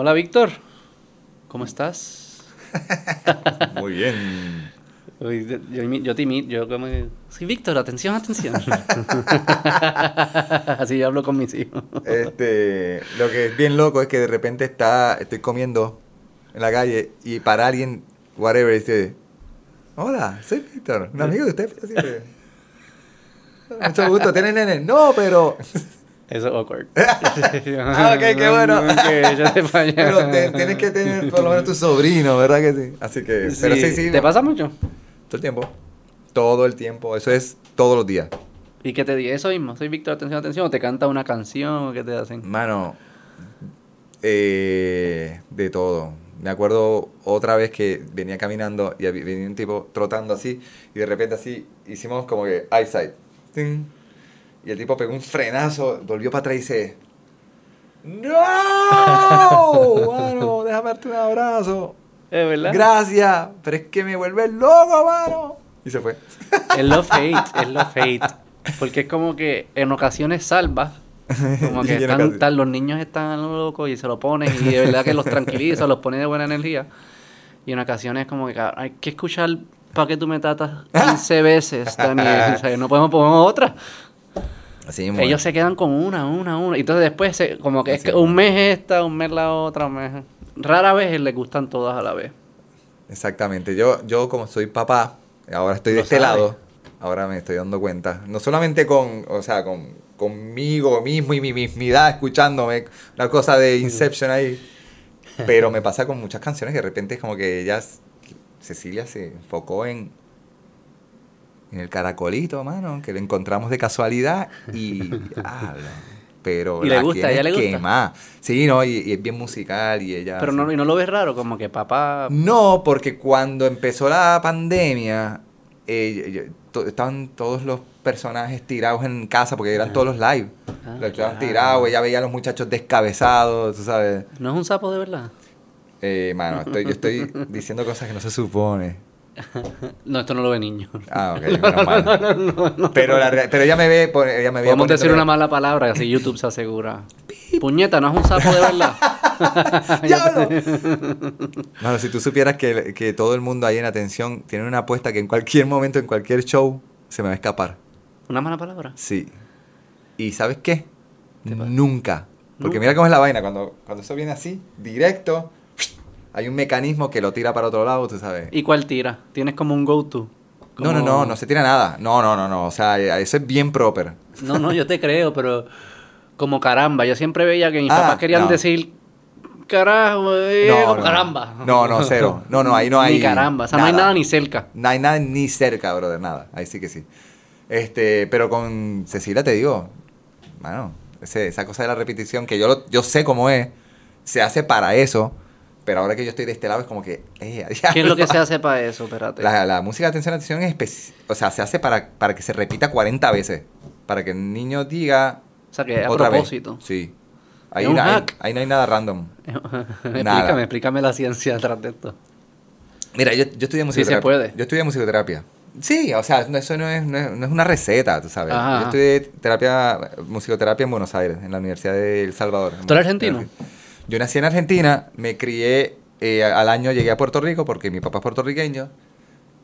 Hola, Víctor. ¿Cómo estás? Muy bien. Uy, Yo, yo, te imito, yo como Sí, Víctor, atención, atención. Así yo hablo con mis hijos. Este, lo que es bien loco es que de repente está, estoy comiendo en la calle y para alguien, whatever, dice, hola, soy Víctor, un amigo de usted. pero siempre". Mucho gusto, ¿tienes nene? No, pero... Eso es awkward. Ah, ok, qué bueno. Que yo te. Pero te- tienes que tener por lo menos tu sobrino, ¿verdad que sí? Así que, pero sí, sí. ¿Te no. pasa mucho? Todo el tiempo. Todo el tiempo. Eso es todos los días. ¿Y qué te dice? Eso mismo, soy Víctor, atención, atención. ¿O te canta una canción o qué te hacen? Mano, eh, de todo. Me acuerdo otra vez que venía caminando y venía un tipo trotando así y de repente así hicimos como que eyesight. Ting. Y el tipo pegó un frenazo, volvió para atrás y dice, ¡No! Mano, déjame darte un abrazo. ¿Es verdad? Gracias, pero es que me vuelve loco, mano. Y se fue. Es love hate, es love hate. Porque es como que en ocasiones salva. Como que están, los niños están locos y se lo ponen y de verdad que los tranquiliza, los pone de buena energía. Y en ocasiones como que hay que escuchar para que tú me tratas 15 veces, Daniel. O sea, no podemos poner otra. Así mismo. Ellos se quedan con una, una, una. Y entonces después, se- como que es que un mes esta, un mes la otra, un mes. Rara vez les gustan todas a la vez. Exactamente. Yo, yo como soy papá, ahora estoy de Lo este lado, ahora me estoy dando cuenta. No solamente con, o sea, con, conmigo mismo y mi mismidad escuchándome, una cosa de Inception ahí. Pero me pasa con muchas canciones que de repente es como que ellas, Cecilia se enfocó en, en el caracolito, mano, que lo encontramos de casualidad y habla. Pero Y le gusta, ella le gusta. quemar. Sí, no, y, y es bien musical y ella... Pero no, y no lo ves raro, como que papá. No, porque cuando empezó la pandemia, eh, yo- to- estaban todos los personajes tirados en casa porque eran todos los live. Ah, los estaban claro. tirados, ella veía a los muchachos descabezados, tú sabes. No es un sapo de verdad. Eh, mano, estoy, yo estoy diciendo cosas que no se supone. No, esto no lo ve niño. Ah, ok, menos mal. Pero, la rea- pero ella me ve, por- ella me veía Podemos decir una mala palabra, así YouTube se asegura. Puñeta, no es un sapo de verdad. ¡Diablo! Mano, si tú supieras que, que todo el mundo ahí en atención tiene una apuesta que en cualquier momento, en cualquier show, se me va a escapar. ¿Una mala palabra? Sí. ¿Y sabes qué? Nunca. Porque mira cómo es la vaina. Cuando, cuando eso viene así, directo, hay un mecanismo que lo tira para otro lado, tú sabes. ¿Y cuál tira? ¿Tienes como un go-to? No, no, no, no se tira nada. No, no, no, no. O sea, eso es bien proper. No, no, yo te creo, pero como caramba. Yo siempre veía que mis Ah, papás querían no. decir carajo, eh, No, caramba. No, no, cero. No, no, ahí no hay Ni caramba, o sea, no hay nada. ni cerca. No hay nada ni cerca, brother, nada. Ahí sí que sí. Este, pero con Cecilia te digo, ese- esa cosa de la repetición, que yo, lo- yo sé cómo es, se hace para eso, pero ahora que yo estoy de este lado es como que, eh, ¿Qué es lo que se hace para eso? Espérate. La, la música de atención, atención es o sea, se hace para, para que se repita 40 veces, para que el niño diga O sea, que a otra propósito. vez. Sí. Ahí, Es un no- ahí- hack. ahí no hay nada random. explícame, explícame la ciencia detrás de esto. Mira, yo, yo estudié Sí musicoterapia. se puede. Yo estudié musicoterapia. Sí, o sea, eso no es, no es, no es una receta, tú sabes. Ajá. Yo estudié terapia, musicoterapia en Buenos Aires, en la Universidad de El Salvador. ¿Tú eres argentino? Yo nací en Argentina, me crié, eh, al año llegué a Puerto Rico porque mi papá es puertorriqueño.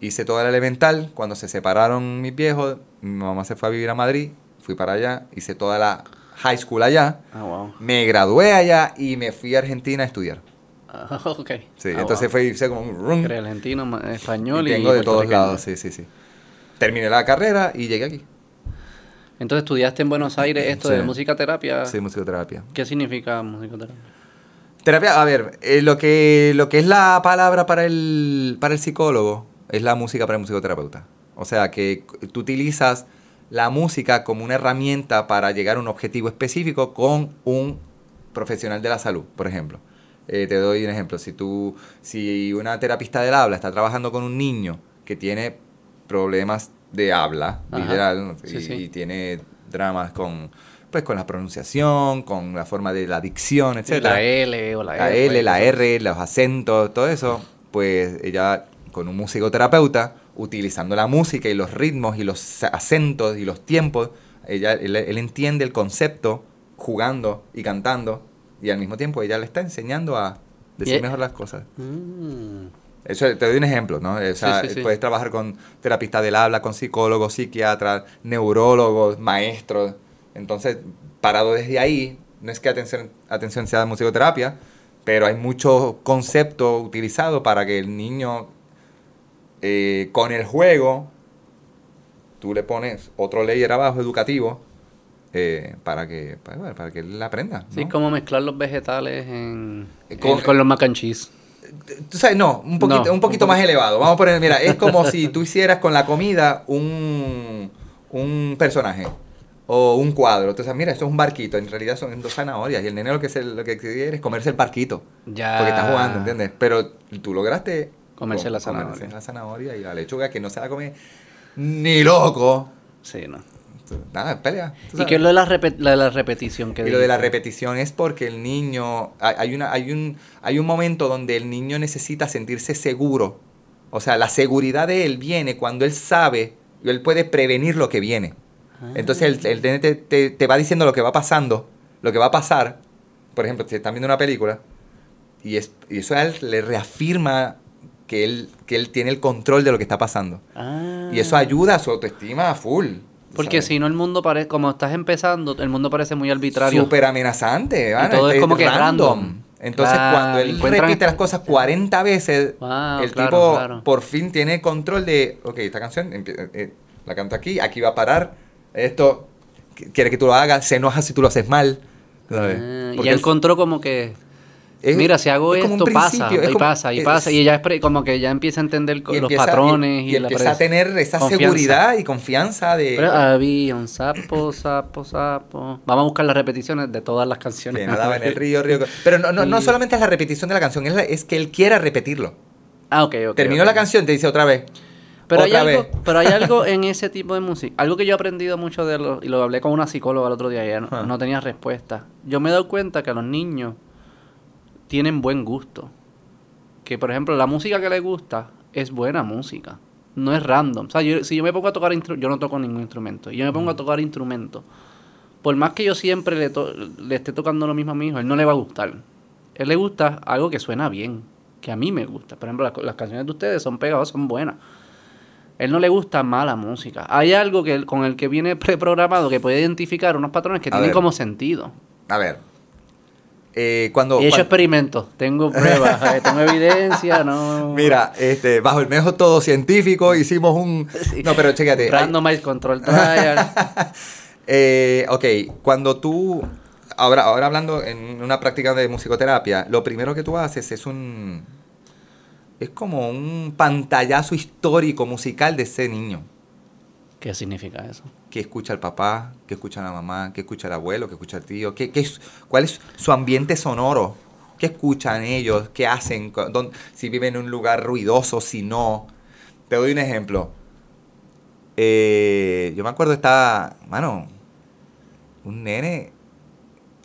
Hice toda la elemental. Cuando se separaron mis viejos, mi mamá se fue a vivir a Madrid, fui para allá, hice toda la high school allá. Ah, wow. Me gradué allá y me fui a Argentina a estudiar. Ah, ok. Sí, Ah, entonces wow. fue hice como un argentino, español Y y, tengo de todos lados, sí, sí, sí. Terminé la carrera y llegué aquí. Entonces estudiaste en Buenos Aires esto Sí. de musicoterapia. Sí, musicoterapia. ¿Qué significa musicoterapia? Terapia, a ver, eh, lo, que, lo que es la palabra para el, para el psicólogo es la música para el musicoterapeuta. O sea, que tú utilizas la música como una herramienta para llegar a un objetivo específico con un profesional de la salud, por ejemplo. Eh, te doy un ejemplo. Si tú, si una terapista del habla está trabajando con un niño que tiene problemas de habla, Ajá. literal, ¿no? Sí, y, sí. y tiene dramas con, pues, con la pronunciación, con la forma de la dicción, etc. La L o la, La R. L, la R, los acentos, todo eso, pues ella con un musicoterapeuta, utilizando la música y los ritmos y los acentos y los tiempos, ella, él, él entiende el concepto jugando y cantando Y al mismo tiempo ella le está enseñando a decir mejor las cosas. Mm. Eso te doy un ejemplo, ¿no? O sea, Sí, sí, sí. puedes trabajar con terapistas del habla, con psicólogos, psiquiatras, neurólogos, maestros. Entonces, parado desde ahí, no es que atención, atención sea de musicoterapia, pero hay mucho concepto utilizado para que el niño, eh, con el juego, tú le pones otro layer abajo educativo eh, para, que, para, bueno, para que él aprenda. Sí, como mezclar los vegetales en, Eh, con- en- con los mac and cheese. Tú sabes, no, un poquito, No, un poquito un más elevado. Vamos a poner, mira, es como si tú hicieras con la comida un, un personaje o un cuadro. Entonces, mira, esto es un barquito. En realidad son dos zanahorias. Y el nene lo que, se, lo que quiere es comerse el barquito. Ya. Porque está jugando, ¿entiendes? Pero tú lograste Comerse la comerse zanahoria. la zanahoria y la lechuga que no se la come ni loco. Sí, ¿no? Nada, pelea. ¿Y qué es lo de la, repe- la, la repetición que Y lo de la repetición es porque el niño, hay, hay una, hay, un, hay un momento donde el niño necesita sentirse seguro. O sea, la seguridad de él viene cuando él sabe y él puede prevenir lo que viene. Ah. Entonces el, el te, te- te va diciendo lo que va pasando, lo que va a pasar. Por ejemplo, si están viendo una película y, es, y eso a él le reafirma que él, que él tiene el control de lo que está pasando. Ah. Y eso ayuda a su autoestima a full. Porque si no el mundo parece, como estás empezando, el mundo parece muy arbitrario. Súper amenazante. ¿vale? todo es como que random. Entonces, Claro, cuando él encuentran- repite las cosas 40 veces, Wow, el claro, tipo claro. por fin tiene control de, ok, esta canción empie- eh, la canto aquí, aquí va a parar, esto qu- quiere que tú lo hagas, se enoja si tú lo haces mal. ¿sabes? Ah, y encontró como que, es- mira, si hago es esto, pasa, es y como- pasa, y pasa, y ella como que ya empieza a entender los empieza- patrones y, y, y empieza a tener esa confianza. seguridad y confianza de... Pero había un sapo, sapo, sapo. Vamos a buscar las repeticiones de todas las canciones. que nadaba en el río, río. Pero no, no, no solamente es la repetición de la canción, es, la- es que él quiera repetirlo. Ah, ok, ok. Terminó la canción, te dice otra vez. Pero hay, algo, pero hay algo en ese tipo de música. Algo que yo he aprendido mucho de lo, y lo hablé con una psicóloga el otro día y ella no, Ah. no tenía respuesta. Yo me he dado cuenta que los niños tienen buen gusto. Que, por ejemplo, la música que les gusta es buena música. No es random. O sea, yo- si yo me pongo a tocar instrumento, yo no toco ningún instrumento. Y yo me pongo a tocar instrumento. Por más que yo siempre le, to- le esté tocando lo mismo a mi hijo, él no le va a gustar. él le gusta algo que suena bien, que a mí me gusta. Por ejemplo, las, las canciones de ustedes son pegajosas, son buenas. Él no le gusta mala música. Hay algo que él- con el que viene preprogramado que puede identificar unos patrones que A tienen ver. como sentido. A ver. Eh, cuando, He hecho experimentos, tengo pruebas, eh, tengo evidencia, no. Mira, este, bajo el método científico hicimos un... Sí. No, pero chécate. hay- Randomized control trial. Eh, ok, cuando tú, ahora, ahora hablando en una práctica de musicoterapia, lo primero que tú haces es un, es como un pantallazo histórico musical de ese niño, ¿Qué significa eso? que escucha al papá, que escucha la mamá, que escucha al abuelo, que escucha al tío, que es, cuál es su ambiente sonoro, qué escuchan ellos, qué hacen, dónde- si viven en un lugar ruidoso, si no. Te doy un ejemplo. Eh, yo me acuerdo estaba, mano, un nene,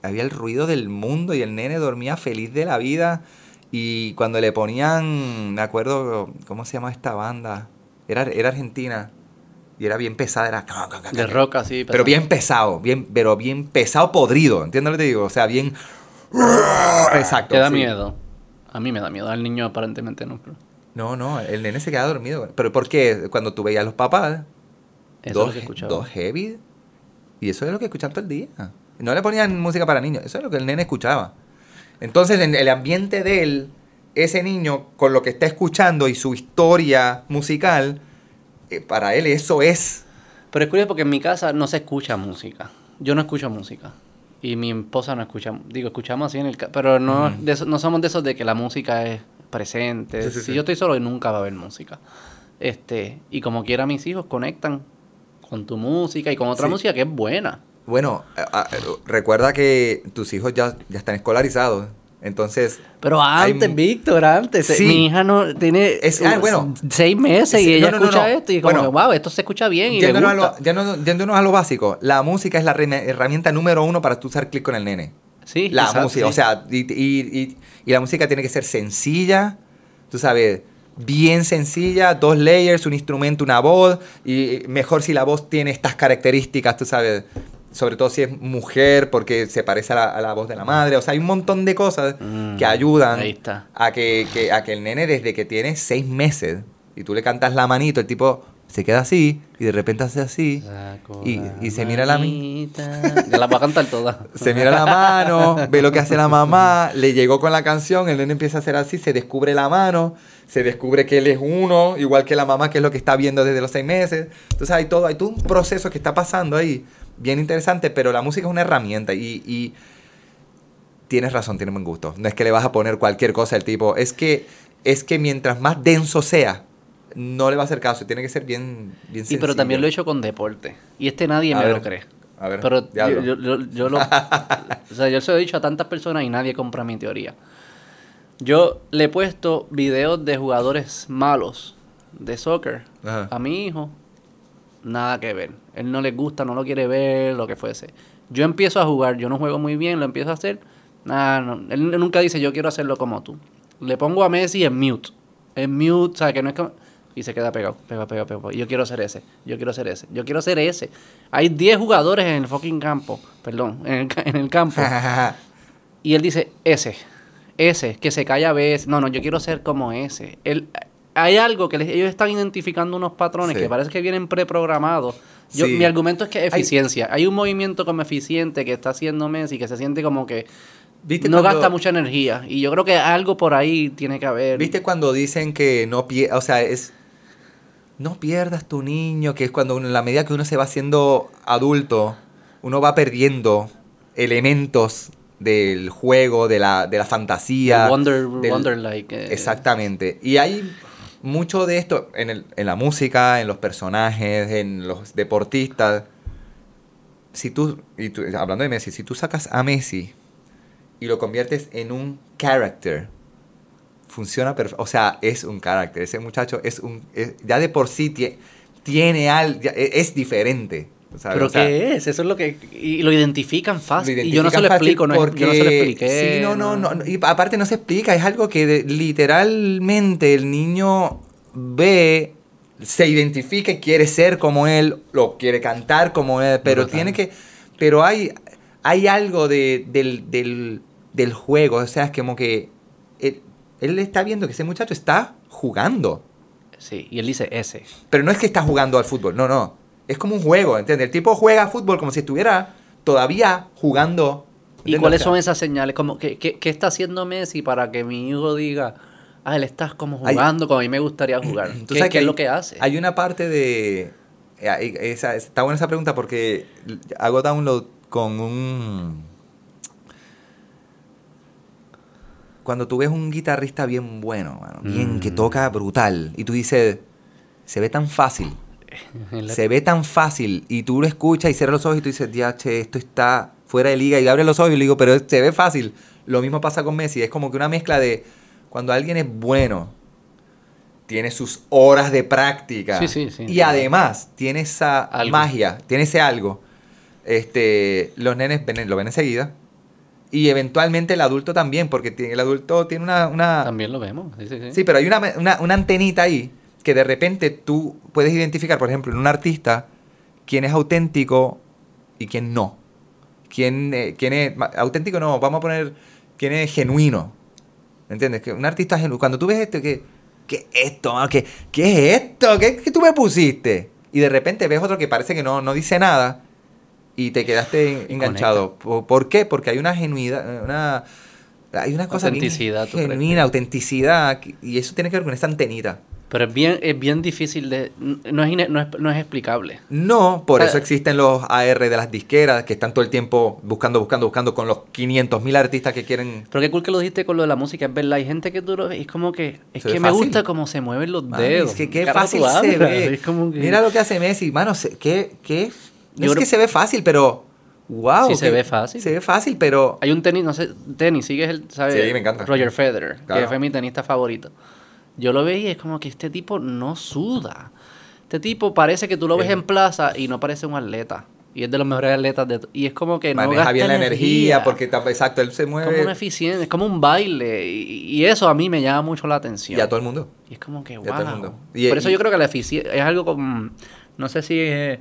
había el ruido del mundo y el nene dormía feliz de la vida y cuando le ponían, me acuerdo, ¿cómo se llama esta banda? Era, era argentina y era bien pesada, era... De rock así. Pero bien pesado, bien, pero bien pesado podrido, ¿entiendes lo que te digo? O sea, bien... Exacto. Te da sí. miedo. A mí me da miedo, al niño aparentemente no. Pero No, no, el nene se queda dormido. ¿Pero por qué? Cuando tú veías a los papás, eso es dos, lo que dos heavy, y eso es lo que escuchaban todo el día. No le ponían música para niños, eso es lo que el nene escuchaba. Entonces, en el ambiente de él, ese niño, con lo que está escuchando y su historia musical, eh, para él eso es... Pero es curioso porque en mi casa no se escucha música. Yo no escucho música. Y mi esposa no escucha. Digo, escuchamos así en el... Pero no, de eso- no somos de esos de que la música es presente. Sí, sí, si sí. yo estoy solo, nunca va a haber música. Este, y como quiera mis hijos conectan con tu música y con otra música que es buena. Bueno, a- a- recuerda que tus hijos ya, ya están escolarizados. Entonces, Pero Hay antes, mu- Víctor, antes. Sí. Mi hija no tiene Es- ah, uh, bueno. seis meses y ella no, escucha no. esto y como Bueno. wow, esto se escucha bien y le yéndonos a, gusta. lo, yéndonos- yéndonos a lo básico, la música es la herramienta número uno para tú hacer clic con el nene. Sí, La exacto, música, sí. o sea, y, y- y- y la música tiene que ser sencilla, tú sabes, bien sencilla, dos layers, un instrumento, una voz, y mejor si la voz tiene estas características, tú sabes. Sobre todo si es mujer, porque se parece a la, a la voz de la madre. O sea, hay un montón de cosas Mm, que ayudan a que, que- a que el nene desde que tiene seis meses y tú le cantas la manito, el tipo se queda así y de repente hace así. Y- y se mira la manita. Ya la voy a cantar todas. Se mira la mano, ve lo que hace la mamá, le llegó con la canción, el nene empieza a hacer así, se descubre la mano, se descubre que él es uno, igual que la mamá, que es lo que está viendo desde los seis meses. Entonces hay todo, hay todo un proceso que está pasando ahí, bien interesante, pero la música es una herramienta y, y tienes razón, tienes buen gusto. No es que le vas a poner cualquier cosa al tipo, es que, es que mientras más denso sea, no le va a hacer caso, tiene que ser bien, bien Y pero también sencillo. lo he hecho con deporte. Y este nadie A me ver, lo cree. A ver, Pero yo, yo, yo- yo lo, o sea, yo se lo he dicho a tantas personas y nadie compra mi teoría. Yo le he puesto videos de jugadores malos de soccer Ajá. a mi hijo. Nada que ver. Él no le gusta, no lo quiere ver, lo que fuese. Yo empiezo a jugar, yo no juego muy bien, lo empiezo a hacer. Nada, no. Él nunca dice yo quiero hacerlo como tú. Le pongo a Messi en mute. En mute, o sea, que no es como... Y se queda pegado, pegado, pegado, pegado. Yo quiero ser ese, yo quiero ser ese, yo quiero ser ese. Hay 10 jugadores en el fucking campo, perdón, en el, en el campo. Y él dice, ese, ese, que se calla a veces. No, no, yo quiero ser como ese. Él, hay algo que les- ellos están identificando unos patrones Sí. que parece que vienen preprogramados. Yo, Sí. Mi argumento es que Hay- eficiencia. Hay un movimiento como eficiente que está haciendo Messi que se siente como que ¿Viste no cuando- gasta mucha energía. Y yo creo que algo por ahí tiene que haber. ¿Viste cuando dicen que no pierdas, o sea, es no pierdas tu niño, que es cuando en la medida que uno se va haciendo adulto, uno va perdiendo elementos del juego, de la, de la fantasía. Wonder, del- Wonder like. eh, Exactamente. Y hay mucho de esto en, el- en la música, en los personajes, en los deportistas. Si tú, y tú- hablando de Messi, si tú sacas a Messi y lo conviertes en un character, funciona perfecto. O sea, es un carácter. Ese muchacho es un. ya de por sí tie- tiene algo. Es diferente. ¿Sabes? Pero O sea, ¿qué es? Eso es lo que... Y lo identifican lo fácil. y yo no se lo explico, no, es- yo no se lo porque- expliqué. Sí, no, no, no, no, Y aparte no se explica, es algo que de- literalmente el niño ve, se identifica y quiere ser como él, lo quiere cantar como él, pero tiene que. Pero hay, hay algo de, del, del, del juego, o sea, es como que él, él está viendo que ese muchacho está jugando. Sí, y él dice ese. Pero no es que está jugando al fútbol, no, no. Es como un juego, ¿entiendes? El tipo juega fútbol como si estuviera todavía jugando. ¿Y cuáles son esas señales? Como, ¿qué, qué, qué está haciendo Messi para que mi hijo diga, ah, él está como Hay- jugando como a mí me gustaría jugar? Tú ¿Qué, sabes qué hay- es lo que hace? Hay una parte de... eh, esa- está buena esa pregunta porque hago download con un... Cuando tú ves un guitarrista bien bueno, mano, bien que Mm. toca brutal, y tú dices, se ve tan fácil, se ve tan fácil, y tú lo escuchas y cierras los ojos y tú dices, ya, che, esto está fuera de liga, y abre los ojos y le digo, pero se ve fácil. Lo mismo pasa con Messi, es como que una mezcla de cuando alguien es bueno, tiene sus horas de práctica, Sí, sí, sí, y además tiene esa Algo. magia, tiene ese algo, este, los nenes ven- lo ven enseguida. Y eventualmente el adulto también, porque el adulto tiene una, una, También lo vemos. Sí, sí, sí. Sí, pero hay una, una, una antenita ahí que de repente tú puedes identificar, por ejemplo, en un artista, quién es auténtico y quién no. Quién, eh, quién es auténtico, no, vamos a poner quién es genuino. ¿Entiendes? Que un artista genuino, cuando tú ves esto, que, ¿qué es esto? ¿Qué, qué es esto? ¿Qué, qué tú me pusiste? Y de repente ves otro que parece que no, no dice nada y te quedaste enganchado. ¿Por, por qué? Porque hay una genuidad, una, hay una cosa genuina, autenticidad, y eso tiene que ver con esa antenita. Pero es bien, es bien difícil de... No es, no es, no es explicable. No, por O sea, eso existen los AR de las disqueras que están todo el tiempo buscando, buscando, buscando con los 500 mil artistas que quieren. Pero qué cool que lo dijiste con lo de la música, es verdad. Hay gente que y es como que... Es que me fácil. gusta cómo se mueven los dedos. es que qué Carajo, fácil se ve. que- Mira lo que hace Messi, mano, se- qué, qué, no es creo- que se ve fácil, pero wow. Sí, se ve fácil. Se ve fácil, pero Hay un tenis, no sé, tenis, sigues el, ¿sabes? Sí, me encanta. Roger Federer, Claro. que fue mi tenista favorito. Yo lo veía y es como que este tipo no suda. Este tipo parece que tú lo ves Es- en plaza y no parece un atleta. Y es de los mejores atletas de... Y es como que no maneja gasta bien la energía, energía porque exacto, él se Es mueve como una eficiencia, es como un baile. Y, y eso a mí me llama mucho la atención. y a todo el mundo. Y es como que, Y a todo el wow. mundo. Y- Por eso yo creo que la eficiencia es algo como... No sé si es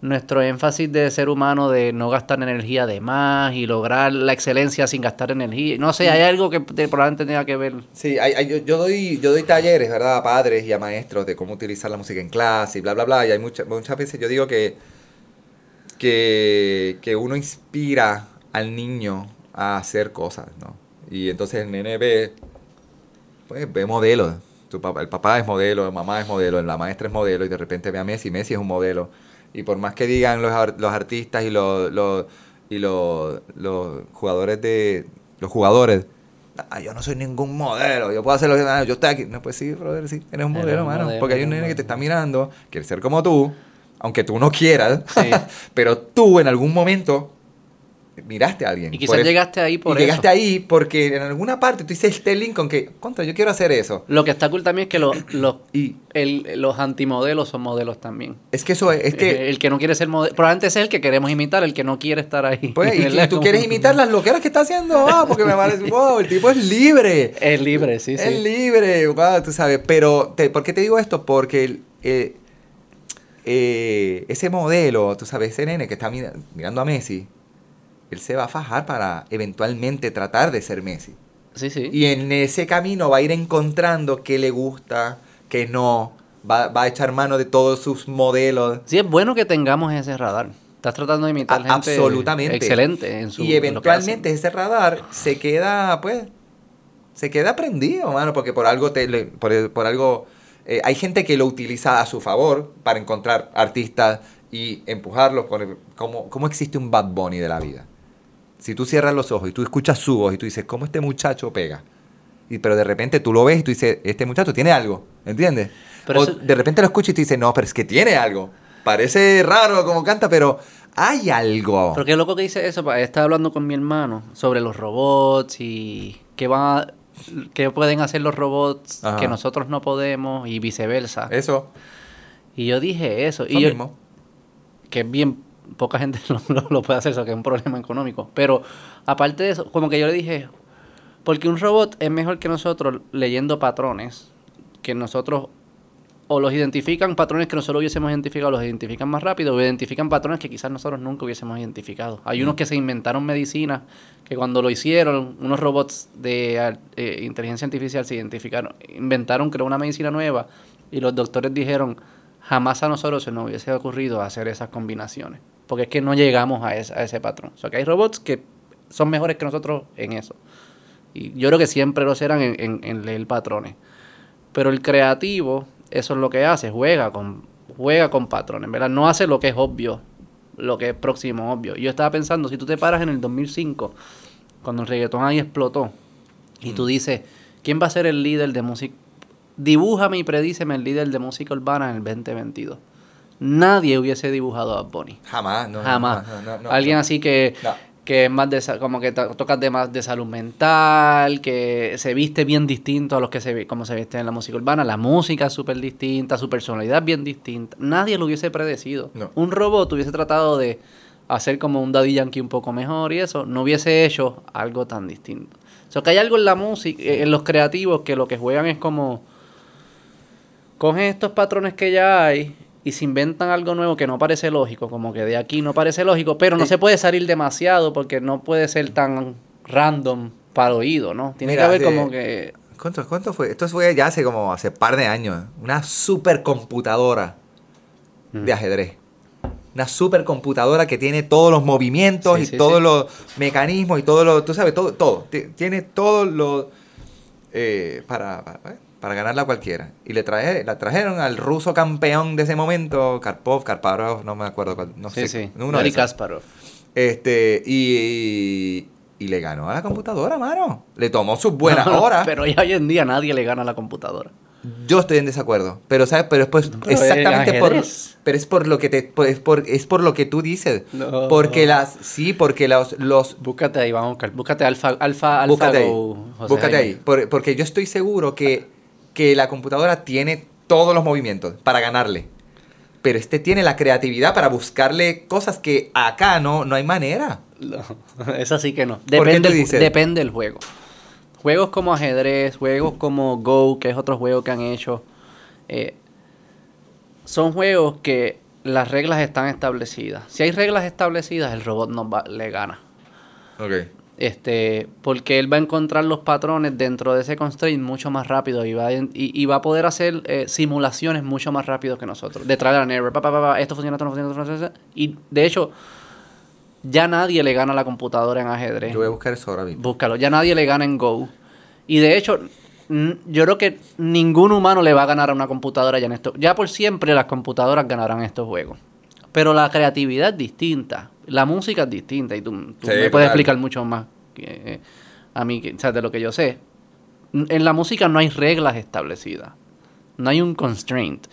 nuestro énfasis de ser humano de no gastar energía de más y lograr la excelencia sin gastar energía. No sé, hay algo que te- probablemente tenga que ver. Sí, hay- hay- yo, yo doy, yo doy talleres, ¿verdad? A padres y a maestros de cómo utilizar la música en clase y bla, bla, bla. Y hay muchas muchas veces yo digo que, que, que uno inspira al niño a hacer cosas, ¿no? Y entonces el nene ve, pues, ve modelos. Tu papá, el papá es modelo, la mamá es modelo, la maestra es modelo y de repente ve a Messi, Messi es un modelo. Y por más que digan los, los artistas y los, los- y los, los jugadores de los jugadores, "Ah, yo no soy ningún modelo, yo puedo hacer lo que ah, yo estoy aquí. No, pues sí, brother, sí, eres un Eres modelo, un mano. modelo, porque hay un eres nene que te está mirando, quiere ser como tú, aunque tú no quieras, Sí. pero tú en algún momento miraste a alguien. Y quizás eso- llegaste ahí por y llegaste ahí porque en alguna parte tú hiciste este link con que, contra, yo quiero hacer eso. Lo que está cool también es que los, los, Y el- los antimodelos son modelos también. es que eso es, es que, el que no quiere ser modelo, probablemente es el que queremos imitar, el que no quiere estar ahí. pues, y, tú quieres imitar las loqueras que está haciendo, ah, porque me parece, wow, el tipo es libre. Es libre, sí, Es sí. libre, wow, tú sabes. Pero, te- ¿por qué te digo esto? Porque eh, eh, ese modelo, tú sabes, ese nene que está mira- mirando a Messi, él se va a fajar para eventualmente tratar de ser Messi. Sí, sí. Y en ese camino va a ir encontrando qué le gusta, qué no. Va, va a echar mano de todos sus modelos. Sí, es bueno que tengamos ese radar. Estás tratando de imitar A- gente absolutamente. excelente en su y eventualmente ese radar se queda, pues, se queda prendido, mano, porque por algo, te, por, por algo, eh, hay gente que lo utiliza a su favor para encontrar artistas y empujarlos. Por, como, ¿Cómo existe un Bad Bunny de la vida? Si tú cierras los ojos y tú escuchas su voz y tú dices, ¿cómo este muchacho pega? Y, pero de repente tú lo ves y tú dices, este muchacho tiene algo, ¿entiendes? Pero o eso- de repente lo escuchas y tú dices, no, pero es que tiene algo. Parece raro como canta, pero hay algo. Pero qué loco que dice eso. Estaba hablando con mi hermano sobre los robots y qué van a- qué pueden hacer los robots Ajá. que nosotros no podemos y viceversa. Eso, Y yo dije eso. eso Y yo, mismo. que es bien poca gente lo, lo- lo puede hacer, eso que es un problema económico. Pero aparte de eso, como que yo le dije, porque un robot es mejor que nosotros leyendo patrones, que nosotros o los identifican patrones que nosotros hubiésemos identificado, los identifican más rápido, o identifican patrones que quizás nosotros nunca hubiésemos identificado. Hay unos que se inventaron medicinas que cuando lo hicieron, unos robots de eh, inteligencia artificial se identificaron, inventaron, creo, una medicina nueva y los doctores dijeron, jamás a nosotros se nos hubiese ocurrido hacer esas combinaciones, porque es que no llegamos a, ese- a ese patrón. O sea, que hay robots que son mejores que nosotros en eso. Y yo creo que siempre lo serán en, en- en leer patrones. Pero el creativo, eso es lo que hace, juega con, juega con patrones, ¿verdad? No hace lo que es obvio, lo que es próximo obvio. Yo estaba pensando, si tú te paras en el 2005, cuando el reggaetón ahí explotó, y tú dices, ¿quién va a ser el líder de música? Dibújame y predíceme el líder de música urbana en el 2022. Nadie hubiese dibujado a Bunny. Jamás, no. Jamás. no, no, no, Alguien así que, que es más de como que to- tocas de más de salud mental, que se viste bien distinto a los que se como se viste en la música urbana, la música es súper distinta, su personalidad es bien distinta. Nadie lo hubiese predecido. No. Un robot hubiese tratado de hacer como un Daddy Yankee un poco mejor y eso, no hubiese hecho algo tan distinto. O sea, que hay algo en la música, en los creativos que lo que juegan es como cogen estos patrones que ya hay y se inventan algo nuevo que no parece lógico, como que de aquí no parece lógico, pero no Eh. se puede salir demasiado porque no puede ser tan random para el oído, ¿no? Tiene Mira, que haber de- como que... ¿Cuánto, ¿Cuánto fue? Esto fue ya hace como hace par de años. Una supercomputadora Mm. de ajedrez. Una supercomputadora que tiene todos los movimientos Sí, y sí, todos sí. los mecanismos y todo lo, tú sabes, todo, todo. Ti- Tiene todo lo eh, para, para, para ganarla a cualquiera. Y le traje, la trajeron al ruso campeón de ese momento, Karpov, Karparov, no me acuerdo cuál, no sí, sé. sí. uno de. Kasparov. Este, y, y le ganó a la computadora, mano. Le tomó sus buenas No, horas. Pero hoy en día nadie le gana a la computadora. Yo estoy en desacuerdo, pero sabes, pero es pues, exactamente por pero es por lo que te por- es por es por lo que tú dices. No. Porque las sí, porque los los Búscate ahí, vamos. Búscate Alfa, Alfa, Alfa búscate ahí. Por- porque yo estoy seguro que que la computadora tiene todos los movimientos para ganarle. Pero este tiene la creatividad para buscarle cosas que acá no no hay manera. No, eso sí que no. Depende, el, del juego. Juegos como ajedrez, juegos como Go, que es otro juego que han hecho, eh, son juegos que las reglas están establecidas. Si hay reglas establecidas, el robot nos va- le gana. Ok. Este, porque él va a encontrar los patrones dentro de ese constraint mucho más rápido y va a, y, y va a poder hacer eh, simulaciones mucho más rápido que nosotros. De trial and error, pa, pa, pa, esto funciona, esto no funciona, esto no funciona. Y de hecho, ya nadie le gana a la computadora en ajedrez. Yo voy a buscar eso ahora mismo. Búscalo. Ya nadie le gana en Go. Y de hecho, yo creo que ningún humano le va a ganar a una computadora ya en esto. Ya por siempre las computadoras ganarán estos juegos. Pero la creatividad es distinta. La música es distinta. Y tú, tú Sí, me puedes explicar mucho más que, eh, a mí, que, o sea, de lo que yo sé. En la música no hay reglas establecidas. No hay un constraint.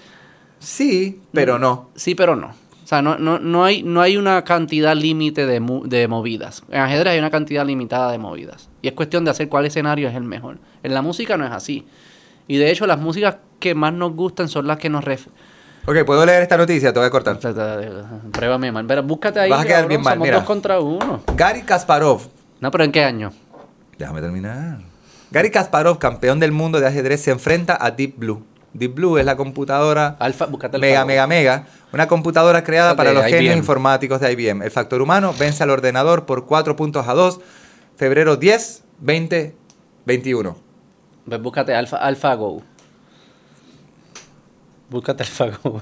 Sí, pero no. Sí, pero no. O sea, no, no, no, hay, no hay una cantidad límite de, de movidas. En ajedrez hay una cantidad limitada de movidas. Y es cuestión de hacer cuál escenario es el mejor. En la música no es así. Y de hecho, las músicas que más nos gustan son las que nos ref... Ok, ¿puedo leer esta noticia? Te voy a cortar. Pruébame, man. Pero búscate ahí. Vas a quedar cabrón, bien mal, somos mira. dos contra uno. Gary Kasparov. No, pero ¿en qué año? Déjame terminar. Gary Kasparov, campeón del mundo de ajedrez, se enfrenta a Deep Blue. Deep Blue es la computadora Alfa, búscate el Mega. Mega, Mega. Una computadora creada para los genios informáticos de IBM. El factor humano vence al ordenador por 4 puntos a 2. Febrero 10, 20, 21. Pues búscate Alfa, AlphaGo. Búscate AlphaGo.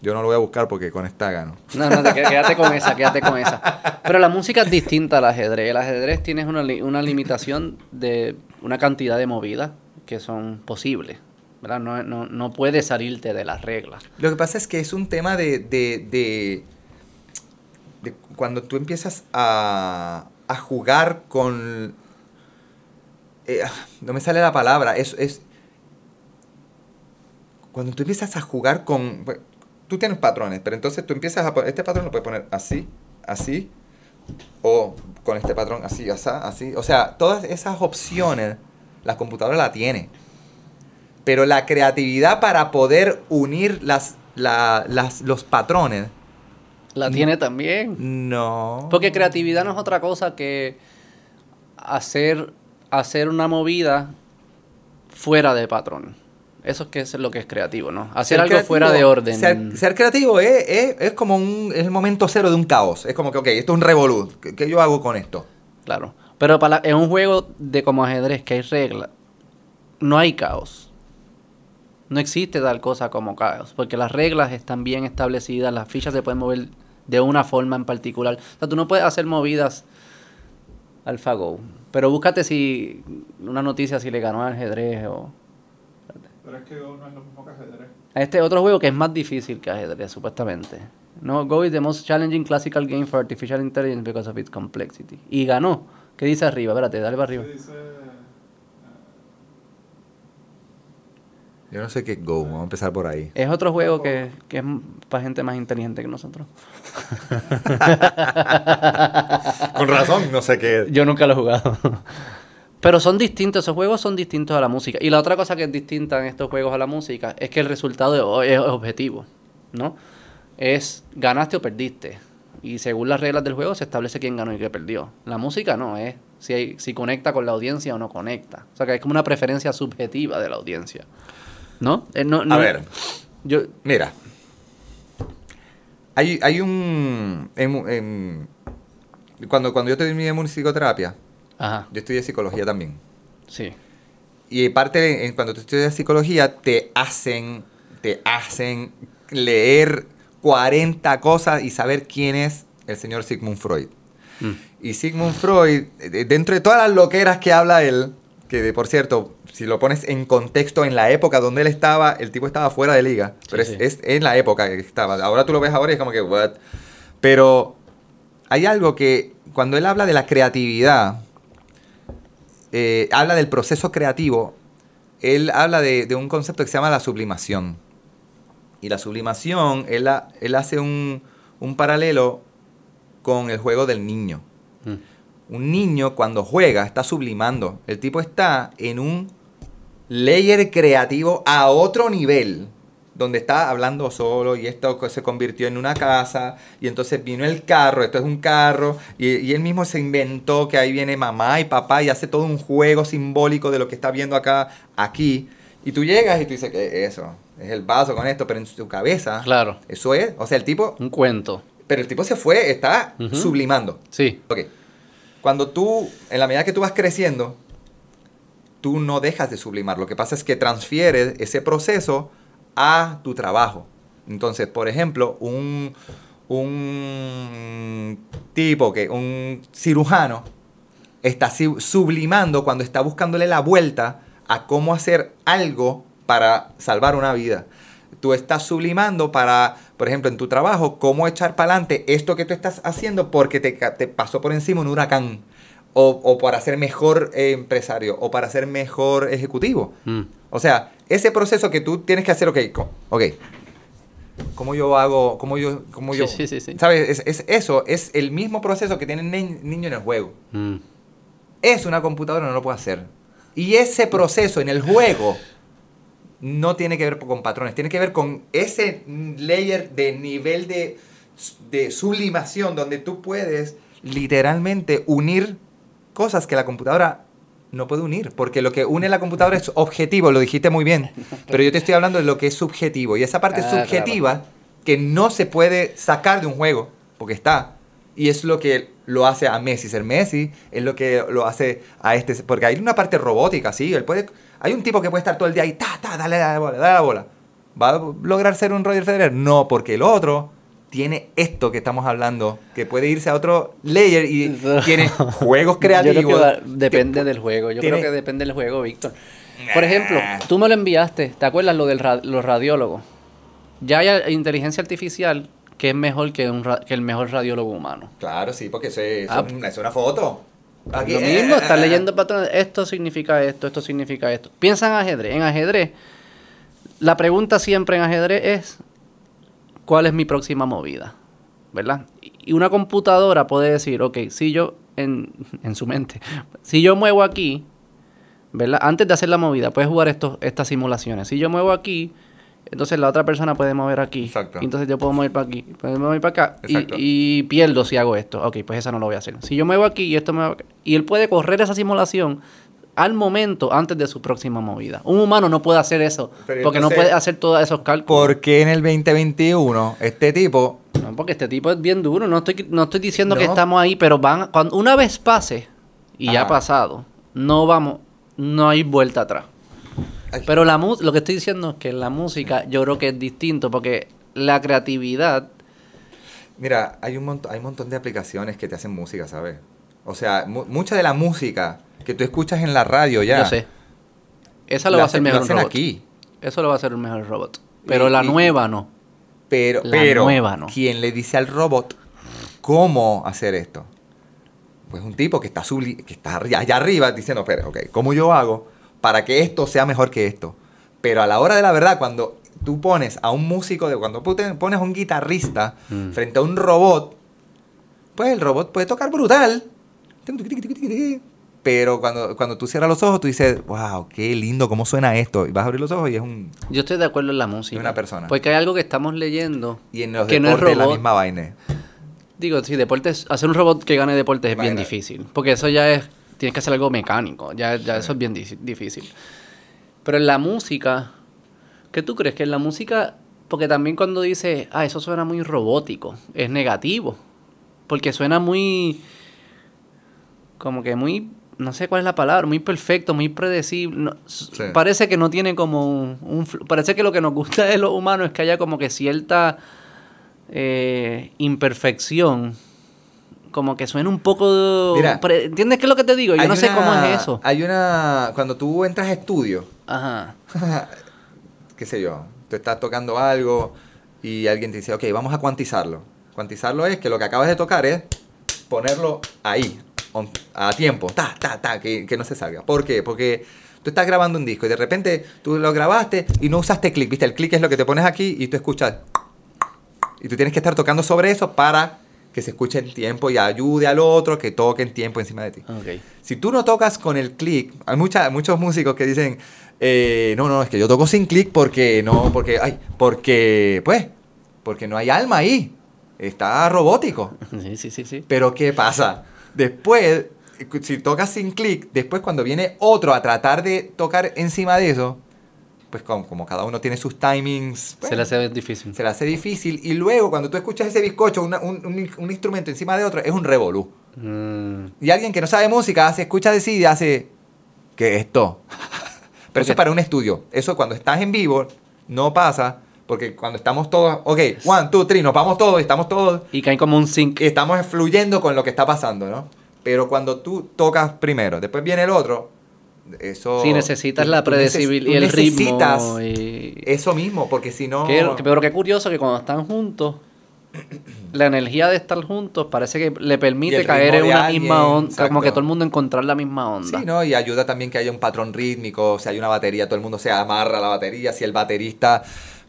Yo no lo voy a buscar porque con esta gano. No, no, te quédate con esa, quédate con esa. Pero la música es distinta al ajedrez. El ajedrez tienes una, li- una limitación de una cantidad de movidas que son posibles. ¿verdad? No, no, no puedes salirte de las reglas. Lo que pasa es que es un tema de, de, de- de cuando tú empiezas a, a jugar con... eh, no me sale la palabra, es, es... Cuando tú empiezas a jugar con... Tú tienes patrones, pero entonces tú empiezas a poner... Este patrón lo puedes poner así, así, o con este patrón así, así, así. O sea, todas esas opciones la computadora la tiene. Pero la creatividad para poder unir las, la- las, los patrones, La tiene también. no. Porque creatividad no es otra cosa que hacer, hacer una movida fuera de patrón. Eso es que es lo que es creativo, ¿no? Hacer Ser algo creativo- fuera de orden. Ser, ser creativo es, es, es como un, es el momento cero de un caos. Es como que, ok, esto es un revolú. ¿Qué, qué yo hago con esto? Claro. Pero para en un juego de como ajedrez que hay reglas, no hay caos. No existe tal cosa como caos, porque las reglas están bien establecidas, las fichas se pueden mover de una forma en particular. O sea, tú no puedes hacer movidas AlphaGo. Pero búscate si una noticia si le ganó al ajedrez o Pero es que Go no es lo mismo que ajedrez. este otro juego que es más difícil que ajedrez, supuestamente. No, Go is the most challenging classical game for artificial intelligence because of its complexity. Y ganó. ¿Qué dice arriba? Espérate, dale para arriba. Dice... eh, Yo no sé qué es Go. Vamos a empezar por ahí. Es otro juego que, que es para gente más inteligente que nosotros. Con razón, no sé qué. Yo nunca lo he jugado. Pero son distintos, esos juegos son distintos a la música. Y la otra cosa que es distinta en estos juegos a la música es que el resultado es objetivo, ¿no? Es ganaste o perdiste. Y según las reglas del juego se establece quién ganó y quién perdió. La música no es si, hay- si conecta con la audiencia o no conecta. O sea que es como una preferencia subjetiva de la audiencia. ¿No? Eh, no- no- A ver, Yo, mira. Hay, hay un... en- en- cuando, cuando yo terminé musicoterapia, ajá, yo estudié psicología también. sí. Y parte de, cuando tú estudias psicología, te hacen, te hacen leer 40 cosas y saber quién es el señor Sigmund Freud. Mm. Y Sigmund Freud, dentro de todas las loqueras que habla él, que de, por cierto, si lo pones en contexto en la época donde él estaba, el tipo estaba fuera de liga. Sí, pero es, sí. es en la época que estaba. Ahora tú lo ves ahora y es como que, what? Pero hay algo que cuando él habla de la creatividad, eh, habla del proceso creativo, él habla de, de un concepto que se llama la sublimación. Y la sublimación, él, ha- él hace un, un paralelo con el juego del niño. Mm. Un niño cuando juega está sublimando. El tipo está en un layer creativo a otro nivel. Donde está hablando solo y esto se convirtió en una casa. Y entonces vino el carro, esto es un carro. Y, y él mismo se inventó que ahí viene mamá y papá y hace todo un juego simbólico de lo que está viendo acá, aquí. Y tú llegas y tú dices que eso, es el vaso con esto, pero en tu cabeza, Claro. eso es, o sea, el tipo, Un cuento. pero el tipo se fue, está sublimando. Sí. Ok. Cuando tú, en la medida que tú vas creciendo, tú no dejas de sublimar. Lo que pasa es que transfieres ese proceso a tu trabajo. Entonces, por ejemplo, un, un tipo que, un cirujano, está sublimando cuando está buscándole la vuelta a cómo hacer algo para salvar una vida. Tú estás sublimando para, por ejemplo, en tu trabajo, cómo echar para adelante esto que tú estás haciendo porque te pasó por encima un huracán. O, o para ser mejor eh, empresario, o para ser mejor ejecutivo. Mm. O sea, ese proceso que tú tienes que hacer, ok, ok. ¿Cómo yo hago? ¿Cómo yo? Cómo Sí, yo? sí, sí, sí. ¿Sabes? Es, es eso, es el mismo proceso que tiene el ni- niño en el juego. Mm. Eso una computadora no lo puede hacer. Y ese proceso en el juego no tiene que ver con patrones, tiene que ver con ese layer de nivel de, de sublimación donde tú puedes literalmente unir cosas que la computadora no puede unir, porque lo que une la computadora es objetivo, lo dijiste muy bien, pero yo te estoy hablando de lo que es subjetivo, y esa parte Ah, subjetiva que no se puede sacar de un juego, porque está, y es lo que lo hace a Messi ser Messi, es lo que lo hace a este, porque hay una parte robótica, sí, él puede, hay un tipo que puede estar todo el día ahí, ta, ta, dale la bola, dale la bola, ¿va a lograr ser un Roger Federer? No, porque el otro tiene esto que estamos hablando, que puede irse a otro layer y tiene juegos creativos. Yo creo que va- que depende del juego. Yo tiene- creo que depende del juego, Víctor. Por ejemplo, tú me lo enviaste. ¿Te acuerdas lo de los radiólogos? Ya hay inteligencia artificial que es mejor que, un ra- que el mejor radiólogo humano. Claro, sí, porque Ah. es una, foto. Aquí, lo eh, mismo, eh, estar eh, leyendo patrones. Esto significa esto, esto significa esto. Piensa en ajedrez. En ajedrez, la pregunta siempre en ajedrez es: ¿cuál es mi próxima movida? ¿Verdad? Y una computadora puede decir: Ok, si yo, en, en su mente, si yo muevo aquí, ¿verdad? Antes de hacer la movida, puedes jugar estos, estas simulaciones. Si yo muevo aquí, entonces la otra persona puede mover aquí. Exacto. Y entonces yo puedo mover para aquí, puedo mover para acá. Y, y pierdo si hago esto. Ok, pues esa no lo voy a hacer. Si yo muevo aquí y esto me va Y él puede correr esa simulación al momento antes de su próxima movida. Un humano no puede hacer eso. Pero porque no puede hacer todos esos cálculos. ¿Por qué en el 2021 este tipo No, porque este tipo es bien duro. No estoy, no estoy diciendo que No. estamos ahí, pero van. Cuando una vez pase, y ya ha pasado, no vamos, no hay vuelta atrás. Ay. Pero la lo que estoy diciendo es que la música yo creo que es distinto, porque la creatividad. Mira, hay un, montón, hay un montón de aplicaciones que te hacen música, ¿sabes? O sea, mu- mucha de la música que tú escuchas en la radio ya. Yo sé. Esa lo va a hacer mejor lo robot. aquí. Eso lo va a hacer mejor robot. Pero Y- la y- nueva no. Pero, La pero nueva, ¿no? ¿quién le dice al robot cómo hacer esto? Pues un tipo que está, subli- que está allá arriba diciendo, espera, ok, ¿cómo yo hago para que esto sea mejor que esto? Pero a la hora de la verdad, cuando tú pones a un músico, de, cuando pones a un guitarrista Mm. frente a un robot, pues el robot puede tocar brutal. Pero cuando, cuando tú cierras los ojos, tú dices, wow, qué lindo, cómo suena esto. Y vas a abrir los ojos y es un... Yo estoy de acuerdo en la música. una persona. Porque hay algo que estamos leyendo. Y en los que no es deportes la robot. misma vaina. Digo, sí, deportes, hacer un robot que gane deportes es bien difícil. Porque eso ya es, tienes que hacer algo mecánico. Ya, ya Sí. eso es bien di- difícil. Pero en la música, ¿qué tú crees? Que en la música, porque también cuando dice, ah, eso suena muy robótico, es negativo. Porque suena muy, como que muy, no sé cuál es la palabra, muy perfecto, muy predecible. no- s- Sí. Parece que no tiene como un, un Parece que lo que nos gusta de los humanos es que haya como que cierta eh, imperfección. Como que suena un poco... Mira, pre- ¿Entiendes qué es lo que te digo? Yo no sé cómo es eso. Hay una. Cuando tú entras a estudio, Ajá. qué sé yo, tú estás tocando algo y alguien te dice, ok, vamos a cuantizarlo. Cuantizarlo es que lo que acabas de tocar es ponerlo ahí, on- a tiempo, ta, ta, ta, que, que no se salga. ¿Por qué? Porque tú estás grabando un disco y de repente tú lo grabaste y no usaste clic, ¿viste? El clic es lo que te pones aquí y tú escuchas. Y tú tienes que estar tocando sobre eso para que se escuche en tiempo y ayude al otro que toque en tiempo encima de ti. Ok. Si tú no tocas con el clic, hay mucha, muchos músicos que dicen, eh, no, no, es que yo toco sin clic porque no, porque, ay, porque, pues, porque no hay alma ahí. Está robótico. Sí, sí, sí, sí. Pero ¿qué pasa? Después, si tocas sin clic, después cuando viene otro a tratar de tocar encima de eso, pues como, como cada uno tiene sus timings, Se le hace difícil. se le hace difícil. Y luego, cuando tú escuchas ese bizcocho, una- un, un- un instrumento encima de otro, es un revolú. Mm. Y alguien que no sabe música hace, escucha de sí y hace, ¿qué es esto? Pero eso es para un estudio. Eso cuando estás en vivo no pasa, porque cuando estamos todos, ok, one, two, three, nos vamos todos, y estamos todos, Y caen como un sync. y estamos fluyendo con lo que está pasando, ¿no? Pero cuando tú tocas primero, después viene el otro, eso... Sí, necesitas tú- la predecibilidad y el necesitas ritmo. Y... Eso mismo, porque si no... Qué- que- pero qué curioso que cuando están juntos, la energía de estar juntos parece que le permite caer en una alguien, misma onda, como exacto. que todo el mundo encontrar la misma onda. Sí, ¿no? Y ayuda también que haya un patrón rítmico, si hay una batería, todo el mundo se amarra a la batería, si el baterista,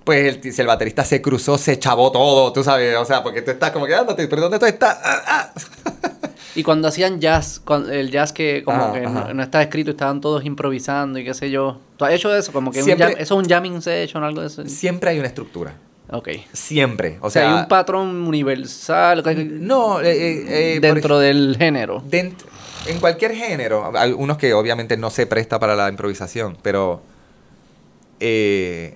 pues el- si el baterista se cruzó, se chavó todo, tú sabes, o sea, porque tú estás como quedándote, pero ¿dónde tú estás? Ah, ah. Y cuando hacían jazz, el jazz que como que no, no estaba escrito, estaban todos improvisando y qué sé yo. ¿Tú has hecho eso? Como que un jam- eso es un jamming session, algo de eso. Siempre hay una estructura, Ok. siempre, o O sea, sea... hay un patrón universal no, eh, eh, eh, dentro del género. En cualquier género, hay unos que obviamente no se presta para la improvisación, pero eh,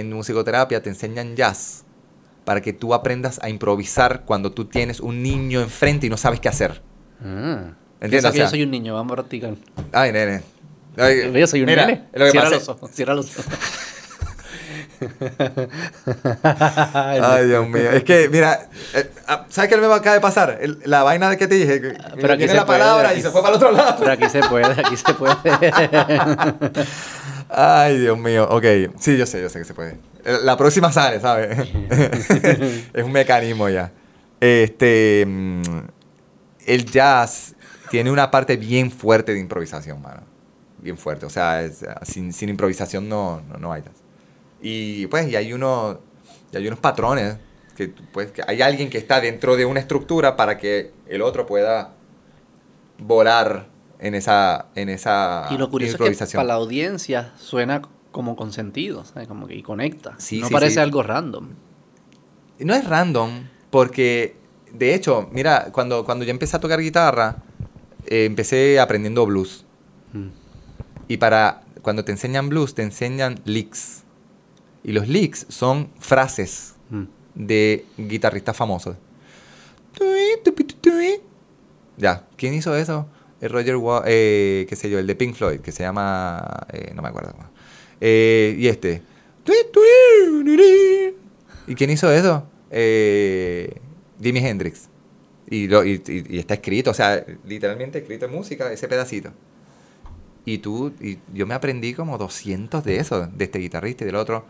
en musicoterapia te enseñan jazz para que tú aprendas a improvisar cuando tú tienes un niño enfrente y no sabes qué hacer. Ah. ¿Entiendes? O que yo sea- soy un niño, vamos a practicar. Ay, nene. Ay, Yo soy un mira, nene. Lo que Cierra pasa los ojos, cierra los ojos. Ay, Dios mío. Es que, mira, eh, ah, ¿sabes qué me acaba de pasar? La vaina de que te dije, Pero aquí tiene se la puede, palabra aquí y se se- fue para el otro lado. Pero aquí se puede, aquí se puede. Ay, Dios mío. Ok, sí, yo sé, yo sé que se puede. Eh, La próxima sale, ¿sabes? es un mecanismo ya. Este. mm, El jazz tiene una parte bien fuerte de improvisación, mano. Bien fuerte. O sea, ah, sin, sin improvisación no, no, no hay jazz. Y pues, y hay, uno, y hay unos patrones. Que, pues, que hay alguien que está dentro de una estructura para que el otro pueda volar en esa, en esa Y lo curioso es que improvisación. para la audiencia suena como con sentido, ¿sabes? Como que y conecta. Sí, no sí, parece sí. algo random. No es random, porque de hecho, mira, cuando, cuando yo empecé a tocar guitarra, eh, empecé aprendiendo blues. Mm. Y para cuando te enseñan blues, te enseñan licks. Y los licks son frases Mm. de guitarristas famosos. Ya, ¿quién hizo eso? El Roger eh, qué sé yo, el de Pink Floyd, que se llama, eh, no me acuerdo. Eh, y este. ¿Y quién hizo eso? Eh, Jimi Hendrix. Y, lo- y- y- y está escrito, o sea, literalmente escrito en música, ese pedacito. Y tú, y yo me aprendí como 200 de esos, de este guitarrista y del otro.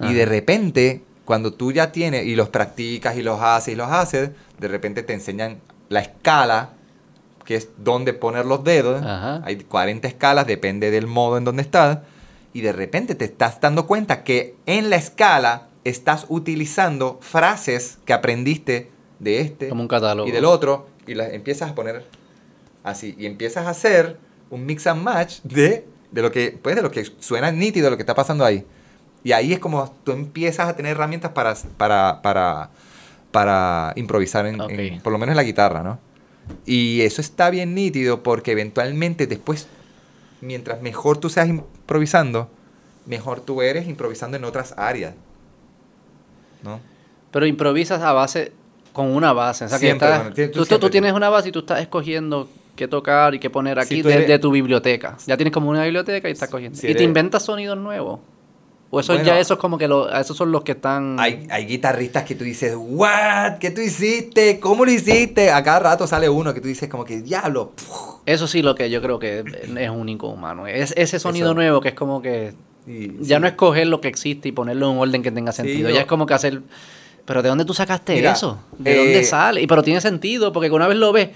Y de repente, cuando tú ya tienes y los practicas y los haces y los haces, de repente te enseñan la escala, que es donde poner los dedos. Ajá. Hay 40 escalas, depende del modo en donde estás. Y de repente te estás dando cuenta que en la escala estás utilizando frases que aprendiste de este Como un catálogo. y del otro y las empiezas a poner así y empiezas a hacer un mix and match de, de lo que pues de lo que suena nítido de lo que está pasando ahí y ahí es como tú empiezas a tener herramientas para para para, para improvisar en, por lo menos en la guitarra no y eso está bien nítido porque eventualmente después mientras mejor tú seas improvisando mejor tú eres improvisando en otras áreas ¿no? Pero improvisas a base, con una base. O sea, que Siempre, estás- bueno, tú- tú tienes una base y tú estás escogiendo qué tocar y qué poner aquí tú de, eres- de tu biblioteca. Ya tienes como una biblioteca y estás cogiendo. si y te inventas sonidos nuevos. O eso Bueno. ya esos como que lo, esos son los que están... Hay, hay guitarristas que tú dices, ¿what? ¿Qué tú hiciste? ¿Cómo lo hiciste? A cada rato sale uno que tú dices como que, diablo. puf". Eso sí lo que yo creo que es único humano. Es ese sonido Eso. nuevo que es como que... Ya sí. no es coger lo que existe y ponerlo en un orden que tenga sentido. Ya es como que hacer... Pero ¿de dónde tú sacaste Mira, eso? ¿De eh, dónde sale? Y pero tiene sentido, porque una vez lo ves,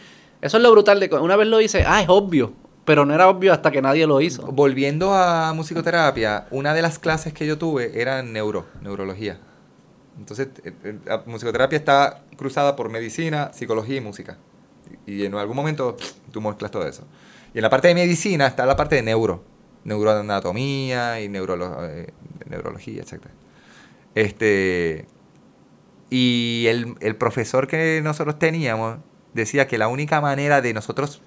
eso es lo brutal de una vez lo dices, ah, es obvio. Pero no era obvio hasta que nadie lo hizo. Volviendo a musicoterapia, una de las clases que yo tuve era neuro, neurología. Entonces, eh, eh, la musicoterapia está cruzada por medicina, psicología y música. Y en algún momento tú mezclas todo eso. Y en la parte de medicina está la parte de neuro, neuroanatomía y neurolo- eh, neurología, etc. Este, y el, el profesor que nosotros teníamos decía que la única manera de nosotros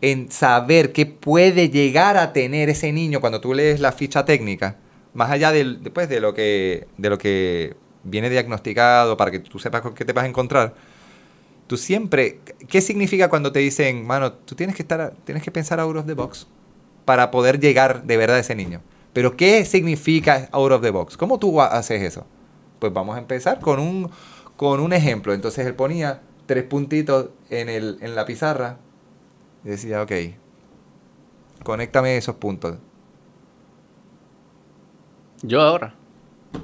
en saber qué puede llegar a tener ese niño cuando tú lees la ficha técnica, más allá del, después de lo que de lo que viene diagnosticado para que tú sepas con qué te vas a encontrar. Tú siempre, ¿qué significa cuando te dicen, mano, tú tienes que estar, tienes que pensar out of the box para poder llegar de verdad a ese niño? Pero ¿qué significa out of the box? ¿Cómo tú haces eso? Pues vamos a empezar con un, con un ejemplo. Entonces él ponía tres puntitos en, el, en la pizarra y decía, ok, conéctame esos puntos. Yo ahora.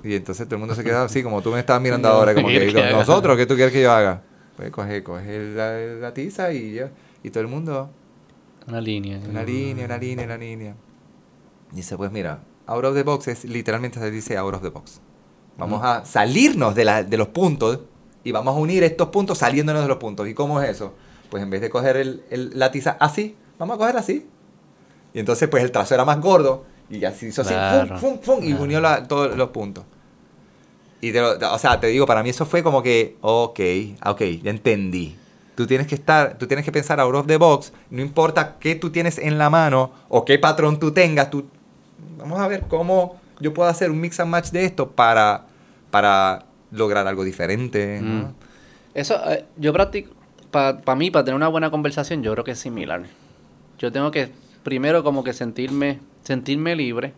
Y entonces todo el mundo se queda así, como tú me estás mirando ahora, como que nosotros, ¿qué tú quieres que yo haga? Pues coge, coge la, la tiza y ya. Y todo el mundo. Una línea. Una línea, una línea, una línea. Dice, pues mira, out of the box es literalmente se dice out of the box. Vamos a salirnos de, la, de los puntos y vamos a unir estos puntos saliéndonos de los puntos. ¿Y cómo es eso? Pues en vez de coger el, el, la tiza así, vamos a coger así. Y entonces pues el trazo era más gordo y así hizo así, fum, fum, y unió la, todos los puntos. Y o sea, te digo, para mí eso fue como que, ok, ok, ya entendí. Tú tienes que estar, tú tienes que pensar out of the box, no importa qué tú tienes en la mano o qué patrón tú tengas, tú, vamos a ver cómo yo puedo hacer un mix and match de esto para, para lograr algo diferente. Mm. Eso, eh, yo practico, para mí, para tener una buena conversación, yo creo que es similar. Yo tengo que, primero, como que sentirme, sentirme libre,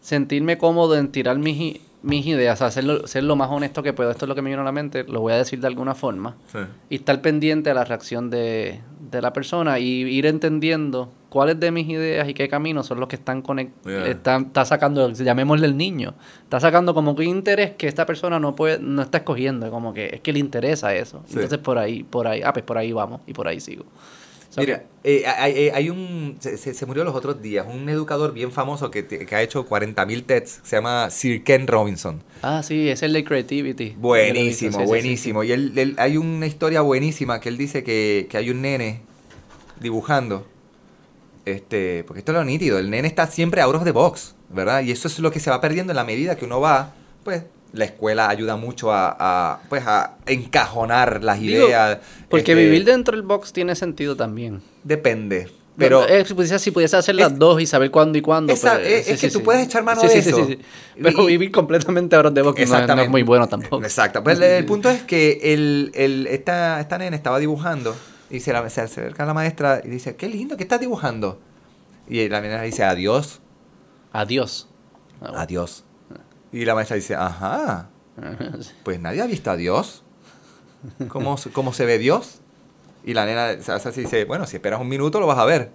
sentirme cómodo en tirar mis, mis ideas, hacerlo, ser lo más honesto que puedo. Esto es lo que me viene a la mente, lo voy a decir de alguna forma. Y estar pendiente a la reacción de, de, la persona y ir entendiendo cuáles de mis ideas y qué caminos son los que están conectados. Están, está sacando, llamémosle el niño, está sacando como que interés que esta persona no puede, no está escogiendo, como que es que le interesa eso. Entonces por ahí, por ahí, ah, pues por ahí vamos y por ahí sigo. Mira, eh, hay, hay, un. Se, murió los otros días, un educador bien famoso que, que ha hecho 40.000 TEDs, se llama Sir Ken Robinson. Ah, sí, es el de Creativity. Buenísimo, buenísimo. y él, hay una historia buenísima que él dice que, que hay un nene dibujando. Este, porque esto es lo nítido, el nene está siempre out of the box, ¿verdad? Y eso es lo que se va perdiendo en la medida que uno va, pues, la escuela ayuda mucho a, pues a encajonar las ideas. Porque este, vivir dentro del box tiene sentido también. Depende. Pero si pudiese hacer las dos y saber cuándo y cuándo. Pues, es, que tú puedes echar mano de eso. Pero vivir completamente out de box no, es muy bueno tampoco. Exacto. Pues el, punto es que el, el, esta, esta nena estaba dibujando y se, la, se acerca a la maestra y dice, qué lindo, ¿qué estás dibujando? Y la nena dice, adiós. Adiós. Adiós. Y la maestra dice, ajá, pues nadie ha visto a Dios. ¿Cómo, cómo se ve Dios? Y la nena se hace así dice, bueno, si esperas un minuto lo vas a ver.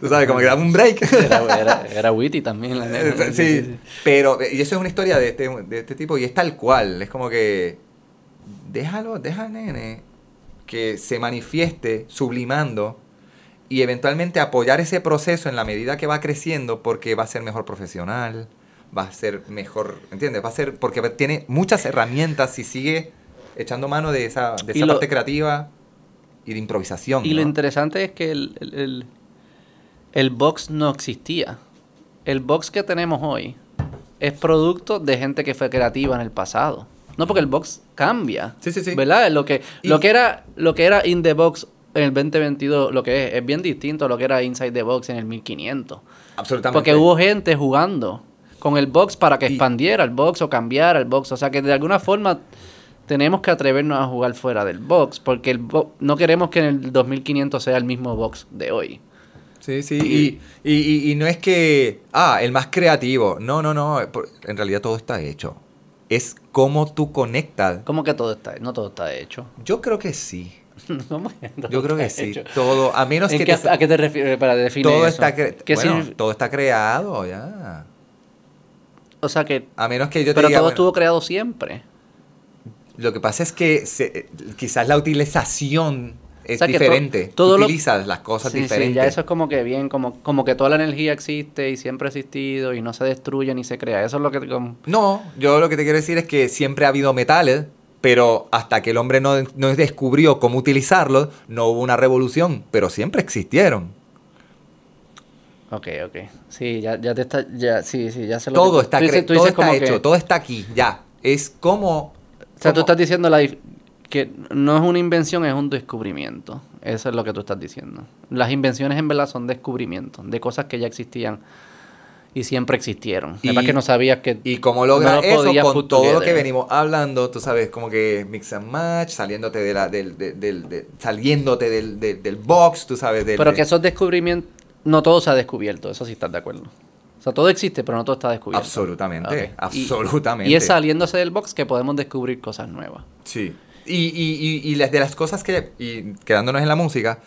Tú sabes, como que dame un break. Era, witty también la nena. Sí, pero, y eso es una historia de este, de este tipo y es tal cual. Es como que, déjalo, deja nene que se manifieste sublimando y eventualmente apoyar ese proceso en la medida que va creciendo porque va a ser mejor profesional, va a ser mejor, ¿entiendes? Va a ser porque tiene muchas herramientas y sigue echando mano de esa, de esa parte creativa y de improvisación. Y lo interesante es que el, el, el, box no existía. El box que tenemos hoy es producto de gente que fue creativa en el pasado. No porque el box cambia. Sí, sí, sí. ¿Verdad? Lo que, lo que, era, lo que era in the box en el 2022, lo que es, es bien distinto a lo que era inside the box en el 1500. Absolutamente. Porque hubo gente jugando con el box para que expandiera el box o cambiara el box. O sea que de alguna forma tenemos que atrevernos a jugar fuera del box, porque el no queremos que en el 2500 sea el mismo box de hoy. Sí, sí, y, y, y, no es que, ah, el más creativo. No, no, no, en realidad todo está hecho. Es cómo tú conectas. ¿Cómo que todo está No todo está hecho. Yo creo que sí. Yo creo que sí. Todo, a menos que... ¿A qué te refieres para definir todo eso? Está bueno, todo está creado ya. O sea que. A menos que yo te Pero todo estuvo creado siempre. Lo que pasa es que quizás la utilización es diferente. todo utilizas las cosas diferentes. Sí, ya eso es como que bien, como, como que toda la energía existe y siempre ha existido y no se destruye ni se crea. Eso es lo que. No, yo lo que te quiero decir es que siempre ha habido metales, pero hasta que el hombre no, no descubrió cómo utilizarlos, no hubo una revolución, pero siempre existieron. Ok, ok. Sí, ya, ya te está, ya, sí, sí, ya se lo Todo está, todo está hecho, todo está aquí, ya. Es como... O sea, tú estás diciendo la, que no es una invención, es un descubrimiento. Eso es lo que tú estás diciendo. Las invenciones en verdad son descubrimientos de cosas que ya existían y siempre existieron. Y- Además que no sabías que... Y cómo logra no lo eso con todo lo que venimos hablando, tú sabes, como que mix and match, saliéndote de la, del, del, del- de- saliéndote del, del, del box, tú sabes, del, Pero que esos descubrimientos, no todo se ha descubierto, eso sí estás de acuerdo. O sea, todo existe, pero no todo está descubierto. Absolutamente, Ok. Y- absolutamente. Y, es saliéndose del box que podemos descubrir cosas nuevas. Sí. Y, y, y, y las de las cosas que, y quedándonos en la música,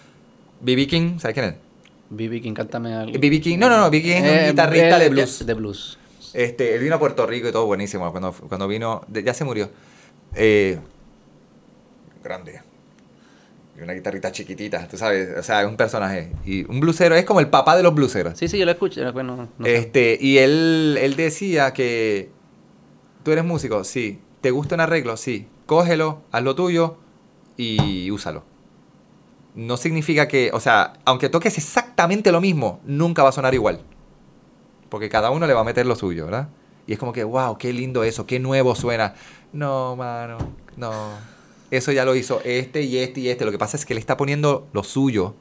B.B. King, ¿sabes quién es? Vivi, King, cántame algo. B.B. King, no, no, no, B.B. King es Eh, un guitarrista eh, de blues. De blues. Este, él vino a Puerto Rico y todo buenísimo. Cuando, cuando vino, ya se murió. Eh, grande. Y una guitarrita chiquitita, tú sabes. O sea, es un personaje. Y un blusero es como el papá de los bluseros. Sí, sí, yo lo escuché. Bueno, no sé. este, y él, él decía que tú eres músico, sí. ¿Te gusta un arreglo? Sí. Cógelo, haz lo tuyo y úsalo. No significa que, o sea, aunque toques exactamente lo mismo, nunca va a sonar igual. Porque cada uno le va a meter lo suyo, ¿verdad? Y es como que, wow, qué lindo eso, qué nuevo suena. No, mano, no. Eso ya lo hizo este y este y este. Lo que pasa es que le está poniendo lo suyo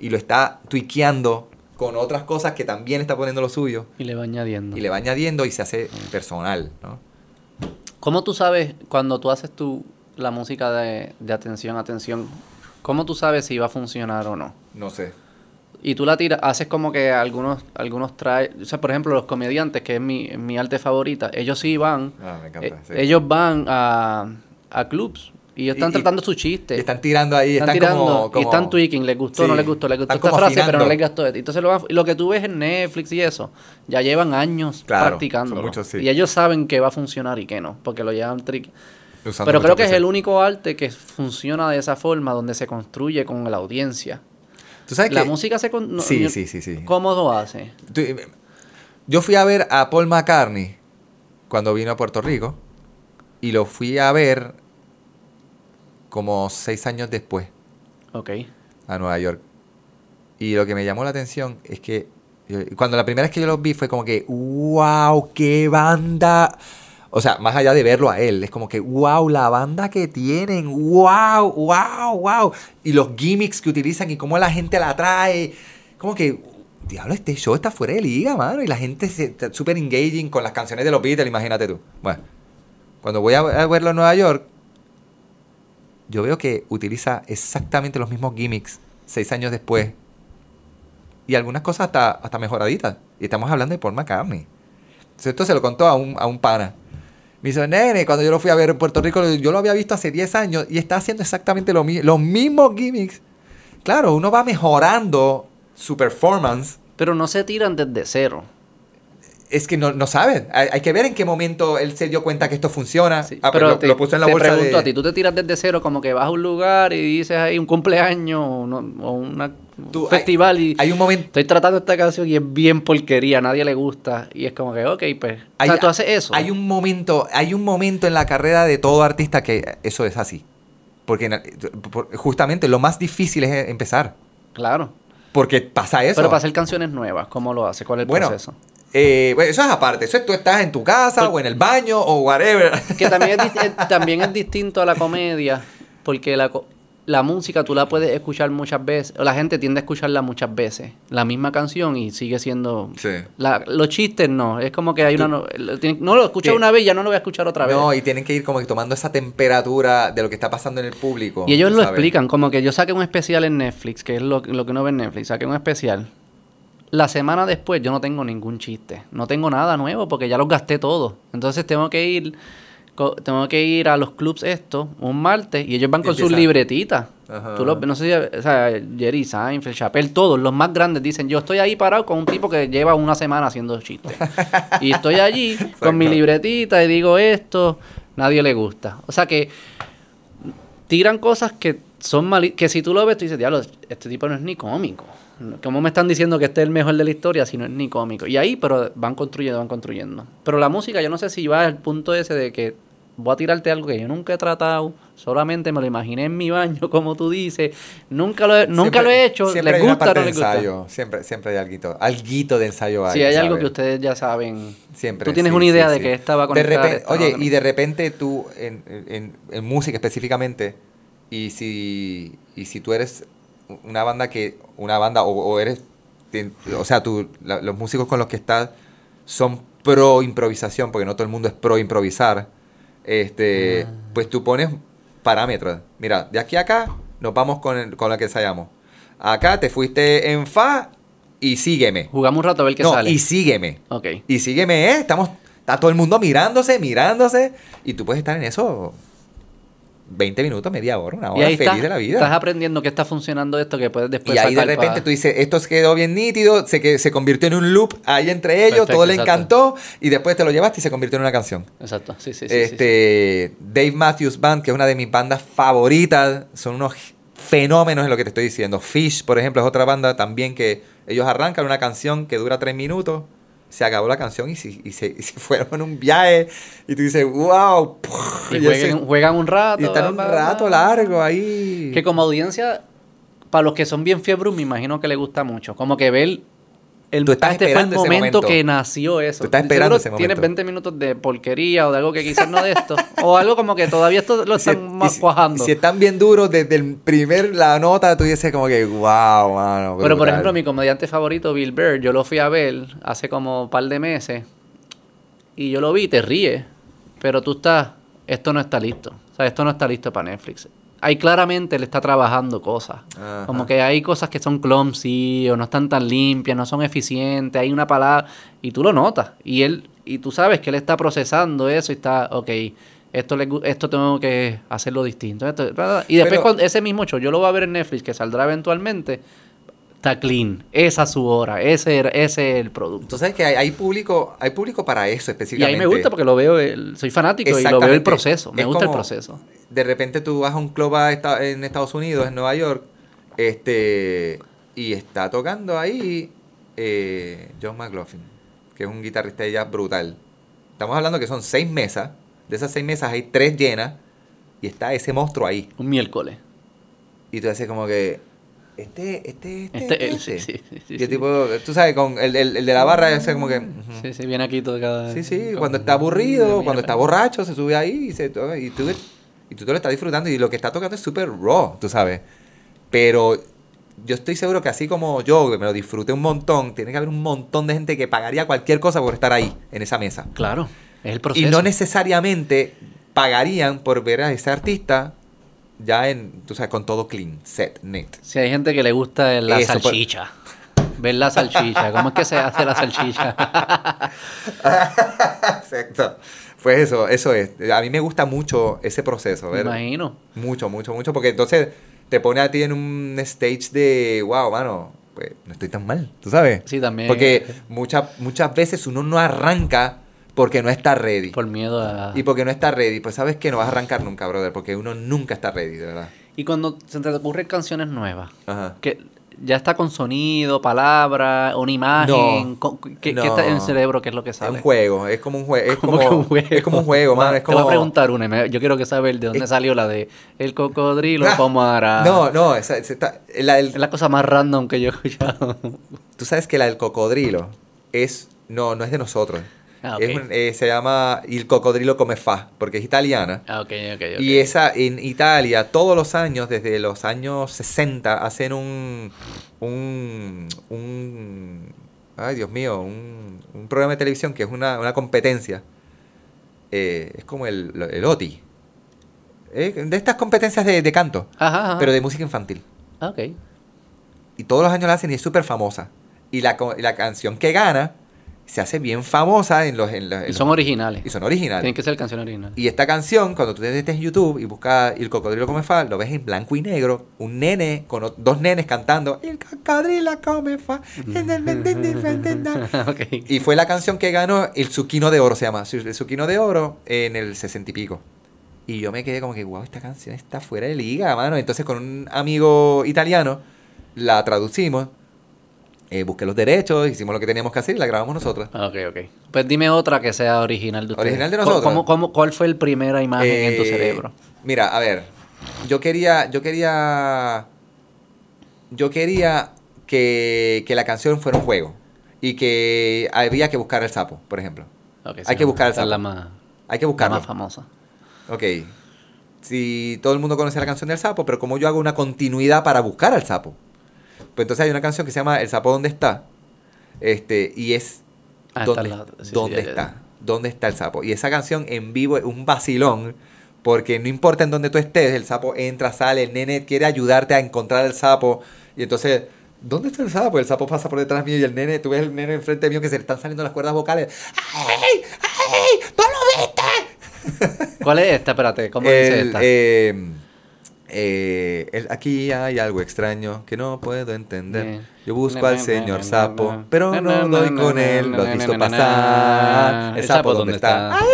y lo está tuiqueando con otras cosas que también está poniendo lo suyo Y le va añadiendo. y le va añadiendo y se hace personal, ¿no? ¿Cómo tú sabes cuando tú haces tu, la música de, de atención, atención? ¿Cómo tú sabes si va a funcionar o no? No sé. Y tú la tiras, haces como que algunos, algunos trae, o sea, por ejemplo, los comediantes, que es mi, mi arte favorita, ellos sí van, Ah, me encanta. eh, sí. ellos van a, a clubs y ellos están Y- y- tratando su chiste. Y están tirando ahí, están, tirando como, como- y están tweaking, les gustó, no Sí, les gustó, les gustó esta frase, pero no les gustó. Entonces lo, lo que tú ves en Netflix y eso, ya llevan años Claro, practicando. son muchos, sí. Y ellos saben que va a funcionar y que no, porque lo llevan trick. usando Pero creo que es el único arte que funciona de esa forma, donde se construye con la audiencia. ¿Tú sabes La que- música se... con- no- Sí, sí, sí, sí. ¿Cómo lo hace? Tú- Yo fui a ver a Paul McCartney cuando vino a Puerto Rico y lo fui a ver como seis años después Ok. a Nueva York. Y lo que me llamó la atención es que yo- cuando la primera vez que yo los vi fue como que, wow, qué banda. O sea, más allá de verlo a él, es como que, wow, la banda que tienen, wow, wow, wow. Y los gimmicks que utilizan y cómo la gente la trae. Como que, diablo, este show está fuera de liga, mano. Y la gente se- está súper engaging con las canciones de los Beatles, imagínate tú. Bueno, cuando voy a, a verlo en Nueva York, yo veo que utiliza exactamente los mismos gimmicks seis años después. Y algunas cosas hasta, hasta mejoraditas. Y estamos hablando de Paul McCartney. Entonces, Esto se lo contó a un, a un pana. Me dice, nene, cuando yo lo fui a ver en Puerto Rico, yo lo había visto hace 10 años y está haciendo exactamente lo los mismos gimmicks. Claro, uno va mejorando su performance. Pero no se tiran desde cero. Es que no, no saben. Hay, hay que ver en qué momento él se dio cuenta que esto funciona. Sí, Ah, pero lo, te, lo puso en la te bolsa pregunto de... a ti, tú te tiras desde cero como que vas a un lugar y dices ahí un cumpleaños o, no- o una- un Tú- hay- festival y Hay un momento... estoy tratando esta canción y es bien porquería, a nadie le gusta y es como que, ok, pues, o Hay, sea, tú haces eso. Hay un momento, hay un momento en la carrera de todo artista que eso es así. Porque justamente lo más difícil es empezar. Claro. Porque pasa eso. Pero para hacer canciones nuevas, ¿cómo lo hace? ¿Cuál es el bueno, proceso? Eh, bueno, eso es aparte. Eso es tú estás en tu casa o en el baño o whatever. Que también es, eh, también es distinto a la comedia, porque la, la música tú la puedes escuchar muchas veces, o la gente tiende a escucharla muchas veces, la misma canción y sigue siendo... Sí. La- los chistes no, es como que hay una... No, no lo escuchas una vez y ya no lo voy a escuchar otra vez. No, y tienen que ir como que tomando esa temperatura de lo que está pasando en el público. y ellos lo sabes. explican, como que yo saqué un especial en Netflix, que es lo, lo que uno ve en Netflix, saqué un especial. La semana después yo no tengo ningún chiste, no tengo nada nuevo porque ya los gasté todos. Entonces tengo que ir tengo que ir a los clubs estos un martes y ellos van con sus libretitas. Ajá. Tú los- no sé si, o sea, Jerry Seinfeld, Chappelle, todos los más grandes dicen, yo estoy ahí parado con un tipo que lleva una semana haciendo chistes. y estoy allí con mi libretita y digo esto, nadie le gusta. O sea que tiran cosas que son mal que si tú lo ves tú dices, diablo, este tipo no es ni cómico. ¿Cómo me están diciendo que este es el mejor de la historia si no es ni cómico? Y ahí, pero van construyendo, van construyendo. Pero la música, yo no sé si va al punto ese de que voy a tirarte algo que yo nunca he tratado, solamente me lo imaginé en mi baño, como tú dices, nunca lo he, nunca Siempre- lo he hecho, siempre les gusta no les gusta. ensayo. Siempre, siempre hay alguito, alguito de ensayo hay. Si hay algo que ustedes ya saben, Siempre. tú tienes sí, una sí, idea de sí. que esta va oye, no. y de repente tú, en, en- en música específicamente, y si, y si tú eres una banda que, una banda, o, o eres, o sea, tú, la- los músicos con los que estás son pro improvisación, porque no todo el mundo es pro improvisar, este, Ah. pues tú pones parámetros. Mira, de aquí a acá nos vamos con, el- con la que ensayamos. Acá te fuiste en fa y sígueme. Jugamos un rato a ver qué no, sale. y sígueme. Ok. Y sígueme, ¿eh? Estamos, está todo el mundo mirándose, mirándose. Y tú puedes estar en eso 20 minutos, media hora, una Y hora ahí feliz estás, de la vida. estás aprendiendo que está funcionando esto que puedes después y ahí de repente tú dices, esto se quedó bien nítido, se, que, se convirtió en un loop ahí entre ellos, Perfecto, todo le exacto. encantó, y después te lo llevaste y se convirtió en una canción. Exacto, sí, sí, sí. sí, este, Dave Matthews Band, que es una de mis bandas favoritas, son unos fenómenos en lo que te estoy diciendo. Fish, por ejemplo, es otra banda también que ellos arrancan una canción que dura tres minutos, se acabó la canción y, se- y se, y se fueron en un viaje y tú dices, wow. Y y jueguen, ese- juegan un rato. y están un rato largo ahí. Que como audiencia, para los que son bien fiebros, me imagino que les gusta mucho. Como que ver el Tú estás este fue el esperando momento, momento. que nació eso. Tú estás esperando ese Tienes momento. 20 minutos de porquería o de algo que quizás no de esto. o algo como que todavía esto lo están si- cuajando. Si están bien duros desde el primer, la nota, tú dices como que, wow, mano. Pero por brutal". ejemplo, mi comediante favorito, Bill Burr, yo lo fui a ver hace como un par de meses. Y yo lo vi, y te ríes. Pero tú estás, esto no está listo. O sea, esto no está listo para Netflix. Ahí claramente le está trabajando cosas. Ajá. Como que hay cosas que son clumsy o no están tan limpias, no son eficientes, hay una palabra y tú lo notas. Y él y tú sabes que él está procesando eso y está, ok, esto, le, esto tengo que hacerlo distinto. esto- y después Pero- cuando ese mismo show yo lo voy a ver en Netflix, que saldrá eventualmente, está clean. Esa es su hora, ese, es el producto. Tú sabes que hay, hay público, hay público para eso Y específicamente. ahí me gusta porque lo veo, el- soy fanático y lo veo el proceso, me Es gusta el proceso. De repente tú vas a un club a esta- en Estados Unidos, en Nueva York, este y está tocando ahí eh, John McLaughlin, que es un guitarrista de jazz brutal. Estamos hablando que son seis mesas. De esas seis mesas hay tres llenas y está ese monstruo ahí. Un miércoles. Y tú haces como que este, este, este, Este, este. sí, sí, sí, Y el tipo, tú sabes, con el, el- el de la barra, ese como que. ujú. Sí, sí, viene aquí todo cada... Sí, sí, cuando está aburrido, cuando está borracho, se sube ahí y, se, y, tú, y tú te lo estás disfrutando y lo que está tocando es súper raw, tú sabes. Pero yo estoy seguro que así como yo, que me lo disfruté un montón, tiene que haber un montón de gente que pagaría cualquier cosa por estar ahí, en esa mesa. Claro, es el proceso. Y no necesariamente pagarían por ver a ese artista ya en, tú sabes, con todo clean, set, net. Si hay gente que le gusta la Eso, pues. salchicha. Ver la salchicha. ¿Cómo es que se hace la salchicha? Exacto. Pues eso, eso es. A mí me gusta mucho ese proceso, Me ¿verdad? imagino. Mucho, mucho, mucho, porque entonces te pone a ti en un stage de, wow, mano, pues no estoy tan mal, ¿tú sabes? Sí, también. Porque muchas muchas veces uno no arranca porque no está ready. Por miedo a... Y porque no está ready, pues sabes que no vas a arrancar nunca, brother, porque uno nunca está ready, de verdad. Y cuando se te ocurren canciones nuevas, Ajá. que ya está con sonido, palabra, una imagen, No, ¿qué, no. qué está en el cerebro? ¿Qué es lo que Es sale? un juego, es como un juego, es ¿Cómo como, que un juego? es como un juego, mano, es Te como voy a preguntar una. Yo quiero que saber de dónde Es- salió la de el cocodrilo, Ah, cómo hará. No, no, esa- esa está- la del- Es la cosa más random que yo he escuchado. tú sabes que la del cocodrilo es no, no es de nosotros. Ah, ok. Es un- eh, se llama Il cocodrilo come fa, porque es italiana. Ah, ok, ok, ok. Y esa en Italia, todos los años, desde los años 60, hacen un. un. un ay, Dios mío, un, un programa de televisión que es una, una competencia. Eh, es como el, el OTI. Eh, de estas competencias de, de canto, Ajá, ajá. pero de música infantil. Ah, Ok. Y todos los años la hacen y es súper famosa. Y la, y la canción que gana se hace bien famosa en los. En los- en Y los- son originales. y son originales. Tienen que ser canciones originales. Y esta canción, cuando tú te metes en YouTube y buscas El cocodrilo come fa, lo ves en blanco y negro, un nene con dos nenes cantando El cocodrilo come fa. ok. Y fue la canción que ganó el Zucchino de Oro, se llama. El Zucchino de Oro en el sesenta y pico. Y yo me quedé como que, wow, esta canción está fuera de liga, mano. Entonces con un amigo italiano la traducimos eh, busqué los derechos, hicimos lo que teníamos que hacer y la grabamos nosotros. Ok, ok. Pues dime otra que sea original de ustedes. Original de ¿Cómo- nosotros. cómo- cómo- cuál fue la primera imagen en tu Eh, cerebro? Mira, a ver, yo quería, yo quería, yo quería que, que la canción fuera un juego y que había que buscar el sapo, por ejemplo. Ok, hay que buscar el esa es la sapo. más, Hay que la buscarlo. más famosa. Ok. Si todo el mundo conoce la canción del sapo, pero como yo hago una continuidad para buscar al sapo. Pues entonces hay una canción que se llama El sapo dónde está. Este, y es Ah, está ¿Dónde, lado. Sí, sí, dónde ya, ya, está? ¿Dónde está el sapo? Y esa canción en vivo es un vacilón, porque no importa en dónde tú estés, el sapo entra, sale, el nene quiere ayudarte a encontrar el sapo. Y entonces, ¿dónde está el sapo? El sapo pasa por detrás mío y el nene, tú ves el nene enfrente mío que se le están saliendo las cuerdas vocales. ¡Ay! ¡Ay! ¡No lo viste! ¿Cuál es esta? Espérate, ¿cómo dice El, esta? eh, eh, aquí hay algo extraño que no puedo entender. Yo busco al señor sapo, pero no doy con él. Lo has visto pasar. El sapo, ¿dónde está?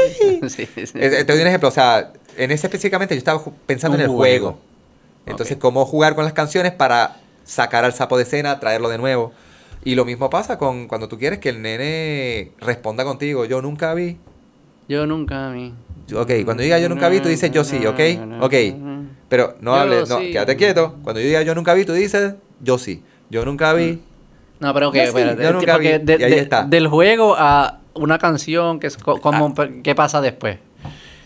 Sí, sí. Eh, Te doy un ejemplo, o sea, en ese específicamente yo estaba pensando en el juego. Entonces, cómo jugar con las canciones para sacar al sapo de escena, traerlo de nuevo. Y lo mismo pasa con cuando tú quieres que el nene responda contigo. Yo nunca vi. Yo nunca vi. Ok, cuando diga yo nunca vi, tú dices yo sí, ¿ok? Ok. Pero no Yo hables, no, sí. quédate quieto. Cuando yo diga yo nunca vi, tú dices yo sí. Yo nunca vi. No, pero que, Yo sí, espérate, yo nunca vi, de- y ahí de- está. Ah. del juego a una canción, que es co- como, ¿qué pasa después?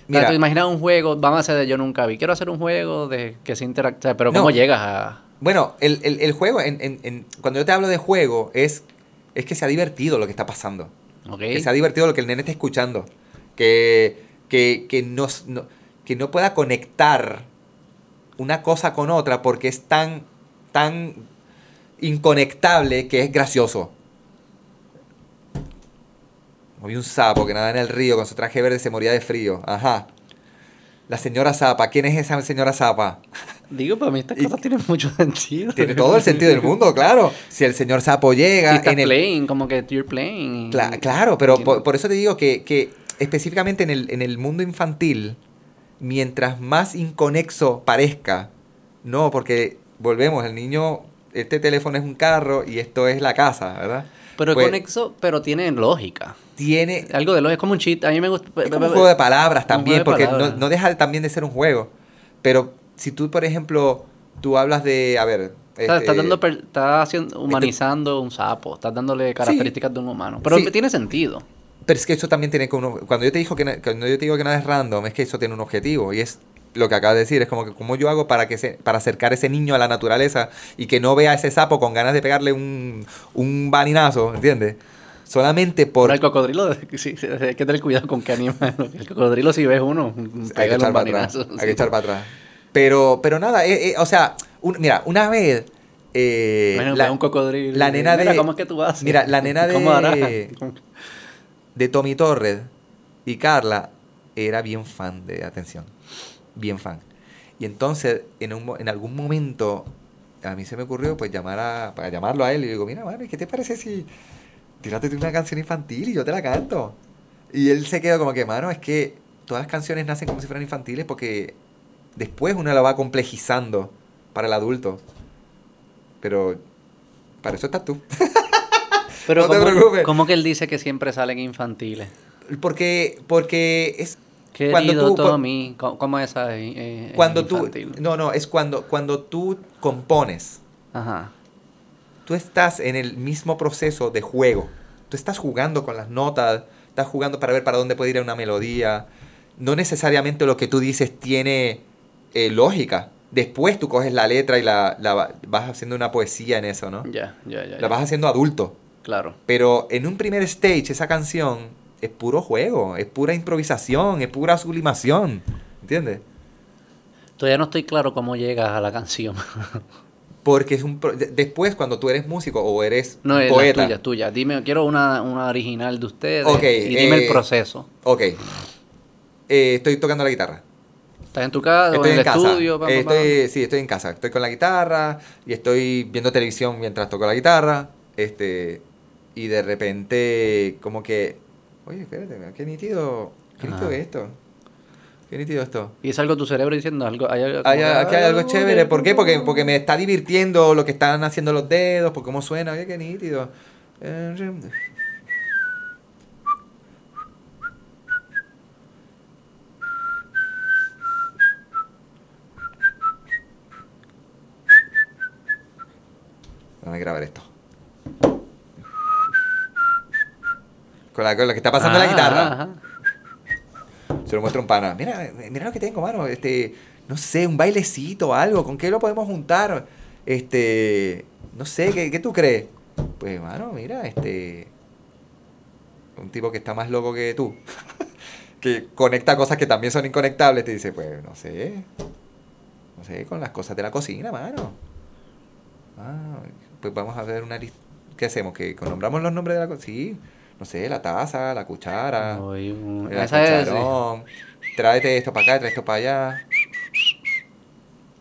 Mira, tú imaginas un juego, vamos a hacer de Yo Nunca Vi. Quiero hacer un juego de que se interactúe, pero ¿cómo No. llegas a...? Bueno, el, el- el juego, en, en- en- cuando yo te hablo de juego, es, es que sea divertido lo que está pasando. ¿Ok? Que sea divertido lo que el nene está escuchando. Que, que, que, no, no- que no pueda conectar una cosa con otra porque es tan, tan inconectable que es gracioso. Había un sapo que nada en el río con su traje verde se moría de frío. Ajá. La señora Zapa. ¿Quién es esa señora Zapa? Digo, para mí estas Y- cosas tienen mucho sentido. Tiene todo el sentido del mundo, claro. Si el señor Sapo llega Si estás en el... playing, como que you're playing. Cla- claro, pero por, por eso te digo que, que específicamente en el, en el mundo infantil, mientras más inconexo parezca, no, porque volvemos, el niño, este teléfono es un carro y esto es la casa, ¿verdad? Pero Pues, es conexo, pero tiene lógica. Tiene... Algo de lógica, es como un cheat. A mí me gusta... Es como un juego de palabras también, de porque no, palabras. no deja también de ser un juego. Pero si tú, por ejemplo, tú hablas de, a ver... Este, estás, dando per- estás haciendo, humanizando un sapo, estás dándole características de un humano. Pero Sí. tiene sentido. Pero es que eso también tiene que uno, cuando yo te digo que na- cuando yo te digo que nada es random, es que eso tiene un objetivo y es lo que acabas de decir, es como que cómo yo hago para que se, para acercar ese niño a la naturaleza y que no vea a ese sapo con ganas de pegarle un, un baninazo, ¿entiendes? Solamente por Pero el cocodrilo, sí, sí, hay que tener cuidado con qué animal. El cocodrilo, si ves uno, hay que echar para atrás. baninazo. Hay sí. que echar para atrás. Pero, pero nada, eh, eh, o sea, un- mira, una vez eh, Bueno, la- un cocodrilo. la nena Mira, de- ¿Cómo es que tú haces? mira, la nena ¿Cómo harás? De- Tommy Torres y Carla era bien fan de atención. Bien fan. Y entonces, en, un, en algún momento, a mí se me ocurrió pues llamar a, para llamarlo a él y digo, mira, mano, ¿qué te parece si tírate una canción infantil y yo te la canto? Y él se quedó como que, mano, es que todas las canciones nacen como si fueran infantiles porque después uno la va complejizando para el adulto. Pero para eso estás tú. Pero No te ¿cómo, preocupes. ¿cómo que él dice que siempre salen infantiles? Porque, porque es Querido Cuando tú- Tommy, ¿cómo, cómo es esa? eh, eh, cuando tú infantil? no no es cuando cuando tú compones Ajá. tú estás en el mismo proceso de juego tú estás jugando con las notas estás jugando para ver para dónde puede ir una melodía no necesariamente lo que tú dices tiene eh, lógica después tú coges la letra y la, la va- vas haciendo una poesía en eso no Ya, ya, ya. la vas haciendo adulto Claro. pero en un primer stage esa canción es puro juego es pura improvisación es pura sublimación ¿entiendes? Todavía no estoy claro cómo llegas a la canción. Porque es un... pro- de- Después, cuando tú eres músico o eres No, es poeta... la tuya, tuya. Dime, quiero una, una original de ustedes. Y dime eh, el proceso. Ok. Eh, estoy tocando la guitarra. ¿Estás en tu casa o Estoy en en el casa. estudio? Pam, Eh, pam, pam? estoy, sí, estoy en casa. Estoy con la guitarra y estoy viendo televisión mientras toco la guitarra. Este... Y de repente, como que... Oye, espérate, qué nítido... Qué nítido es esto. Qué nítido esto. Y es algo tu cerebro diciendo algo. Hay, algo- Hay- aquí hay algo chévere. ¿Por qué? Porque, porque me está divirtiendo lo que están haciendo los dedos, por cómo suena. Oye, qué nítido. Déjame grabar esto. Con, la, con lo que está pasando en la Ah, guitarra. ajá. Se lo muestro a un pana. Mira, mira lo que tengo, mano. Este, no sé, un bailecito o algo. ¿Con qué lo podemos juntar? Este, no sé, ¿qué, qué tú crees? Pues, mano, mira, este. Un tipo que está más loco que tú. que conecta cosas que también son inconectables. Te dice, pues, no sé. No sé, con las cosas de la cocina, mano. Ah, pues vamos a ver una lista. ¿Qué hacemos? ¿Que nombramos los nombres de la cocina? Sí. No sé, la taza, la cuchara. Un- El es, cucharón, tráete esto para acá, tráete esto para allá.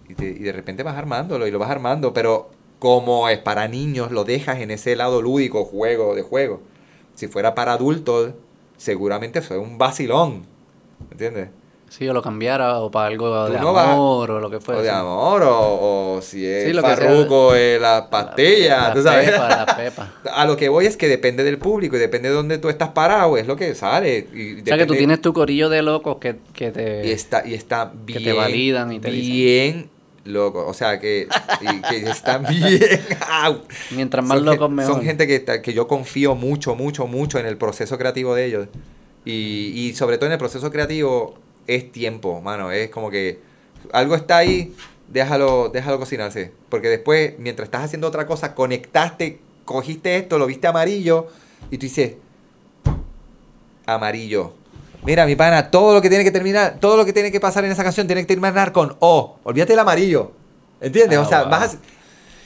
Y, te- y de repente vas armándolo y lo vas armando, pero como es para niños, lo dejas en ese lado lúdico, juego de juego. Si fuera para adultos, seguramente fue un vacilón. ¿Entiendes? Sí, o lo cambiara, o para algo de no vas- amor, o lo que o fuera. de amor, o, o si es Sí, lo que farruco, eh, la pastilla, La tú sabes. pepa, la pepa. A lo que voy es que depende del público y depende de dónde tú estás parado, es lo que sale. Y O sea, que tú tienes tu corillo de locos que, que te... y está y está que bien te validan y te dicen. bien loco o sea que, y que están bien. Mientras más Son locos, mejor. son gente que, que yo confío mucho mucho mucho en el proceso creativo de ellos y, y sobre todo en el proceso creativo es tiempo mano es como que algo está ahí déjalo déjalo cocinarse porque después mientras estás haciendo otra cosa conectaste cogiste esto lo viste amarillo y tú dices amarillo. Mira, mi pana, todo lo que tiene que terminar, todo lo que tiene que pasar en esa canción tiene que terminar con O. Olvídate el amarillo. ¿Entiendes? Ah, o sea, wow. vas a-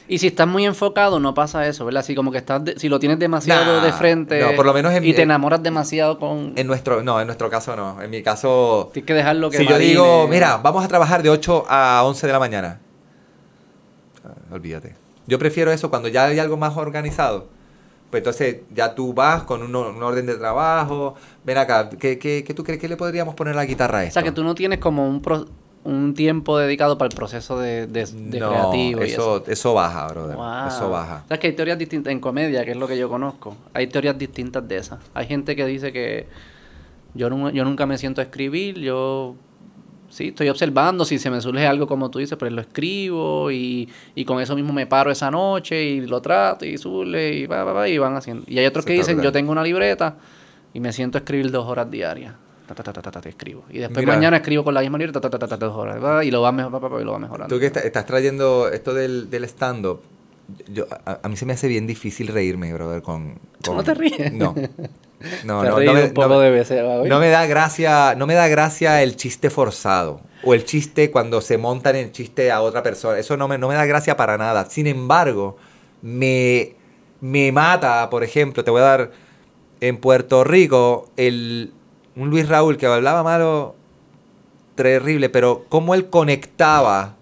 Y si estás muy enfocado, no pasa eso, ¿verdad? Así como que estás, de- si lo tienes demasiado Nah, de frente no, por lo menos en- y te en- enamoras demasiado con... en nuestro, no, en nuestro caso no. En mi caso, Tienes que dejarlo que si yo digo, mira, vamos a trabajar de 8 a 11 de la mañana. Ah, Olvídate. Yo prefiero eso cuando ya hay algo más organizado. Pues entonces ya tú vas con un, un orden de trabajo. Ven acá, ¿qué, qué, qué tú crees que le podríamos poner a la guitarra a O esto? sea, que tú no tienes como un, pro- un tiempo dedicado para el proceso de, de, de no, creativo y eso, eso baja, brother. Wow. Eso baja. O sea, que hay teorías distintas en comedia, que es lo que yo conozco. Hay teorías distintas de esas. Hay gente que dice que yo, yo nunca me siento a escribir, yo sí, estoy observando si se me surge algo como tú dices, pues lo escribo y, y con eso mismo me paro esa noche y lo trato y surge y va, va, va, y van haciendo. Y hay otros que dicen, yo tengo una libreta y me siento a escribir dos horas diarias. Ta, ta, ta, ta, te escribo. Y después Mira. mañana escribo con la misma libreta, ta, ta, ta, dos horas. va, y lo va, mejor, pa, y lo va mejorando. Tú que está- estás trayendo esto del, del stand-up, yo, a, a mí se me hace bien difícil reírme, brother, con... ¿Tú con- no te ríes? No. No, no, no me, un poco no de veces, ¿va, no me da gracia, no me da gracia el chiste forzado. O el chiste cuando se montan el chiste a otra persona. Eso no me, no me da gracia para nada. Sin embargo, me, me mata, por ejemplo, te voy a dar en Puerto Rico, el, un Luis Raúl que hablaba malo, terrible, pero cómo él conectaba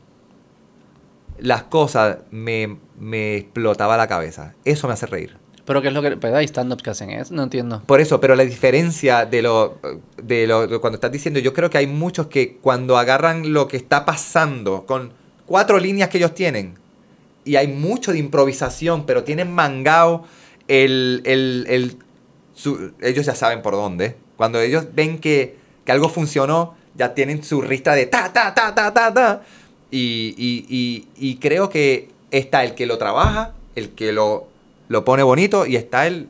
las cosas me, me explotaba la cabeza. Eso me hace reír. Pero ¿qué es lo que... Pues hay stand-ups que hacen eso, no entiendo. Por eso, pero la diferencia de lo, de lo de cuando estás diciendo, yo creo que hay muchos que cuando agarran lo que está pasando con cuatro líneas que ellos tienen, y hay mucho de improvisación, pero tienen mangao el, el, el- su- ellos ya saben por dónde. Cuando ellos ven que, que algo funcionó, ya tienen su ristra de ta, ta, ta, ta, ta, ta. Y, y, y, y creo que está el que lo trabaja, el que lo, lo pone bonito, y está el,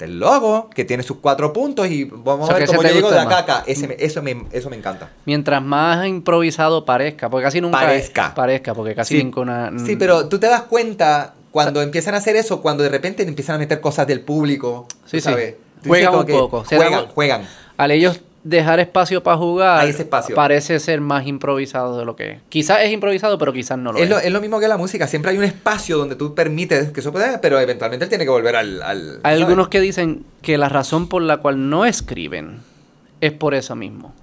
el logo, que tiene sus cuatro puntos, y vamos O sea, a ver cómo yo llego de acá acá. Ese me- eso, me, eso me encanta. Mientras más improvisado parezca, porque casi nunca... Parezca. Parezca, porque casi Sí. ninguna... Sí, pero tú te das cuenta cuando empiezan a hacer eso, cuando de repente empiezan a meter cosas del público. Sí, sabes. Juegan dices un que poco. Juegan, juegan. Al ellos dejar espacio para jugar, Hay ese espacio. parece ser más improvisado de lo que es. Quizás es improvisado, pero quizás no lo es. Es lo, es lo mismo que la música. Siempre hay un espacio donde tú permites que eso pueda, pero eventualmente él tiene que volver al. al Hay algunos que dicen que la razón por la cual no escriben es por eso mismo.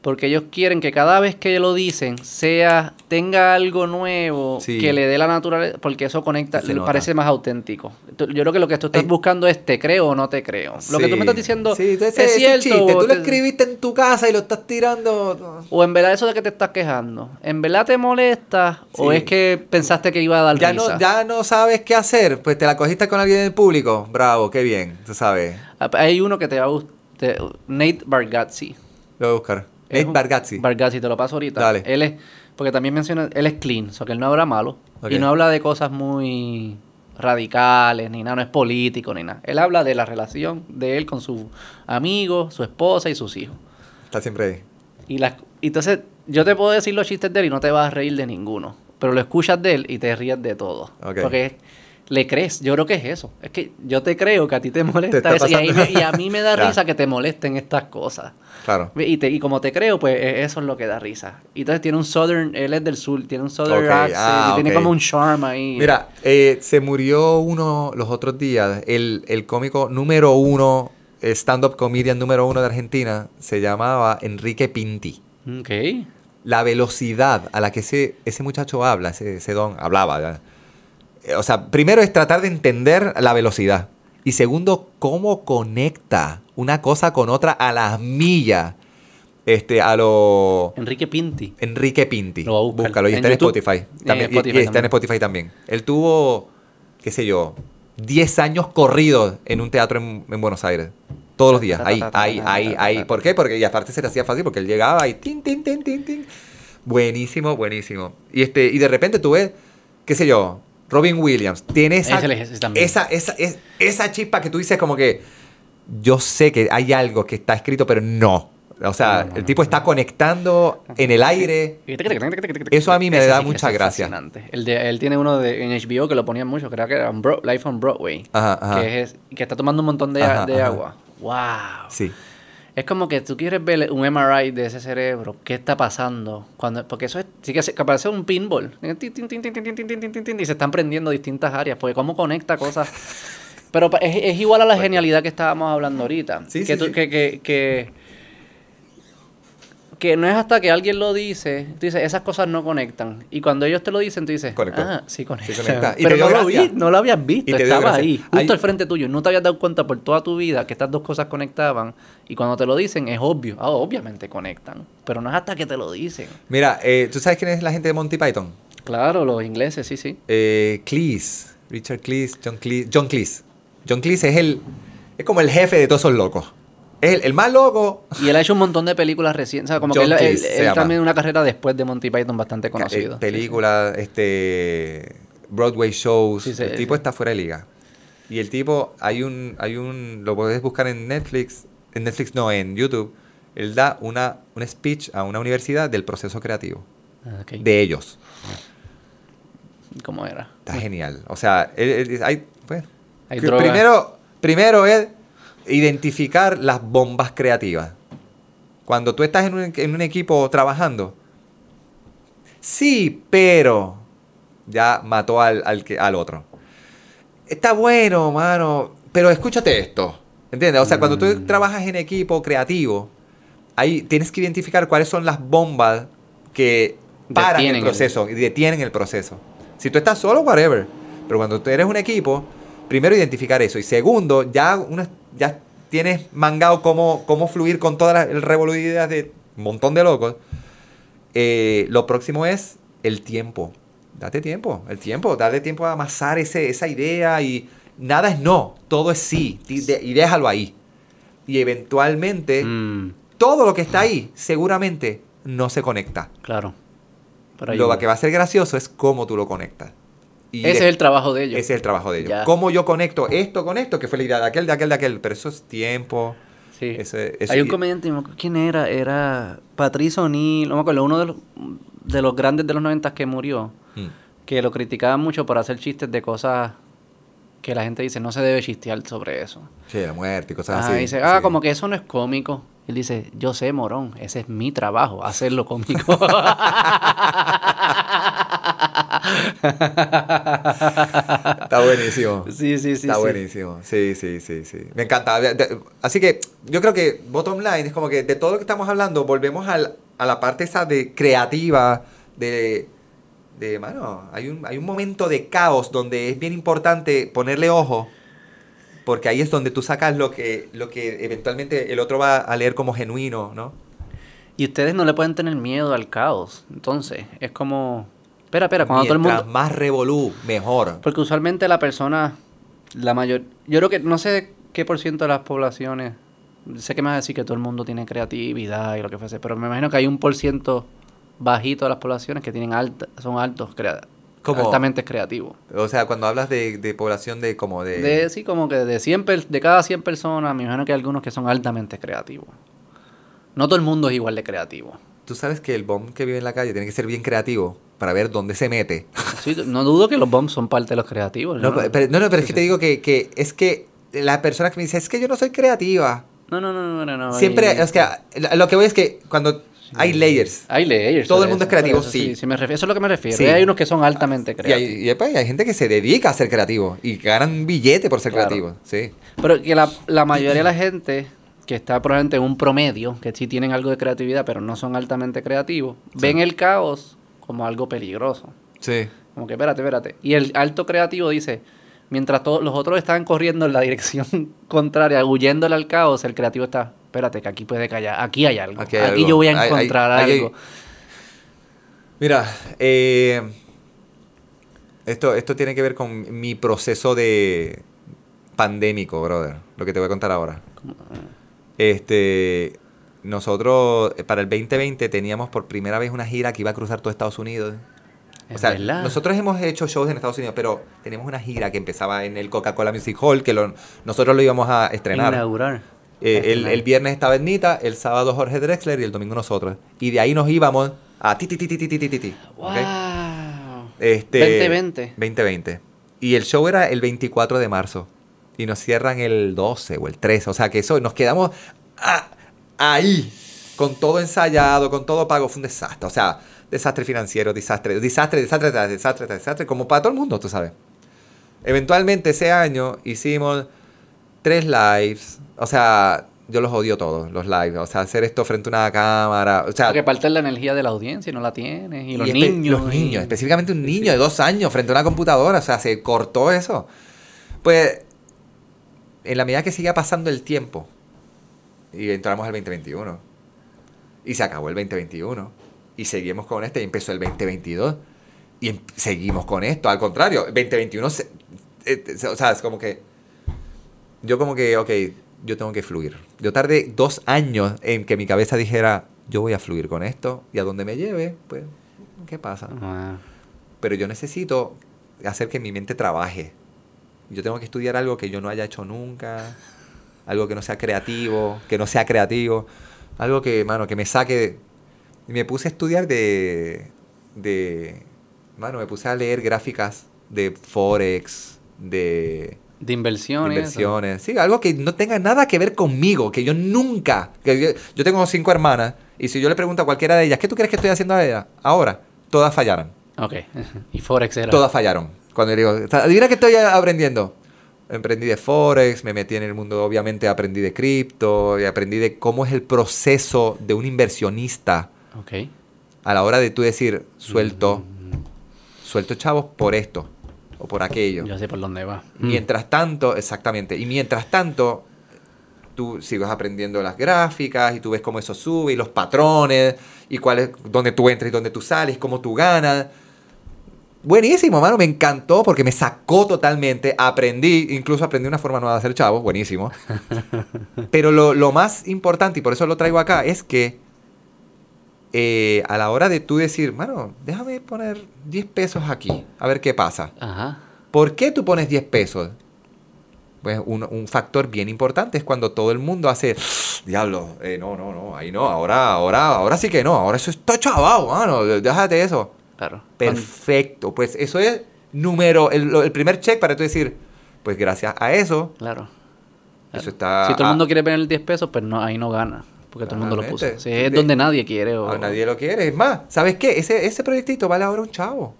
Porque ellos quieren que cada vez que lo dicen sea tenga algo nuevo Sí. que le dé la naturaleza, porque eso conecta, le parece más auténtico. Yo creo que lo que tú estás Ey. buscando es te creo o no te creo. Lo que tú me estás diciendo Sí, es cierto. chiste, tú lo te- escribiste en tu casa y lo estás tirando. O en verdad eso de que te estás quejando, ¿en verdad te molesta o es que pensaste que iba a dar Ya risa? no, ya no sabes qué hacer, pues te la cogiste con alguien en el público. Bravo, qué bien, tú sabes. Ah, Hay uno que te va a gustar, Nate Bargatze. Lo voy a buscar. Es Nate un- Bargatze. Bargatze, te lo paso ahorita. Dale. Él es, porque también menciona, él es clean, o sea que él no habla malo y no habla de cosas muy radicales ni nada, no es político ni nada. Él habla de la relación de él con su amigo, su esposa y sus hijos. Está siempre ahí. Y las, entonces yo te puedo decir los chistes de él y no te vas a reír de ninguno, pero lo escuchas de él y te ríes de todo. Ok. Porque le crees, yo creo que es eso. Es que yo te creo que a ti te molesta eso y, ahí pasando. me- y a mí me da risa que te molesten estas cosas. Claro. Y, te- y como te creo, pues e- eso es lo que da risa. Y entonces tiene un southern, él es del sur, tiene un southern accent, ah, y tiene como un charm ahí. Mira, eh, se murió uno los otros días, el, el cómico número uno, eh, stand-up comedian número uno de Argentina, se llamaba Enrique Pinti. Ok. La velocidad a la que ese, ese muchacho habla, ese, ese don, hablaba. Eh, O sea, primero es tratar de entender la velocidad. Y segundo, cómo conecta una cosa con otra a las millas. Este, a lo... Enrique Pinti. Enrique Pinti. Lo voy a buscar. Búscalo. Y está en. Spotify. En También, y- Spotify y, está en. Spotify también. Él tuvo, qué sé yo, 10 años corridos en un teatro en, en Buenos Aires. Todos los días. Ahí, ahí, ahí, ahí. ¿Por qué? Porque y aparte se le hacía fácil porque él llegaba y tin, tin, tin, tin, tin. Buenísimo, buenísimo. Y este, y de repente tú ves, qué sé yo, Robin Williams. Tiene esa, esa, esa, es- esa chispa que tú dices como que yo sé que hay algo que está escrito, pero no. O sea, No, no, el tipo no. está conectando en el aire. Eso a mí me da sí, mucha gracia. El de, él tiene uno de, en HBO que lo ponían mucho, creo que era Bro- Life on Broadway. Ajá, ajá. Que, es, que está tomando un montón de, Ajá, de agua. ¡Wow! Sí. Es como que tú quieres ver un MRI de ese cerebro, qué está pasando, cuando, porque eso es, sí que, que parece un pinball, y se están prendiendo distintas áreas, porque cómo conecta cosas. Pero es, es igual a la genialidad que estábamos hablando ahorita, sí, sí, que, que que no es hasta que alguien lo dice, tú dices, esas cosas no conectan. Y cuando ellos te lo dicen, tú dices, Conectó. ah, sí conecta. Sí conecta. Pero no lo, vi, no lo habías visto, estaba ahí, justo Hay- al frente tuyo. No te habías dado cuenta por toda tu vida que estas dos cosas conectaban. Y cuando te lo dicen, es obvio. Ah, obviamente conectan. Pero no es hasta que te lo dicen. Mira, eh, ¿tú sabes quién es la gente de Monty Python? Claro, los ingleses, sí, sí. Eh, Cleese, Richard Cleese, John Cleese. John Cleese. John Cleese es el. Es como el jefe de todos esos locos. Es el, el más loco. Y él ha hecho un montón de películas recientes. O sea, como John que él, él- él llama. también una carrera después de Monty Python bastante conocido. Eh, películas, este. Broadway shows. Sí, sí, el tipo sí. está fuera de liga. Y el tipo, hay un. hay un Lo puedes buscar en Netflix. En Netflix no, en YouTube. Él da una, un speech a una universidad del proceso creativo. Ah, ok. De ellos. ¿Cómo era? Está genial. O sea, él- él- hay, pues, Hay primero, primero es identificar las bombas creativas. Cuando tú estás en un, en un equipo trabajando, sí, pero ya mató al, al, al otro. Está bueno, mano, pero escúchate esto. ¿Entiendes? O sea, cuando tú Mm. trabajas en equipo creativo, ahí tienes que identificar cuáles son las bombas que paran Detienen el el- proceso y detienen el proceso. Si tú estás solo, whatever. Pero cuando tú eres un equipo, primero identificar eso. Y segundo, ya, una, ya tienes mangado cómo, cómo fluir con toda la el revolú de un montón de locos. Eh, lo próximo es el tiempo. Date tiempo, el tiempo, dale tiempo a amasar ese, esa idea y nada es no, todo es sí y déjalo ahí. Y eventualmente Mm, todo lo que está ahí seguramente no se conecta. claro. Lo que va a ser gracioso es cómo tú lo conectas. Y Ese es el trabajo de ellos. ese es el trabajo de ellos. Ya. Cómo yo conecto esto con esto, que fue la idea de aquel, de aquel, de aquel. Pero eso es tiempo. Sí. Ese- eso- Hay un comediante, ¿quién era? Era Patricio O'Neill, no me acuerdo, uno de los, de los grandes de los 90 que murió, Mm. que lo criticaban mucho por hacer chistes de cosas que la gente dice, no se debe chistear sobre eso. Sí, la muerte y cosas Ajá, así. dice, ah, sí. como que eso no es cómico. Él dice, yo sé, morón, ese es mi trabajo, hacerlo cómico. Está buenísimo. Sí, sí, sí. Está sí. buenísimo. Sí, sí, sí, sí. Me encanta. Así que yo creo que bottom line es como que de todo lo que estamos hablando, volvemos al- a la parte esa de creativa, de, de mano, hay un, hay un momento de caos donde es bien importante ponerle ojo, porque ahí es donde tú sacas lo que, lo que eventualmente el otro va a leer como genuino, ¿no? Y ustedes no le pueden tener miedo al caos. Entonces, es como... Espera, espera, cuando todo el mundo... más revolú, mejor. Porque usualmente la persona, la mayor... Yo creo que no sé qué por ciento de las poblaciones... Sé que me vas a decir que todo el mundo tiene creatividad y lo que fuese, pero me imagino que hay un por ciento bajito de las poblaciones que tienen alta, son altos, crea- ¿Cómo? altamente creativos. O sea, cuando hablas de, de población de como de... De, sí, como que de 100 per- de cada 100 personas, me imagino que hay algunos que son altamente creativos. No todo el mundo es igual de creativo. Tú sabes que el bomb que vive en la calle tiene que ser bien creativo para ver dónde se mete. Sí, no dudo que los bombs son parte de los creativos. No, pero, no, no, pero es sí, que te sí. digo que, que es que la persona que me dice, es que yo no soy creativa. No, no, no, no, no. Siempre, hay- es que lo que voy es que cuando hay layers. Hay layers. Todo el mundo eso, es creativo, eso sí. sí me refiero, eso es lo que me refiero. Sí. Hay unos que son altamente Y creativos. hay, y después hay gente que se dedica a ser creativo y ganan billete por ser Claro. creativo. Sí. Pero que la, la mayoría de la gente que está probablemente en un promedio, que sí tienen algo de creatividad, pero no son altamente creativos, ven el caos como algo peligroso. Sí. Como que espérate, espérate. Y el alto creativo dice, mientras todos los otros están corriendo en la dirección contraria, huyéndole al caos, el creativo está, espérate, que aquí puede callar, aquí hay algo. Aquí Aquí, hay algo. yo voy a hay- encontrar hay- algo. Mira, eh, esto, esto tiene que ver con mi proceso de pandémico, brother. Lo que te voy a contar ahora. Este, nosotros eh, para el 2020 teníamos por primera vez una gira que iba a cruzar todo Estados Unidos. O sea, nosotros hemos hecho shows en Estados Unidos, pero tenemos una gira que empezaba en el Coca-Cola Music Hall, que nosotros lo íbamos a estrenar. Inaugurar. Eh, el, el, viernes estaba Ednita, el sábado Jorge Drexler y el domingo nosotros. Y de ahí nos íbamos a ti, ti, ti, ti, ti, ti, ti, wow. Este, 2020. 2020. Y el show era el 24 de marzo. Y nos cierran el 12 o el 13. O sea que eso, nos quedamos... Ah, ahí. Con todo ensayado, con todo pago. Fue un desastre. O sea, desastre financiero, desastre, desastre, desastre, desastre, tras desastre. Como para todo el mundo, tú sabes. Eventualmente ese año hicimos tres lives. O sea, yo los odio todos, los lives. O sea, hacer esto frente a una cámara. O sea, Porque parte la energía de la audiencia y no la tienes. Y, los niños. Los y- niños, específicamente un niño de dos años frente a una computadora, o sea, se cortó eso. Pues, en la medida que siga pasando el tiempo, y entramos al 2021, y se acabó el 2021, y seguimos con este, y empezó el 2022, y em- seguimos con esto, al contrario, el 2021, se- eh, se- o sea, es como que, yo como que, ok, yo tengo que fluir. Yo tardé dos años en que mi cabeza dijera, yo voy a fluir con esto, y a donde me lleve, pues, ¿qué pasa? Ah, Pero yo necesito hacer que mi mente trabaje. Yo tengo que estudiar algo que yo no haya hecho nunca, algo que no sea creativo, que no sea creativo, algo que, mano, que me saque. Y me puse a estudiar de, de, mano, me puse a leer gráficas de forex, de de inversiones. inversiones, sí, algo que no tenga nada que ver conmigo, que yo nunca, que yo, yo tengo cinco hermanas y si yo le pregunto a cualquiera de ellas, ¿qué tú crees que estoy haciendo ahora? Ahora, todas fallaron. Ok. y Forex era. Todas fallaron. Cuando le digo, adivina que estoy aprendiendo. Aprendí de Forex, me metí en el mundo, obviamente aprendí de cripto, y aprendí de cómo es el proceso de un inversionista Ok. a la hora de tú decir, suelto, suelto chavos por esto o por aquello. Yo sé por dónde va. Mm. Mientras tanto, exactamente, y mientras tanto, tú sigues aprendiendo las gráficas y tú ves cómo eso sube y los patrones y cuál es, dónde tú entras y dónde tú sales, cómo tú ganas. Buenísimo, mano, me encantó porque me sacó totalmente, aprendí, incluso aprendí una forma nueva de hacer chavos, buenísimo. Pero lo, lo más importante, y por eso lo traigo acá, es que eh, a la hora de tú decir, mano, déjame poner 10 pesos aquí, a ver qué pasa. Ajá. ¿Por qué tú pones 10 pesos? Pues un, un factor bien importante es cuando todo el mundo hace, diablo, eh, no, no, no, ahí no, ahora, ahora, ahora sí que no, ahora eso está chavado, mano, déjate eso. Claro. Perfecto, pues eso es número, el, el primer check para tú decir, pues gracias a eso, Claro. eso está... Si todo el ah, mundo quiere poner 10 pesos, pues no, ahí no gana. Porque todo el mundo lo puso. Si es De- donde nadie quiere. O... a nadie lo quiere, es más, ¿sabes qué? Ese, ese proyectito vale ahora un chavo.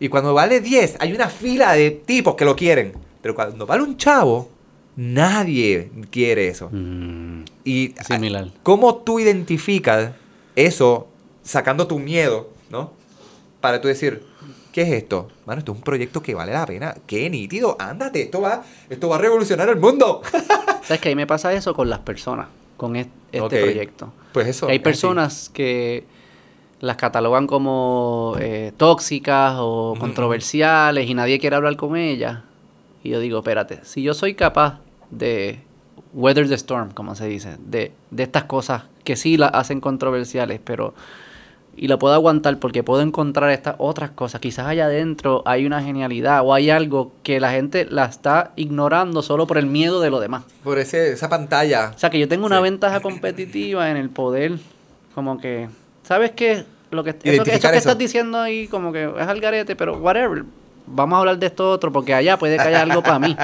Y cuando vale 10, hay una fila de tipos que lo quieren. Pero cuando vale un chavo, nadie quiere eso. Mm, Y similar. ¿Cómo tú identificas eso sacando tu miedo. Para tú decir, ¿qué es esto? Mano, esto es un proyecto que vale la pena. Qué nítido, ándate, esto va, esto va a revolucionar el mundo. ¿Sabes que ahí me pasa eso con las personas, con est- este proyecto? Pues eso. Hay así. personas que las catalogan como eh, tóxicas o controversiales y nadie quiere hablar con ellas. Y yo digo, espérate, si yo soy capaz de weather the storm, como se dice, de, de estas cosas que sí las hacen controversiales, pero y la puedo aguantar porque puedo encontrar estas otras cosas. Quizás allá adentro hay una genialidad o hay algo que la gente la está ignorando solo por el miedo de lo demás. Por ese, esa pantalla. O sea, que yo tengo una Sí. ventaja competitiva en el poder, como que, ¿sabes qué? Lo que, eso, que- eso que estás diciendo ahí, como que es al garete, pero whatever. Vamos a hablar de esto otro, porque allá puede que haya algo para mí.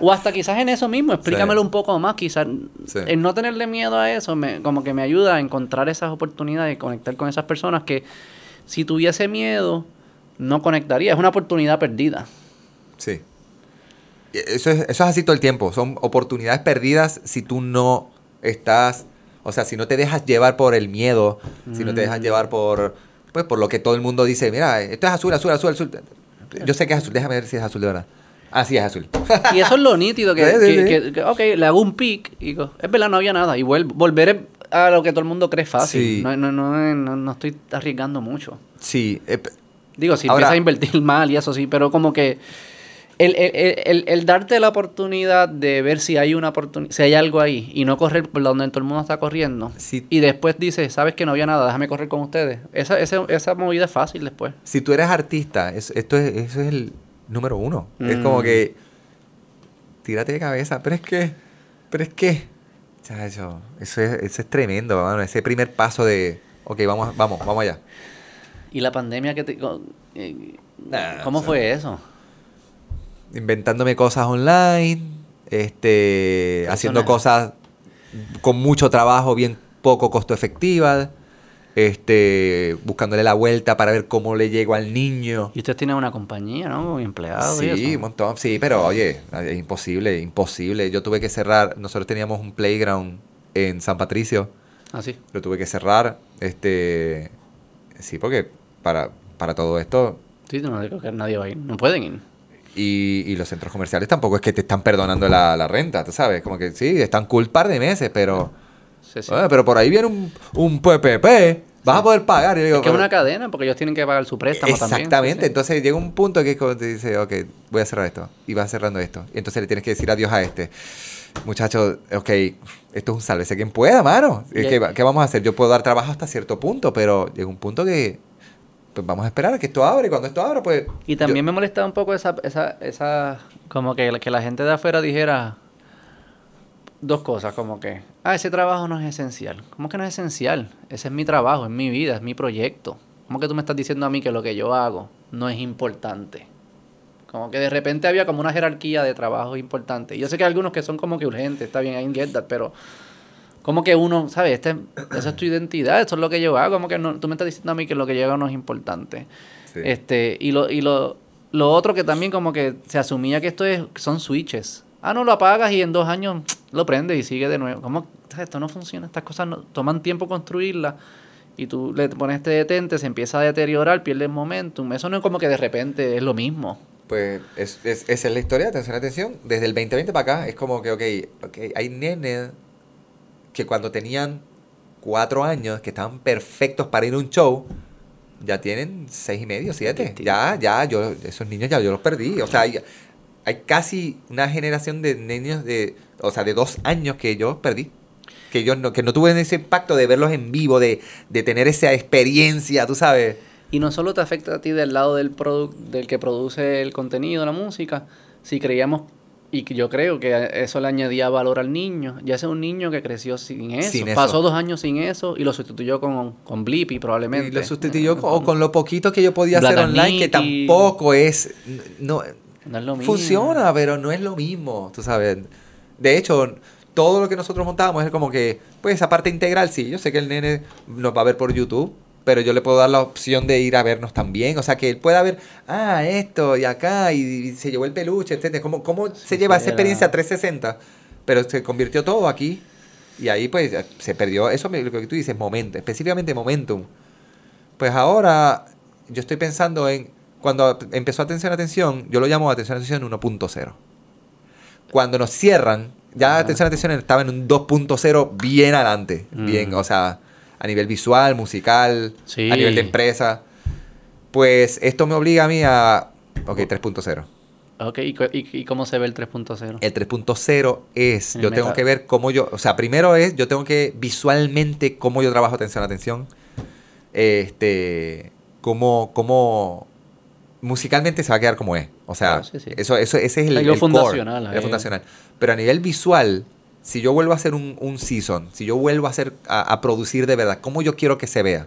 O hasta quizás en eso mismo, explícamelo Sí. un poco más. Quizás Sí. el no tenerle miedo a eso, me, como que me ayuda a encontrar esas oportunidades y conectar con esas personas que si tuviese miedo, no conectaría. Es una oportunidad perdida. Sí. Y Eso es, eso es así todo el tiempo. Son oportunidades perdidas si tú no estás. O sea, si no te dejas llevar por el miedo, si no te dejas Mm. llevar por. Pues por lo que todo el mundo dice, mira, esto es azul, azul, azul, azul. Yo sé que es azul, déjame ver si es azul de verdad. Ah, sí, es azul. Y eso es lo nítido, que, Sí, sí, que- sí. que- que, ok, le hago un pic y digo, es verdad, no había nada. Y vuelvo, volveré a lo que todo el mundo cree fácil. No, no, no, no, no estoy arriesgando mucho. Sí. eh, Digo, si Ahora- empiezas a invertir mal y eso sí, pero como que el, el- el- el- darte la oportunidad de ver si hay una oportunidad, si hay algo ahí y no correr por donde todo el mundo está corriendo. Y después dices, sabes que no había nada, déjame correr con ustedes. Esa, esa, esa movida es fácil después. si tú eres artista, es- esto es, eso es el número uno. Es Mm. como que. Tírate de cabeza. Pero es que. Pero es que. Chacho, eso es, eso es tremendo, mano. Ese primer paso de. Ok, vamos, vamos, vamos allá. Y la pandemia que te... eh, Nah, ¿Cómo o sea, fue eso? Inventándome cosas online. Este. Haciendo cosas con mucho trabajo, bien poco costo efectivas. Este. Buscándole la vuelta para ver cómo le llego al niño. Y ustedes tienen una compañía, ¿no? Empleados y Sí, eso. un montón. Sí, pero oye, es imposible, imposible. Yo tuve que cerrar. Nosotros teníamos un playground en San Patricio. Ah, sí. Lo tuve que cerrar. Este. Sí, porque para, para todo esto. Sí, no creo que nadie va a ir. No pueden ir. Y, y los centros comerciales tampoco es que te están perdonando la, la renta, tú sabes. Como que sí, están cool par de meses, pero. Sí, sí. "Oye, pero por ahí viene un, un PPP. Vas a poder pagar. Y yo digo, es que es "Pero- una cadena porque ellos tienen que pagar su préstamo también. Exactamente, Sí, sí. entonces llega un punto que es como te dice, ok, voy a cerrar esto, y vas cerrando esto, y entonces le tienes que decir adiós a este. Muchachos, ok, esto es un sálvese quien pueda, mano. ¿Qué, qué vamos a hacer? Yo puedo dar trabajo hasta cierto punto, pero llega un punto que pues vamos a esperar a que esto abra, y cuando esto abra, pues... Y también me molestaba un poco esa, esa, esa, como que, la- que la gente de afuera dijera dos cosas, como que, ah, ese trabajo no es esencial. ¿Cómo que no es esencial? Ese es mi trabajo, es mi vida, es mi proyecto. ¿Cómo que tú me estás diciendo a mí que lo que yo hago no es importante? Como que de repente había como una jerarquía de trabajo importante. Yo sé que hay algunos que son como que urgentes, está bien, I get that, pero como que uno, ¿sabes? Este, esa es tu identidad, esto es lo que yo hago. Como que no, tú me estás diciendo a mí que lo que yo hago no es importante. Sí. Este, y lo, y lo, lo otro que también como que se asumía que esto es, son switches. Ah, no, lo apagas y en dos años lo prendes y sigue de nuevo. ¿Cómo? Esto no funciona, estas cosas no, toman tiempo construirlas y tú le pones este detente, se empieza a deteriorar, pierdes momentum. Eso no es como que de repente es lo mismo. Pues es, es- esa es la historia, atención, atención. Desde el 2020 para acá es como que, ok, ok, hay nenes que cuando tenían cuatro años, que estaban perfectos para ir a un show, ya tienen seis y medio, siete. Ya, ya, yo, esos niños ya yo los perdí. O sea, hay, hay casi una generación de niños de, o sea, de dos años que yo perdí. Que yo no, que no tuve ese impacto de verlos en vivo, de, de tener esa experiencia, tú sabes. Y no solo te afecta a ti del lado del del que produce el contenido, la música, si creíamos, y que yo creo que eso le añadía valor al niño, ya es un niño que creció sin eso, Sin eso. pasó dos años sin eso y lo sustituyó con, con Blippi probablemente. Y lo sustituyó con, o con lo poquito que yo podía hacer online, que tampoco es. No, No es lo mismo. funciona, pero no es lo mismo, tú sabes. De hecho, todo lo que nosotros montábamos es como que, pues esa parte integral, sí, yo sé que el nene nos va a ver por YouTube, pero yo le puedo dar la opción de ir a vernos también. O sea, que él pueda ver, ah, esto y acá, y, y se llevó el peluche, etc. ¿Cómo, cómo se lleva esa experiencia 360? Pero se convirtió todo aquí. Y ahí, pues, se perdió. Eso me- lo que tú dices, momento, específicamente momentum. Pues ahora, yo estoy pensando en. Cuando empezó Atención, Atención, yo lo llamo Atención, Atención 1.0. Cuando nos cierran, ya Ajá. Atención, Atención estaba en un 2.0 bien adelante. Bien, Mm. o sea, a nivel visual, musical, Sí. a nivel de empresa. Pues esto me obliga a mí a. Ok, 3.0. Ok, ¿y, y- y cómo se ve el 3.0? El 3.0 es, El yo tengo que ver cómo yo, o sea, primero es, yo tengo que visualmente cómo yo trabajo atención, atención. Este, cómo, cómo musicalmente se va a quedar como es. O sea, Ah, sí, sí. eso, eso, ese es el, el core, fundacional, algo ahí. fundacional. Pero a nivel visual, si yo vuelvo a hacer un, un season, si yo vuelvo a hacer, a, a producir de verdad, cómo yo quiero que se vea.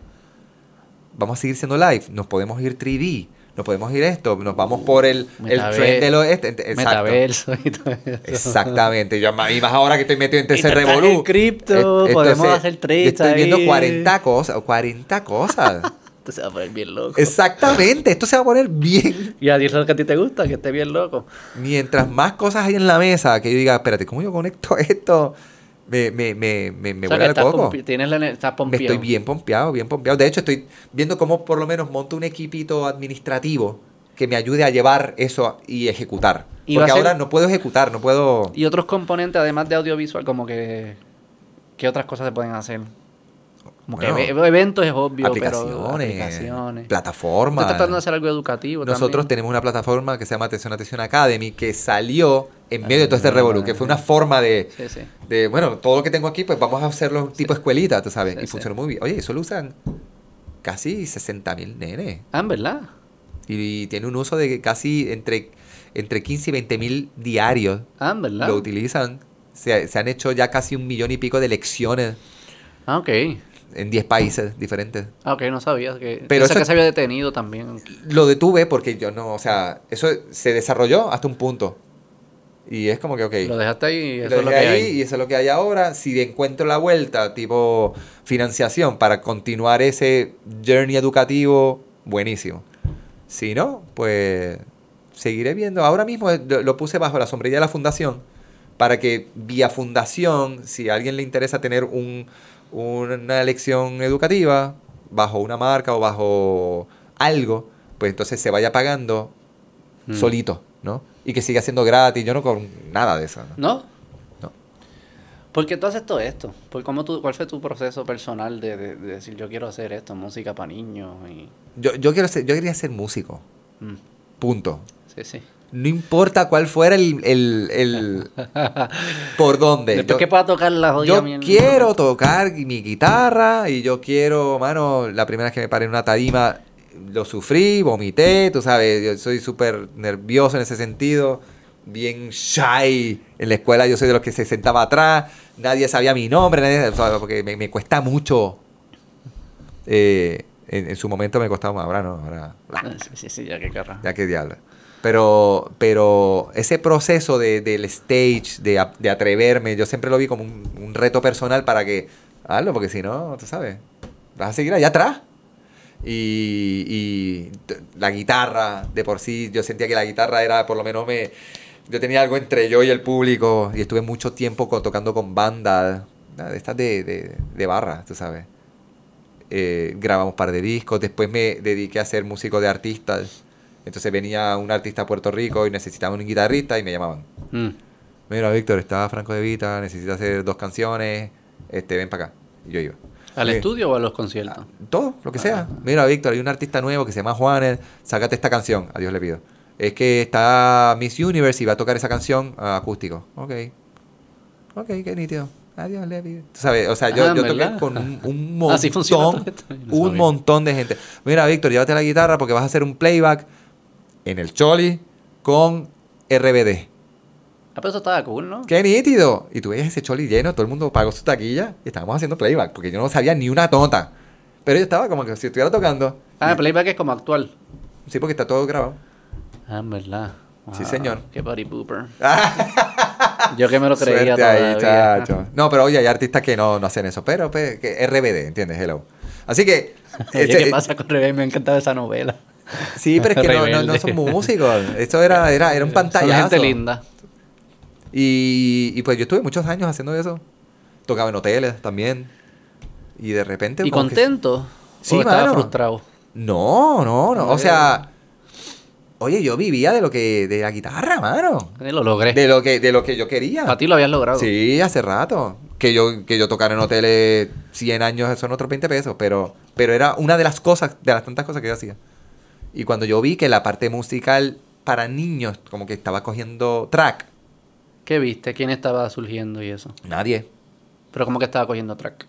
Vamos a seguir siendo live, nos podemos ir 3D, nos podemos ir esto, nos vamos por el, el Metaver- trend de lo este. Exacto. Metaverso y todo eso. Exactamente. Yo, y más ahora que estoy metido en estás revolú. cripto, Eh, podemos hacer trades Estoy viendo ahí. 40 cosas. 40 cosas. Esto se va a poner bien loco. Exactamente. Esto se va a poner bien. Y a ti es lo que a ti te gusta, que esté bien loco. Mientras más cosas hay en la mesa, que yo diga, espérate, ¿cómo yo conecto esto? Me, me, me, me, me o sea, que el estás, coco. tienes la, ne- estás Me estoy bien pompeado, bien pompeado. De hecho, estoy viendo cómo por lo menos monto un equipito administrativo que me ayude a llevar eso y ejecutar. Y Porque a ser- ahora no puedo ejecutar, no puedo... Y otros componentes, además de audiovisual, como que... ¿Qué otras cosas se pueden hacer? Como Bueno, eventos es obvio, aplicaciones, pero aplicaciones. plataformas. Estás tratando de hacer algo educativo Nosotros también. tenemos una plataforma que se llama Atención Atención Academy que salió en medio de todo este Ah. revolú, que fue una forma de, Sí, sí. de, bueno, todo lo que tengo aquí, pues vamos a hacerlo tipo escuelita, tú sabes, y funcionó muy bien. Oye, eso lo usan casi 60 mil nenes Ah, en verdad. y, tiene un uso de casi entre, entre 15 y 20 mil diarios. Ah, en verdad. Lo utilizan. Se, se han hecho ya casi un millón y pico de lecciones Ah, ok. En 10 países diferentes. Ah, ok, no sabía que... Pero eso- que se había detenido también. Lo detuve porque yo no, o sea, eso se desarrolló hasta un punto. Y es como que, ok. Lo dejaste ahí y lo eso es lo que dejé ahí hay. y eso es lo que hay ahora. Si encuentro la vuelta, tipo financiación, para continuar ese journey educativo, buenísimo. Si no, pues seguiré viendo. Ahora mismo lo lo puse bajo la sombrilla de la fundación para que vía fundación, si a alguien le interesa tener un, una lección educativa bajo una marca o bajo algo, pues entonces se vaya pagando Mm. solito, ¿no? Y que siga siendo gratis. Yo no con nada de eso. ¿no? ¿No? No. ¿Por qué tú haces todo esto? ¿Por cómo tú, ¿Cuál fue tu proceso personal de, de- de decir yo quiero hacer esto, música para niños? Y... Yo, yo, quiero ser, yo quería ser músico. Mm, Punto. sí, sí. No importa cuál fuera el... el, el por dónde. Después Yo- que pueda tocar la jodida Yo mierda. quiero tocar mi guitarra y yo quiero, mano, la primera vez que me paré en una tarima lo sufrí, vomité, tú sabes, yo soy súper nervioso en ese sentido, bien shy. En la escuela yo soy de los que se sentaba atrás, nadie sabía mi nombre, nadie- o sea, porque me, me cuesta mucho. Eh, en, en su momento me costaba más, ahora no, ahora... Ah, Sí, sí, sí, ya que carra. Ya que diablo. Pero, pero ese proceso de, del stage, de, de atreverme, yo siempre lo vi como un, un reto personal para que, hazlo, porque si no, tú sabes, vas a seguir allá atrás. Y, y la guitarra, de por sí, yo sentía que la guitarra era, por lo menos me... Yo tenía algo entre yo y el público y estuve mucho tiempo tocando con bandas, de estas de, de, de barra, tú sabes. Eh, grabamos un par de discos, después me dediqué a ser músico de artistas. Entonces venía un artista a Puerto Rico y necesitaba un guitarrista y me llamaban. Mm. Mira, Víctor, está Franco de Vita, necesita hacer dos canciones, este, ven para acá. Y yo iba. ¿Al Sí. estudio o a los conciertos? Todo, lo que sea. Ah. Mira, Víctor, hay un artista nuevo que se llama Juanes, sácate esta canción, a Dios le pido. Es que está Miss Universe y va a tocar esa canción ah, acústico. Ok. Ok, qué nítido. Adiós, le pido. Tú sabes, o sea, yo, Ah, yo toqué ¿verdad? con un, un montón, un montón de gente. Mira, Víctor, llévate la guitarra porque vas a hacer un playback en el Choli con RBD. Ah, pero eso estaba cool, ¿no? ¡Qué nítido! Y tú veías ese choli lleno, todo el mundo pagó su taquilla y estábamos haciendo playback, porque yo no sabía ni una nota. Pero yo estaba como que si estuviera tocando. Ah, el playback es como actual. Sí, porque está todo grabado. Ah, en verdad. Sí, señor. Qué body pooper. Yo que me lo creía ahí, chacho. No, pero oye, hay artistas que no, no hacen eso. Pero, pues, que RBD, ¿entiendes? Hello. Así que... Oye, este, ¿Qué pasa con Rebelde? Me ha encantado esa novela. Sí, pero es que no, no, no son músicos. Esto era, era, era un Son pantallazo. gente linda. Y, y pues yo estuve muchos años haciendo eso. Tocaba en hoteles también. Y de repente... ¿Y como que- contento? Sí, ¿O estaba mano. frustrado? No, no, no. O sea... Oye, yo vivía de lo que... De la guitarra, mano. Eh, Lo logré. De lo que, de lo que yo quería. Para ti lo habías logrado. Sí, hace rato. Que yo, que yo tocara en hoteles 100 años son otros 20 pesos, pero, pero era una de las cosas, de las tantas cosas que yo hacía. Y cuando yo vi que la parte musical para niños como que estaba cogiendo track, ¿Qué viste? ¿Quién estaba surgiendo y eso? nadie. Pero como que estaba cogiendo track.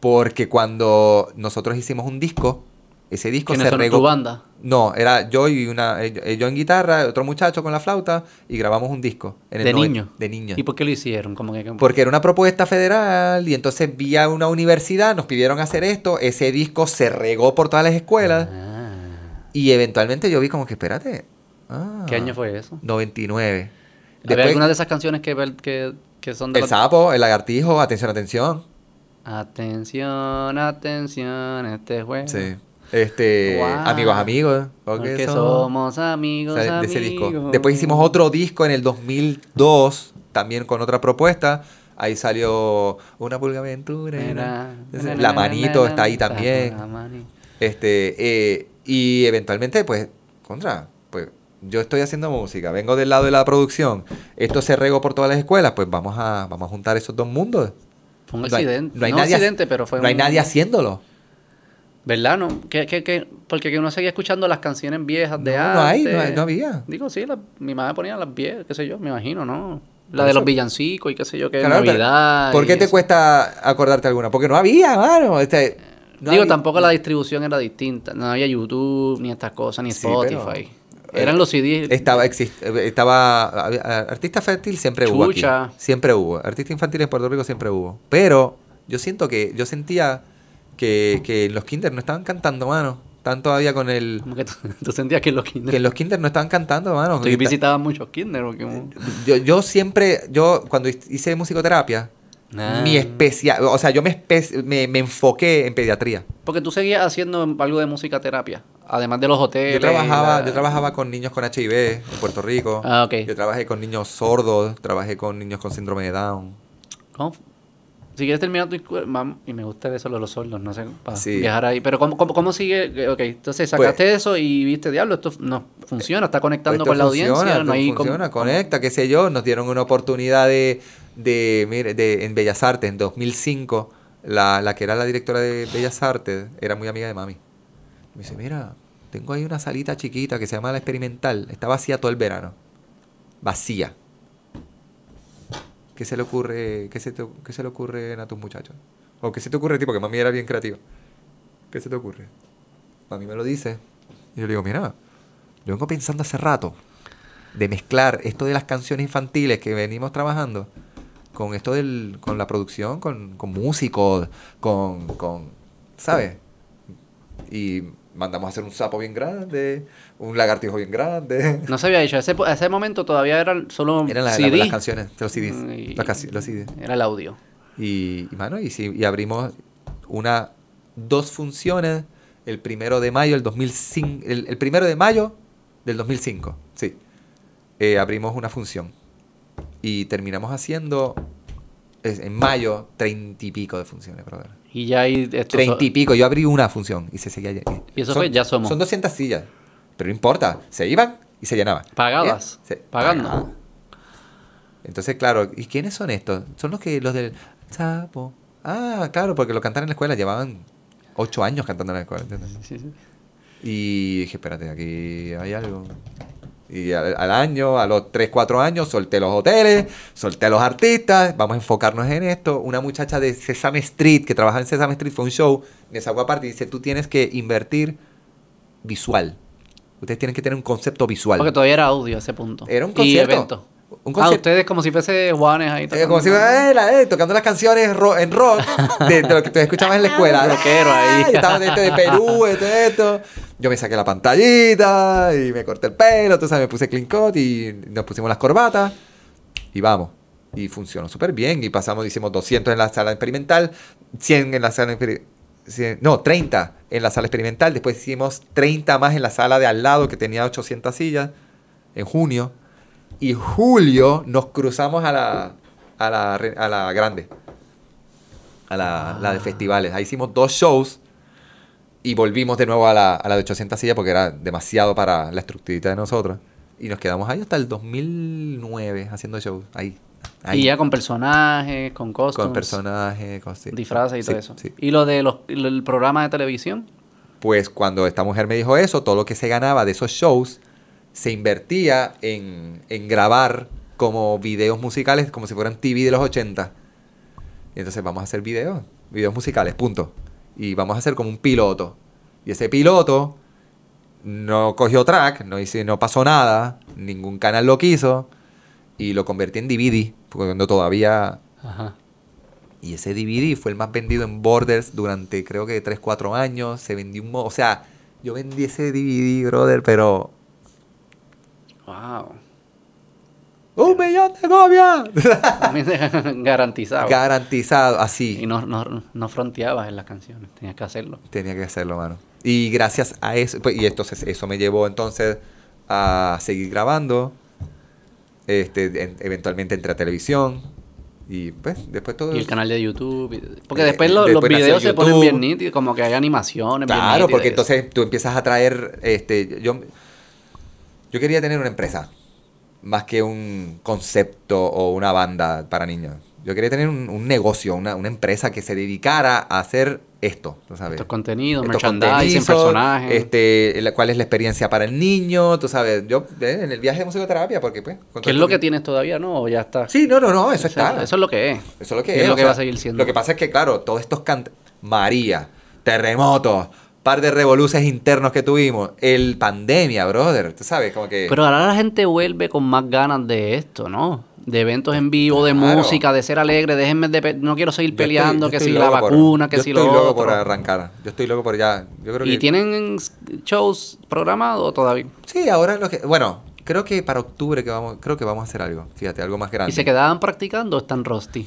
Porque cuando nosotros hicimos un disco, ese disco ¿Quiénes se son regó. tu banda? No, era yo y una, eh, eh, yo en guitarra, otro muchacho con la flauta, y grabamos un disco. en el ¿De noven- niño? De niño. ¿Y por qué lo hicieron? Como que... Porque era una propuesta federal y entonces vía una universidad, nos pidieron hacer esto, ese disco se regó por todas las escuelas Ah. Y eventualmente yo vi como que, espérate. ah, ¿Qué año fue eso? 99. ¿Había Después, alguna de esas canciones que, que, que son de el la- sapo, el lagartijo, atención, atención. Atención, atención, este juego. Sí. Este, Wow. amigos, amigos. Porque, somos o amigos, de ese disco. Después hicimos otro disco en el 2002, también con otra propuesta. Ahí salió una pulga aventura. Mira, La manito está ahí también. Este, eh, y eventualmente, pues, contra, pues, yo estoy haciendo música, vengo del lado de la producción, esto se regó por todas las escuelas, pues vamos a, vamos a juntar esos dos mundos. Fue un No hay- accidente. no hay no nadie- accidente, pero fue No hay nadie haciéndolo. ¿Verdad? No? ¿Qué, qué, qué? Porque que uno seguía escuchando las canciones viejas de No, antes. no hay, no hay- no había. Digo, sí, la- mi madre ponía las viejas, qué sé yo, me imagino, ¿no? La de eso- los villancicos y qué sé yo, que Claro, Navidad. ¿Por qué te eso. cuesta acordarte alguna? Porque no había, mano. Este, Digo, tampoco la distribución era distinta. No había YouTube, ni estas cosas, ni Sí, pero- Spotify. Eran los CDs. Estaba, exist- estaba había- artista fértil siempre hubo aquí. Siempre hubo. Artista infantil en Puerto Rico siempre hubo. Pero yo siento que, yo sentía que, que los kinder no estaban cantando, mano. Están todavía con el... Como que tú, tú sentías que los kinder. Que los kinder no estaban cantando, mano. Tú visitabas muchos kinder. Porque, Yo, yo siempre, yo cuando hice musicoterapia, Ah. mi especial, o sea, yo me, espe- me, me enfoqué en pediatría. Porque tú seguías haciendo algo de música terapia. Además de los hoteles. Yo trabajaba, la- yo trabajaba con niños con HIV en Puerto Rico. Ah, ok. Yo trabajé con niños sordos, trabajé con niños con síndrome de Down. ¿Cómo? Si quieres terminar tu mam- y me gusta eso de los sordos, no sé, para Sí. viajar ahí. Pero ¿cómo, cómo, cómo sigue? Ok, entonces sacaste eso y viste, diablo, esto no funciona, está conectando Esto con la audiencia. No hay como- funciona, conecta, qué sé yo. Nos dieron una oportunidad de, de, de en Bellas Artes en 2005. La, la que era la directora de Bellas Artes era muy amiga de mami. Me dice, mira, tengo ahí una salita chiquita que se llama La Experimental. Está vacía todo el verano. Vacía. ¿Qué se le ocurre, qué se qué se le ocurre a tus muchachos? ¿O qué se te ocurre a ti? Porque mami era bien creativa. ¿Qué se te ocurre? Mami me lo dice. Y yo le digo, mira, yo vengo pensando hace rato de mezclar esto de las canciones infantiles que venimos trabajando con esto del, con la producción, con, con músicos, con, con, ¿sabes? Y mandamos a hacer un sapo bien grande, un lagartijo bien grande. No se había hecho. Ese, ese momento todavía eran solo Eran la- la- CD. las canciones, los CDs. Y- casi- los CDs. Era el audio. Y, y, mano, y, sí, y abrimos una, dos funciones el primero de mayo del 2005, el, el primero de mayo del 2005, sí. Eh, abrimos una función y terminamos haciendo en mayo treinta y pico de funciones, brother. Y ya ahí... esto Treinta y pico, yo abrí una función y se seguía y- Y eso fue Ya Somos. Son 200 sillas, pero no importa, se iban y se llenaban. Pagadas. Se- Pagando. Entonces, claro, ¿y quiénes son estos? Son los que los del sapo. Ah, claro, porque lo cantaron en la escuela, llevaban ocho años cantando en la escuela, ¿entiendes? Sí, sí. Y dije, espérate, aquí hay algo. Y al, al año, a los 3, 4 años, solté los hoteles, solté a los artistas, vamos a enfocarnos en esto. Una muchacha de Sesame Street, que trabajaba en Sesame Street, fue un show, me sacó aparte y dice, tú tienes que invertir visual. Ustedes tienen que tener un concepto visual. Porque todavía era audio a ese punto. Era un Y concierto. evento. Un Ah, ustedes como si fuese Juanes ahí. Eh, como si fuera eh, la- eh, tocando las canciones ro- en rock de, de lo que tú escuchabas en la escuela. Rockero ahí. Ah, yo estaba de, de Perú, esto, esto. Yo me saqué la pantallita y me corté el pelo, tú sabes, me puse clean cut y nos pusimos las corbatas y vamos. Y funcionó súper bien y pasamos, hicimos 200 en la sala experimental, 100 en la sala experimental. no, 30 en la sala experimental. Después hicimos 30 más en la sala de al lado que tenía 800 sillas en junio. Y julio nos cruzamos a la, a la, a la grande, a la, la de festivales. Ahí hicimos dos shows y volvimos de nuevo a la, a la de 800 sillas porque era demasiado para la estructurita de nosotros. Y nos quedamos ahí hasta el 2009 haciendo shows. Ahí. ahí. Y ya con personajes, con costumes, con personajes, con sí. disfraces y Sí, todo eso. sí. Y lo de los, lo- el programa de televisión. Pues cuando esta mujer me dijo eso, todo lo que se ganaba de esos shows se invertía en, en grabar como videos musicales, como si fueran TV de los 80. Y entonces vamos a hacer videos, videos musicales, punto. Y vamos a hacer como un piloto. Y ese piloto no cogió track, no, hice, no pasó nada, ningún canal lo quiso. Y lo convertí en DVD, porque cuando todavía Ajá. y ese DVD fue el más vendido en Borders durante creo que 3, 4 años. Se vendió un... O sea, yo vendí ese DVD, brother, pero... Wow. ¡Un millón de copias! Garantizado. Garantizado, así. y no, no, no fronteabas en las canciones, tenías que hacerlo. Tenía que hacerlo, mano. Y gracias a eso... pues, y entonces eso me llevó entonces a seguir grabando. Este, en- eventualmente entré a televisión. Y pues, después todo... Y el canal de YouTube. Porque Eh, después lo- los después nació videos se ponen bien nítidos, como que hay animaciones. bien Claro, nítidas porque entonces tú empiezas a traer, este, yo, yo quería tener una empresa, más que un concepto o una banda para niños. Yo quería tener un, un negocio, una, una empresa que se dedicara a hacer esto, ¿tú sabes? Estos contenidos, Estos merchandising, contenidos, personajes. Este, la- cuál es la experiencia para el niño, tú sabes. Yo, eh, en el viaje de musicoterapia, porque pues... ¿Qué es lo que tienes todavía, no? ¿O ya está? Sí, no, no, no, eso O sea, está. Eso es lo que es. Eso es lo que es. es lo que sea, va a seguir siendo. Lo que pasa es que, claro, todos estos cant María, terremotos, par de revoluces internos que tuvimos, el pandemia, brother, tú sabes, como que... Pero ahora la gente vuelve con más ganas de esto, ¿no? De eventos en vivo, de Claro. música, de ser alegre, déjenme de... pe- No quiero seguir Yo estoy- peleando, yo que estoy si la loco por- vacuna, que yo si estoy lo loco otro. por arrancar. Yo estoy loco por ya. Yo creo ¿Y que... tienen shows programados todavía? Sí, ahora lo que... Bueno, creo que para octubre que vamos... Creo que vamos a hacer algo. Fíjate, algo más grande. ¿Y se quedaban practicando o están rusty?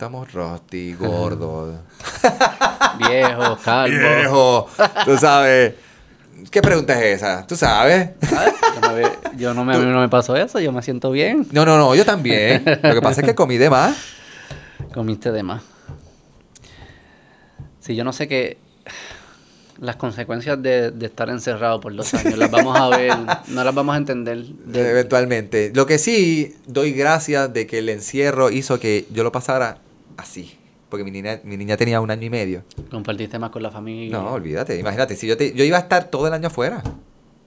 Estamos rusty, gordos. Viejos, calvos. Viejo, tú sabes. ¿Qué pregunta es esa? ¿Tú sabes? Yo, no ve- yo no me, a mí no me pasó eso, yo me siento bien. No, no, no, yo también. Lo que pasa es que comí de más. Comiste de más. Sí, yo no sé qué. Las consecuencias de, de estar encerrado por dos años las vamos a ver, no las vamos a entender. de- Eventualmente. Lo que sí doy gracias de que el encierro hizo que yo lo pasara así. Porque mi niña, mi niña tenía un año y medio. compartiste más con la familia. No, olvídate. Imagínate, si yo, te- yo iba a estar todo el año afuera.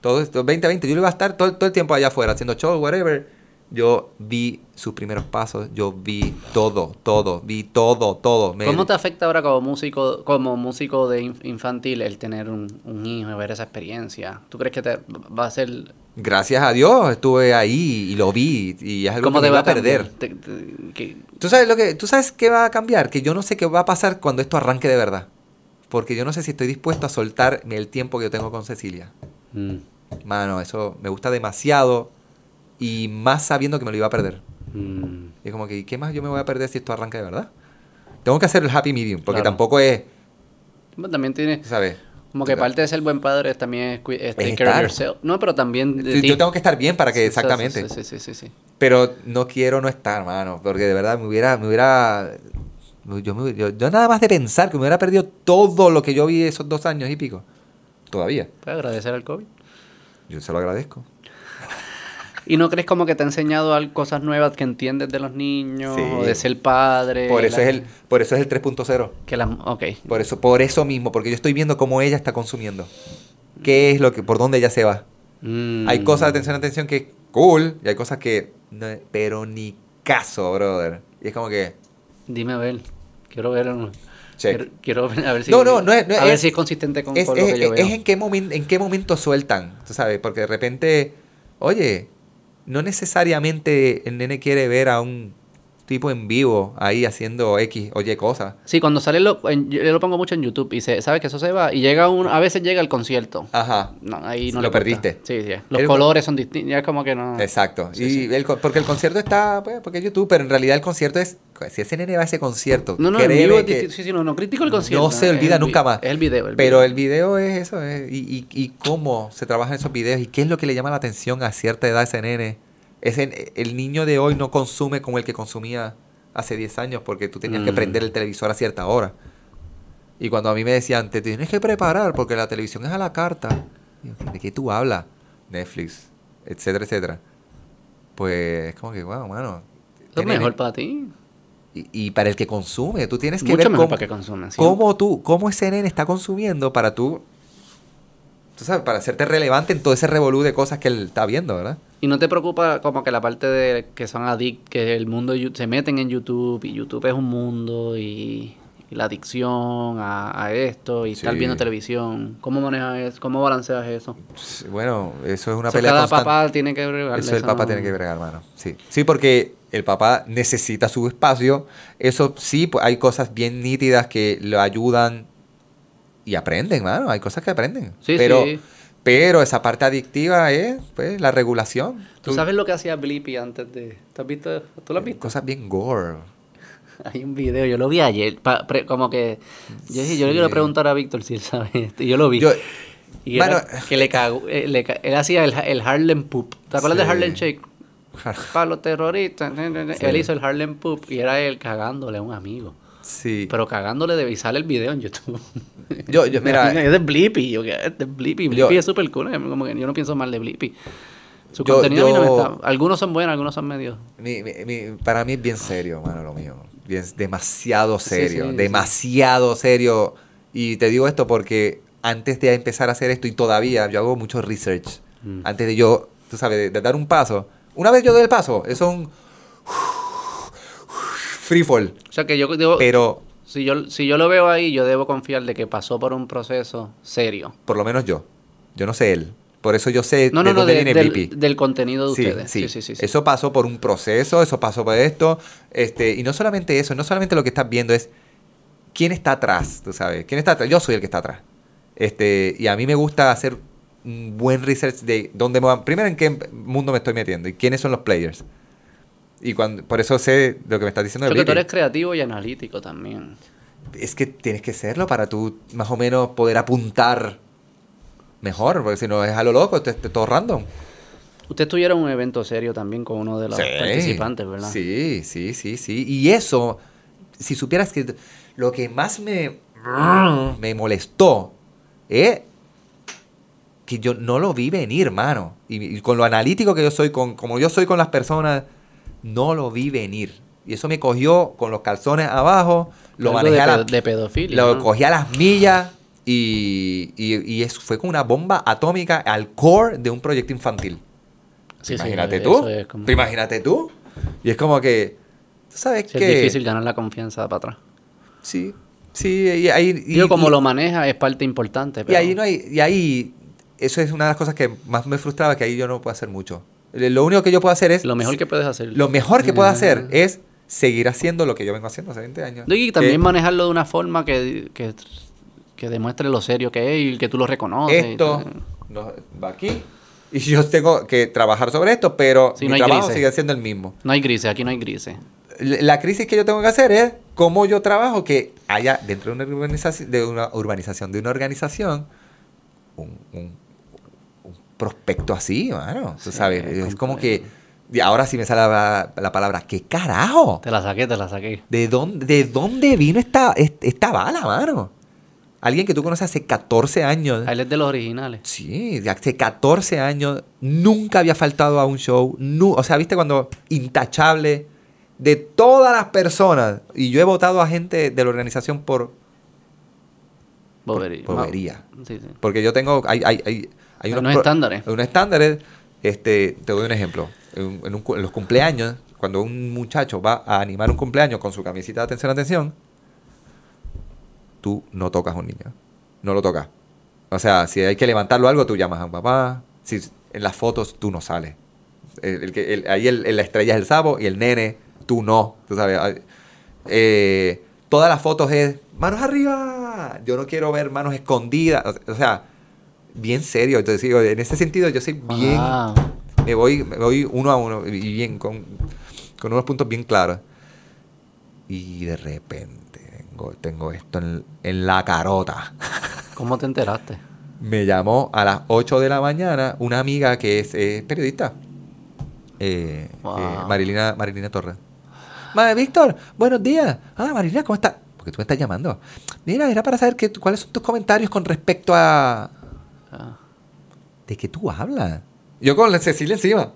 Todo esto, 2020, yo iba a estar todo, todo el tiempo allá afuera haciendo shows, whatever. Yo vi sus primeros pasos, yo vi todo, todo, vi todo, todo. Me- ¿Cómo te afecta ahora como músico, como músico de inf- infantil el tener un, un hijo y ver esa experiencia? ¿Tú crees que te va a ser Gracias a Dios estuve ahí y lo vi y es algo cómo que me te iba va a perder. Te- te- ¿Tú sabes lo que tú sabes qué va a cambiar? Que yo no sé qué va a pasar cuando esto arranque de verdad. Porque yo no sé si estoy dispuesto a soltarme el tiempo que yo tengo con Cecilia. Mm, Mano, eso me gusta demasiado y más sabiendo que me lo iba a perder. mm. Y es como que, ¿qué más yo me voy a perder si esto arranca de verdad? Tengo que hacer el happy medium, porque Claro. tampoco es, También tiene ¿sabes? Como que parte de ser buen padre es también es, es take care of yourself. No, pero también de Yo tengo que estar bien para que, Sí, exactamente. Sí, sí, sí, sí. Pero no quiero no estar, mano, porque de verdad me hubiera, me hubiera, yo, me- yo- yo nada más de pensar que me hubiera perdido todo lo que yo vi esos dos años y pico. Todavía. Puedes agradecer al COVID. Yo se lo agradezco. ¿Y no crees como que te ha enseñado cosas nuevas que entiendes de los niños? Sí. O de ser padre. Por eso la- es el, por eso es el 3.0. Que la, ok. Por eso, por eso mismo, porque yo estoy viendo cómo ella está consumiendo. ¿Qué es lo que, por dónde ella se va? Mm. Hay cosas de atención, atención que es cool, y hay cosas que, no- pero ni caso, brother. Y es como que, Dime a ver. Quiero ver. Check. Quiero, quiero ver- a ver si. No, no, no es- no a ver es- si es consistente con, es, con lo es- que yo es veo. en, qué momen- en qué momento sueltan, tú sabes, porque de repente, oye, no necesariamente el nene quiere ver a un tipo en vivo ahí haciendo X, oye, cosas. Sí, cuando sale, lo, en- yo lo pongo mucho en YouTube y se, sabes que eso se va y llega un, a veces llega el concierto. Ajá. No, ahí no Lo le perdiste. Sí, sí. Los El- colores son distintos. Ya es como que no. Exacto. Sí, y sí. El, porque el concierto está, pues, porque es YouTube, pero en realidad el concierto es, si ese nene va a ese concierto, No, no, créeme vivo es que distinto. Sí, sí, no, no critico el concierto. no se es olvida el vi- nunca más. Es el video. el pero video. el video es eso, es- y, y, y cómo se trabaja en esos videos y qué es lo que le llama la atención a cierta edad a ese nene. Ese, el niño de hoy no consume como el que consumía hace 10 años porque tú tenías que Mm. prender el televisor a cierta hora. Y cuando a mí me decían, te tienes que preparar porque la televisión es a la carta. Yo, ¿De qué tú hablas? Netflix, etcétera, etcétera. Pues, como que, wow, mano. Es tiene- mejor para ti. Y, y para el que consume, tú tienes que Mucho ver mejor cómo, para que sí. cómo tú, cómo ese nene está consumiendo para tú, tú sabes, para hacerte relevante en todo ese revolú de cosas que él está viendo, ¿verdad? Y no te preocupa como que la parte de que son adictos, que el mundo se meten en YouTube y YouTube es un mundo y, y la adicción a, a esto y estar viendo televisión. ¿Cómo manejas eso? ¿Cómo balanceas eso? Bueno, eso es una Eso pelea cada constante. papá tiene que bregarle, Eso el papá no- tiene que bregar, hermano. Sí. Sí, porque el papá necesita su espacio. Eso sí, pues, hay cosas bien nítidas que lo ayudan y aprenden, mano. Hay cosas que aprenden. Sí, pero, sí. Pero esa parte adictiva es pues, la regulación. ¿Tú sabes lo que hacía Blippi antes de...? ¿Tú has visto? ¿Tú lo has visto? Cosas bien gore. Hay un video, yo lo vi ayer, pa- pre- como que... Yo dije, yo le quiero preguntar a Víctor si él sabe esto. Y yo lo vi. Yo, y era Mano, que le cagó... eh, le él hacía el, el Harlem Poop. ¿Te acuerdas Sí. de Harlem Shake? Para los terroristas. Sí. Él hizo el Harlem Poop y era él cagándole a un amigo. Sí. Pero cagándole de... Sale el video en YouTube. Yo- yo- mira, es de Blippi. Yo, es de Blippi. Yo- Blippi es súper cool. eh, Como que yo no pienso mal de Blippi. Su Yo- contenido a mí no me yo- está... Algunos son buenos, algunos son medios... Mi- mi- mi- para mí es bien serio, mano, lo mío. Bien, demasiado serio, sí, sí. demasiado serio. Y te digo esto porque antes de empezar a hacer esto, y todavía yo hago mucho research, Mm. antes de yo, tú sabes, de, de dar un paso. Una vez yo doy el paso, es un free fall. O sea que yo digo... Pero Si yo, si yo lo veo ahí, yo debo confiar de que pasó por un proceso serio. por lo menos yo, yo no sé él. Por eso yo sé No, de no, no, dónde de- viene del, del contenido de Sí, ustedes. sí. Sí, sí, sí. sí. Eso pasó por un proceso, eso pasó por esto. Este, y no solamente eso, no solamente lo que estás viendo es quién está atrás, tú sabes. ¿Quién está atrás? Yo soy el que está atrás. Este, y a mí me gusta hacer un buen research de dónde me van. Primero, en qué mundo me estoy metiendo y quiénes son los players. Y cuando, por eso sé lo que me estás diciendo. de Porque tú Blippi. eres creativo y analítico también. Es que tienes que serlo para tú más o menos poder apuntar mejor, porque si no es a lo loco, es todo random. Ustedes tuvieron un evento serio también con uno de los participantes, ¿verdad? Sí, sí, sí, sí. Y eso, si supieras que lo que más me, me molestó es que yo no lo vi venir, hermano. Y, y con lo analítico que yo soy, con como yo soy con las personas, no lo vi venir. Y eso me cogió con los calzones abajo, lo Algo manejé de, a la- de pedofilia. lo ¿no? cogí a las millas y, y, y eso fue como una bomba atómica al core de un proyecto infantil. Sí, sí, imagínate eso tú. como- Imagínate tú. Y es como que, tú sabes Sí, que... es difícil ganar la confianza para atrás. Sí, sí, y ahí... y- Digo, como y- lo maneja es parte importante. Y Pero ahí no hay... Y ahí... Eso es una de las cosas que más me frustraba, que ahí yo no puedo hacer mucho. Lo único que yo puedo hacer es... Lo mejor que puedes hacer. Lo mejor que puedo hacer es seguir haciendo lo que yo vengo haciendo hace 20 años. Y también Que manejarlo de una forma que, que, que demuestre lo serio que es y que tú lo reconoces. esto no, va aquí. Y yo tengo que trabajar sobre esto, pero Sí, mi no trabajo grises. sigue siendo el mismo. No hay grises, aquí no hay grises. La crisis que yo tengo que hacer es cómo yo trabajo que haya dentro de una urbanización, de una urbanización, de una organización, un- un prospecto así, mano. Tú sabes, es es como que. Y ahora sí me sale la, la palabra, ¿qué carajo? Te la saqué, te la saqué. ¿De dónde, ¿De dónde vino esta, est- esta bala, mano? Alguien que tú conoces hace 14 años. Él es de los originales. Sí, hace 14 años nunca había faltado a un show. o sea, viste cuando intachable de todas las personas. Y yo he votado a gente de la organización por Bobería. bobería. Sí, sí. Porque yo tengo. Hay, hay, hay, hay Unos estándares. Unos estándares. Este, te doy un ejemplo. En, en un cu- en los cumpleaños, cuando un muchacho va a animar un cumpleaños con su camisita de atención, atención, tú no tocas a un niño. No lo tocas. O sea, si hay que levantarlo algo, tú llamas a un papá. Si en las fotos tú no sales. El, el el- ahí la estrella es el sabo y el nene Tú no, tú sabes. Eh, todas las fotos es manos arriba. Yo no quiero ver manos escondidas. O sea, bien serio. Entonces, digo, en ese sentido, yo soy bien. Wow. Me voy, me voy uno a uno y bien, con, con unos puntos bien claros. Y de repente tengo, tengo esto en, en la carota. ¿Cómo te enteraste? Me llamó a las 8 de la mañana una amiga que es periodista. Eh, Wow. eh, Marilina, Marilina Torres. Madre Víctor, buenos días. Ah, Marilina, ¿cómo estás? Porque tú me estás llamando. Mira, era para saber que, cuáles son tus comentarios con respecto a... Ah. ¿De qué tú hablas? Yo con la Cecilia encima.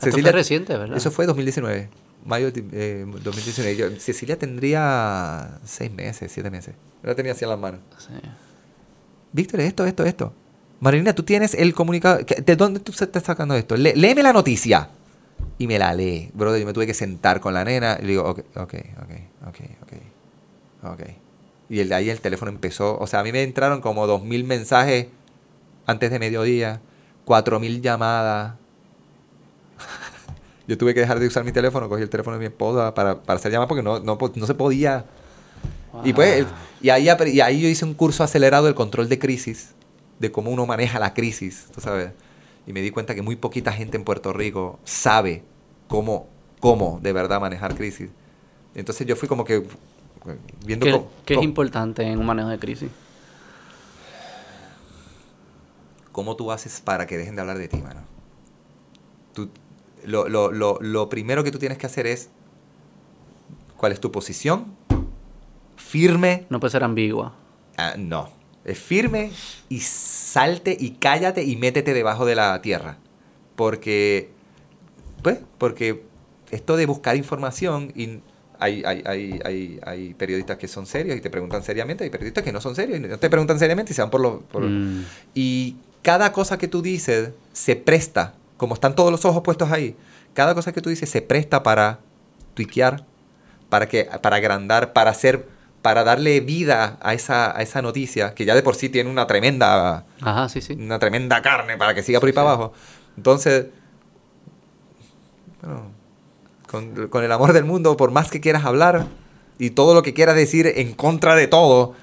Esto fue reciente, ¿verdad? Eso fue 2019. Mayo de eh, 2019. Yo- Cecilia tendría seis meses, siete meses. La tenía así en las manos. Sí. Víctor, esto, esto, esto. Marilina, tú tienes el comunicado. ¿qué- ¿De dónde tú estás sacando esto? Lé- léeme la noticia. Y me la lee. Brother, yo me tuve que sentar con la nena y le digo, ok, ok, ok, ok, ok. Ok. Y el de ahí el teléfono empezó. O sea, a mí me entraron como dos mil mensajes antes de mediodía, cuatro mil llamadas. yo tuve que dejar de usar mi teléfono, cogí el teléfono de mi esposa para, para hacer llamadas porque no, no, po- no se podía. Y pues, Wow. y ahí, y ahí yo hice un curso acelerado del control de crisis, de cómo uno maneja la crisis, tú sabes. Y me di cuenta que muy poquita gente en Puerto Rico sabe cómo, cómo de verdad manejar crisis. Entonces yo fui como que viendo ¿Qué, cómo- qué es cómo- importante en un manejo de crisis? Cómo tú haces para que dejen de hablar de ti, mano. Tú, lo, lo, lo, lo primero que tú tienes que hacer es cuál es tu posición, firme, No puede ser ambigua. Ah, no. Es firme y salte y cállate y métete debajo de la tierra. Porque, pues, porque esto de buscar información y hay, hay, hay, hay, hay periodistas que son serios y te preguntan seriamente, hay periodistas que no son serios y no te preguntan seriamente y se van por los... por- Mm. Y cada cosa que tú dices se presta, como están todos los ojos puestos ahí, cada cosa que tú dices se presta para tuiquear, para, que, para agrandar, para hacer, para darle vida a esa, a esa noticia, que ya de por sí tiene una tremenda, Ajá, sí, sí. una tremenda carne para que siga por ahí para abajo. Entonces, bueno, con, con el amor del mundo, por más que quieras hablar y todo lo que quieras decir en contra de todo,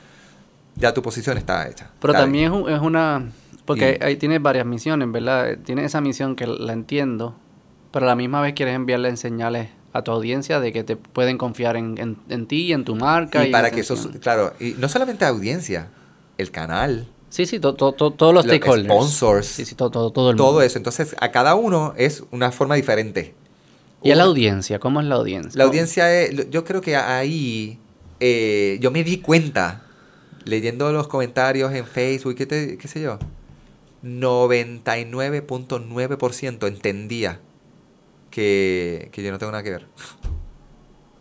ya tu posición está hecha. Pero también es, un- es una... Porque Y- ahí tienes varias misiones, ¿verdad? Tienes esa misión que la entiendo, pero a la misma vez quieres enviarle señales a tu audiencia de que te pueden confiar en, en, en ti, en tu marca. Y en para que eso, claro, y no solamente audiencia, el canal, Sí, sí, to- to- to- todos los los stakeholders. sponsors, Sí, sí, todo, todo, todo el mundo. todo eso. Entonces, a cada uno es una forma diferente. ¿Y a la audiencia? ¿Cómo es la audiencia? La audiencia es, yo creo que ahí eh, yo me di cuenta, leyendo los comentarios en Facebook, qué, te- qué sé yo, 99.9% entendía que, que yo no tengo nada que ver.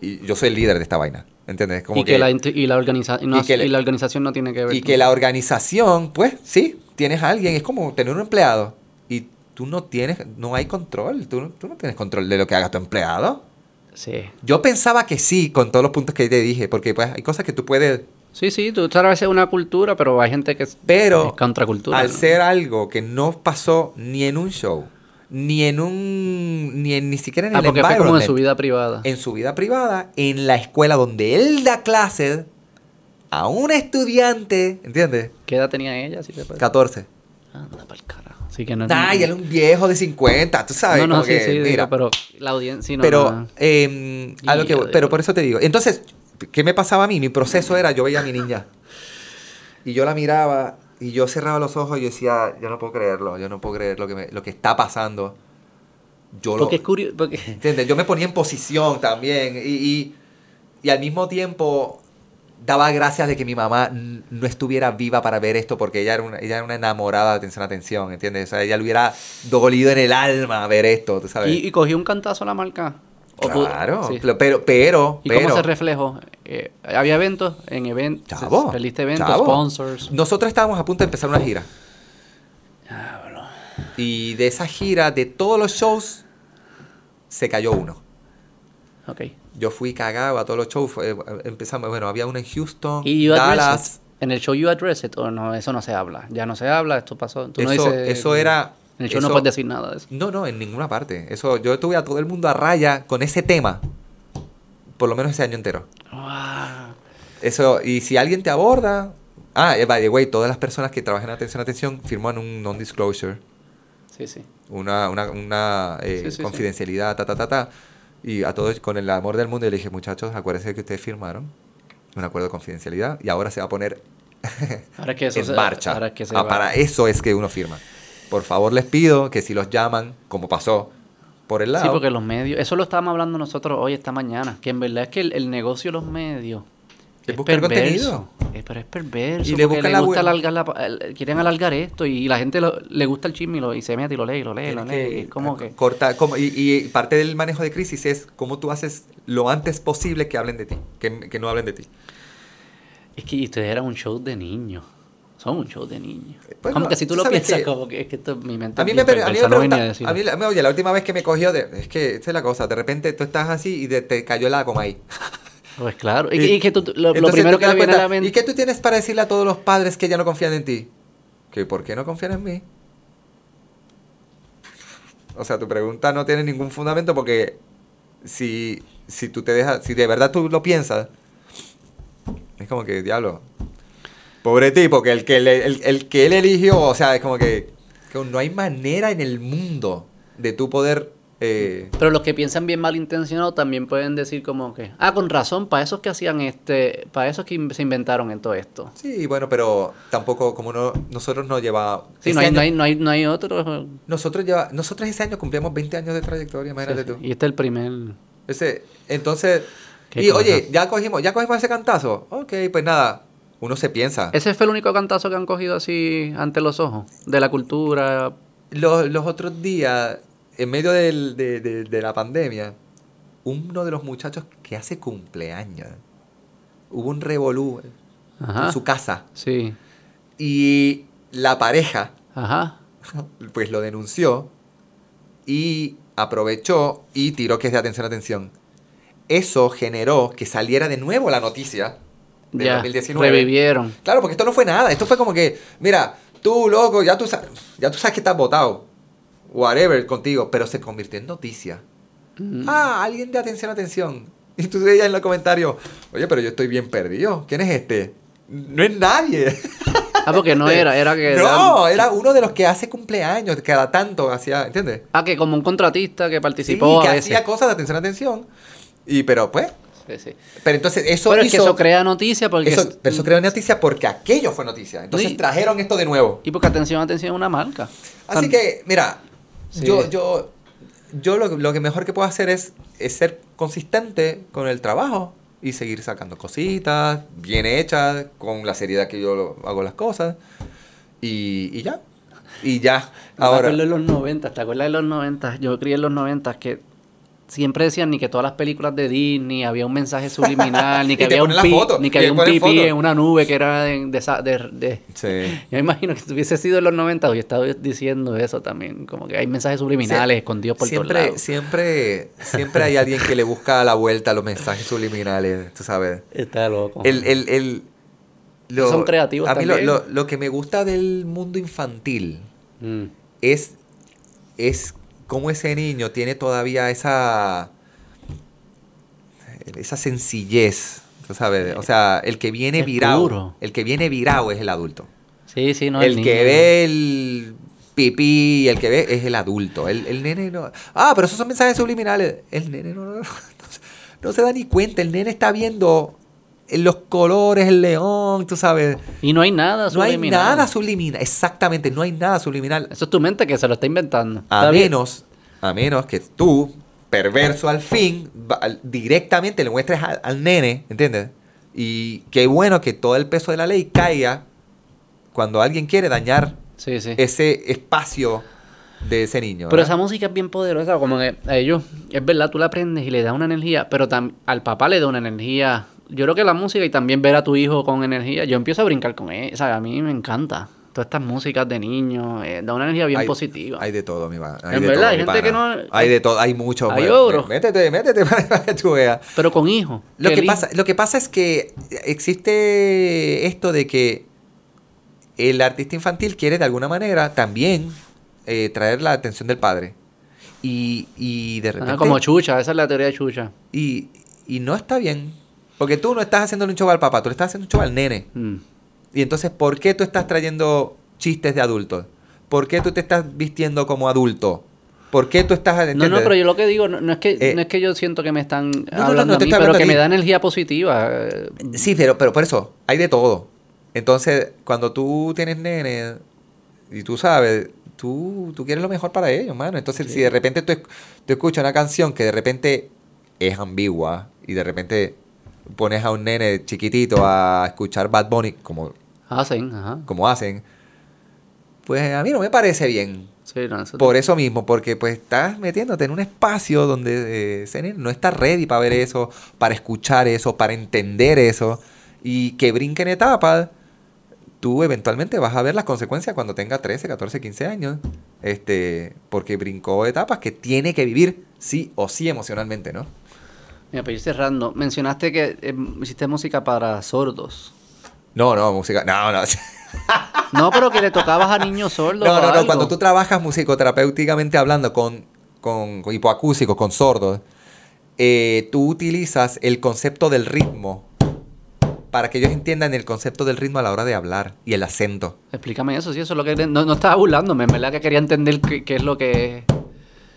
Y yo soy el líder de esta vaina, ¿entiendes? Como y, que, la, y, la organiza- y no- y que le- y la organización no tiene que ver Y que la organización, pues sí, tienes a alguien, es como tener un empleado y tú no tienes, no hay control, tú, no- tú no tienes control de lo que haga tu empleado. Sí. Yo pensaba que sí, con todos los puntos que te dije, porque pues hay cosas que tú puedes, Sí, sí, tú veces una cultura, pero hay gente que es, pero es contracultura. al ¿no? ser algo que no pasó ni en un show, ni en un, ni en, ni siquiera en Ah, el porque fue como en su vida privada. en su vida privada, en la escuela donde él da clases a un estudiante, ¿entiendes? ¿Qué edad tenía ella? Si te puede- 14. Anda pa'l carajo. Así que no Ay, él es un viejo de 50, tú sabes. No, no, sí, que, sí, digo, mira, pero la audiencia... no, pero, no. eh, que, Híjole. pero por eso te digo. Entonces, ¿qué me pasaba a mí? Mi proceso era, yo veía a mi niña y yo la miraba y yo cerraba los ojos y yo decía, yo no puedo creerlo, yo no puedo creer lo que, me- lo que está pasando. Yo lo, Porque es curioso... Porque... ¿entiendes? Yo me ponía en posición también y, y, y al mismo tiempo daba gracias de que mi mamá no estuviera viva para ver esto porque ella era una, ella era una enamorada de atención atención, ¿entiendes? O sea, ella le hubiera dolido en el alma ver esto, ¿tú sabes? ¿Y, y cogió un cantazo a la marca? ¿O pudo- Claro, sí. pero, pero, pero, ¿Y pero- cómo se reflejó? Eh, ¿Había eventos? En eventos. Chavo, Saliste eventos, chavo. sponsors. Nosotros estábamos a punto de empezar una gira. Y de esa gira, de todos los shows, se cayó uno. Ok. Yo fui cagado a todos los shows. fue- empezamos, bueno, había uno en Houston, ¿Y Dallas. En el show you address it, o no, eso no se habla. Ya no se habla, esto pasó. Tú no Eso, dices- eso era. En el show no eso- puedes decir nada de eso. No, no, en ninguna parte. Eso, yo tuve a todo el mundo a raya con ese tema. por lo menos ese año entero. Wow. Eso, y si alguien te aborda... Ah, eh, by the way, todas las personas que trabajan en atención atención firman un non-disclosure, Sí, sí. una, una, una eh, Sí, sí, sí. confidencialidad, ta, ta, ta, ta. Y a todos, con el amor del mundo, yo le dije, muchachos, acuérdense que ustedes firmaron un acuerdo de confidencialidad y ahora se va a poner Ahora que eso en se- marcha. Ahora que se Ah, va. para eso es que uno firma. Por favor, les pido que si los llaman, como pasó por el lado, Sí, porque los medios, eso lo estábamos hablando nosotros hoy, esta mañana, que en verdad es que el, el negocio de los medios Es buscar perverso. Eh, pero es perverso. Y le buscan la gusta alargar la quieren alargar esto y la gente lo- le gusta el chisme y, lo- y se mete y lo lee y lo lee, y lo lee. es como que... corta- como- y, y parte del manejo de crisis es cómo tú haces lo antes posible que hablen de ti, que, que no hablen de ti. Es que ustedes eran un show de niños. Son un show de niños. Bueno, como que si tú lo piensas, que- como que es que esto, mi mente A mí es me, pre- a mí me no pregunta- a mí oye, la última vez que me cogió, de, es que esa es la cosa, de repente tú estás así y de- te cayó la coma ahí. Pues claro. Y, que- y que tú- lo, lo Entonces primero tú que viene a la mente... ¿Y qué tú tienes para decirle a todos los padres que ya no confían en ti? ¿Que por qué no confían en mí? O sea, tu pregunta no tiene ningún fundamento porque si, si tú te dejas, si de verdad tú lo piensas, es como que, diablo, pobre tipo, que el que, le- el, el que él eligió, o sea, es como que, que no hay manera en el mundo de tú poder... eh, Pero los que piensan bien malintencionados también pueden decir como que, ah, con razón, para esos que hacían este, para esos que in- se inventaron en todo esto. sí, bueno, pero tampoco, como no, nosotros no lleva... Sí, no hay, año- no, hay, no, hay, no hay otro. Nosotros, lleva, nosotros ese año cumplimos 20 años de trayectoria, imagínate Sí, tú. Y este es el primer. Ese, entonces, y cosa. oye, ya cogimos, ya cogimos ese cantazo. Ok, pues nada, uno se piensa. Ese fue el único cantazo que han cogido así ante los ojos de la cultura. Los, los otros días, en medio del- de, de- de la pandemia, uno de los muchachos que hace cumpleaños, hubo un revolú Ajá. en su casa Sí. y la pareja Ajá. pues lo denunció y aprovechó y tiró que es de atención, atención. Eso generó que saliera de nuevo la noticia de ya. 2019. Revivieron. Claro, porque esto no fue nada. Esto fue como que, mira, tú, loco, ya tú, ya tú sabes que estás votado. Whatever contigo. Pero se convirtió en noticia. Mm. Ah, alguien de atención, atención. Y tú veías en los comentarios, oye, pero yo estoy bien perdido. ¿Quién es este? No es nadie. Ah, porque no era, era que. No, era uno de los que hace cumpleaños, cada tanto hacía, ¿entiendes? Ah, que como un contratista que Sí, participó que a veces. hacía cosas de atención, atención. Y pero pues, Sí, pero entonces eso Pero es que hizo- eso crea noticia porque. eso, pero eso creó noticia porque aquello fue noticia. Entonces Sí. trajeron esto de nuevo. Y porque atención, atención una marca. Así Tan- que, mira, Sí. yo, yo, yo lo, lo que mejor que puedo hacer es, es ser consistente con el trabajo y seguir sacando cositas bien hechas, con la seriedad que yo hago las cosas. Y, y ya. Y ya. Me Ahora. acuerdo en los 90, ¿te acuerdas de los 90? Yo crié en los 90 que siempre decían ni que todas las películas de Disney había un mensaje subliminal, ni que había un pi- foto, ni que había un pipí foto. en una nube que era de, de, esa- de- de- Sí. Yo me imagino que si hubiese sido en los 90 yo estaba diciendo eso también, como que hay mensajes subliminales Sí. escondidos por siempre, todos lados. Siempre, siempre hay alguien que le busca a la vuelta a los mensajes subliminales, tú sabes. Está loco. El, el, el, Son creativos A mí lo, lo- lo que me gusta del mundo infantil Mm. es, es cómo ese niño tiene todavía esa, esa sencillez, tú sabes. O sea, el que viene Es virado, puro. el que viene virado es el adulto. Sí, sí, no el niño. que ve el pipí, el que ve es el adulto. El, el nene no. Ah, pero esos son mensajes subliminales. El nene no, no, no, se- no se da ni cuenta. El nene está viendo los colores, el león, tú sabes. Y no hay nada No hay subliminal. nada subliminal. Exactamente, no hay nada subliminal. Eso es tu mente que se lo está inventando. A Está bien. menos, a menos que tú, perverso al fin, directamente le muestres al, al nene, ¿entiendes? Y qué bueno que todo el peso de la ley caiga cuando alguien quiere dañar Sí, sí. ese espacio de ese niño. Pero esa música es bien poderosa, como que a ellos, es verdad, tú la aprendes y le das una energía, pero al papá le da una energía. Yo creo que la música y también ver a tu hijo con energía, yo empiezo a brincar con él, o sea, a mí me encanta. Todas estas músicas de niños, eh, da una energía bien hay, positiva. Hay de todo, mi va. Hay En de verdad, todo, hay gente que pana. no- Hay de todo, hay mucho. Hay bueno, ogros. Métete, métete para que tú veas. Pero con hijos. Lo que, hijo- pasa, lo que pasa es que existe esto de que el artista infantil quiere de alguna manera también eh, traer la atención del padre. Y, y de repente... Ah, como Chucha, esa es la teoría de Chucha. y, y no está bien. Porque tú no estás haciendo un show al papá, tú le estás haciendo un show al nene. Mm. Y entonces, ¿por qué tú estás trayendo chistes de adultos? ¿Por qué tú te estás vistiendo como adulto? ¿Por qué tú estás... No, no, ¿entiendes? pero yo lo que digo, no, no es que Eh, no es que yo siento que me están no, no, hablando no te a mí, pero que me da energía positiva. Sí, pero, pero por eso, hay de todo. Entonces, cuando tú tienes nene y tú sabes, tú, tú quieres lo mejor para ellos, mano. Entonces, si de repente tú, tú escuchas una canción que de repente es ambigua y de repente pones a un nene chiquitito a escuchar Bad Bunny como, Hacen, ajá. como hacen, pues a mí no me parece bien. Sí, no, eso- Por eso mismo, porque pues estás metiéndote en un espacio donde eh, no está ready para ver eso, para escuchar eso, para entender eso, y que brinquen etapas, tú eventualmente vas a ver las consecuencias cuando tenga 13, 14, 15 años, este, porque brincó etapas que tiene que vivir sí o sí emocionalmente, ¿no? Mira, para ir cerrando, mencionaste que eh, hiciste música para sordos. No, no, música, no, no. No, pero que le tocabas a niños sordos. No, no, no. algo. Cuando tú trabajas musicoterapéuticamente hablando con, con, con hipoacúsicos, con sordos, eh, tú utilizas el concepto del ritmo para que ellos entiendan el concepto del ritmo a la hora de hablar y el acento. Explícame eso, sí, eso es lo que... No, no estaba burlándome, en verdad que quería entender qué, qué es lo que...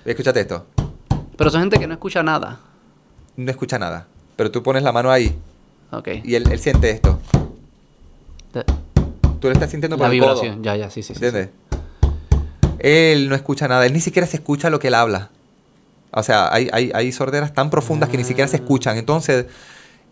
Escúchate esto. Pero son gente que no escucha nada. No escucha nada. Pero tú pones la mano ahí Ok. y él, él siente esto. Tú lo estás sintiendo por la el codo. vibración, ya, ya, sí, sí. sí, sí. ¿Entiendes? Él no escucha nada. Él ni siquiera se escucha lo que él habla. O sea, hay, hay, hay sorderas tan profundas que ni siquiera Ah. se escuchan. Entonces,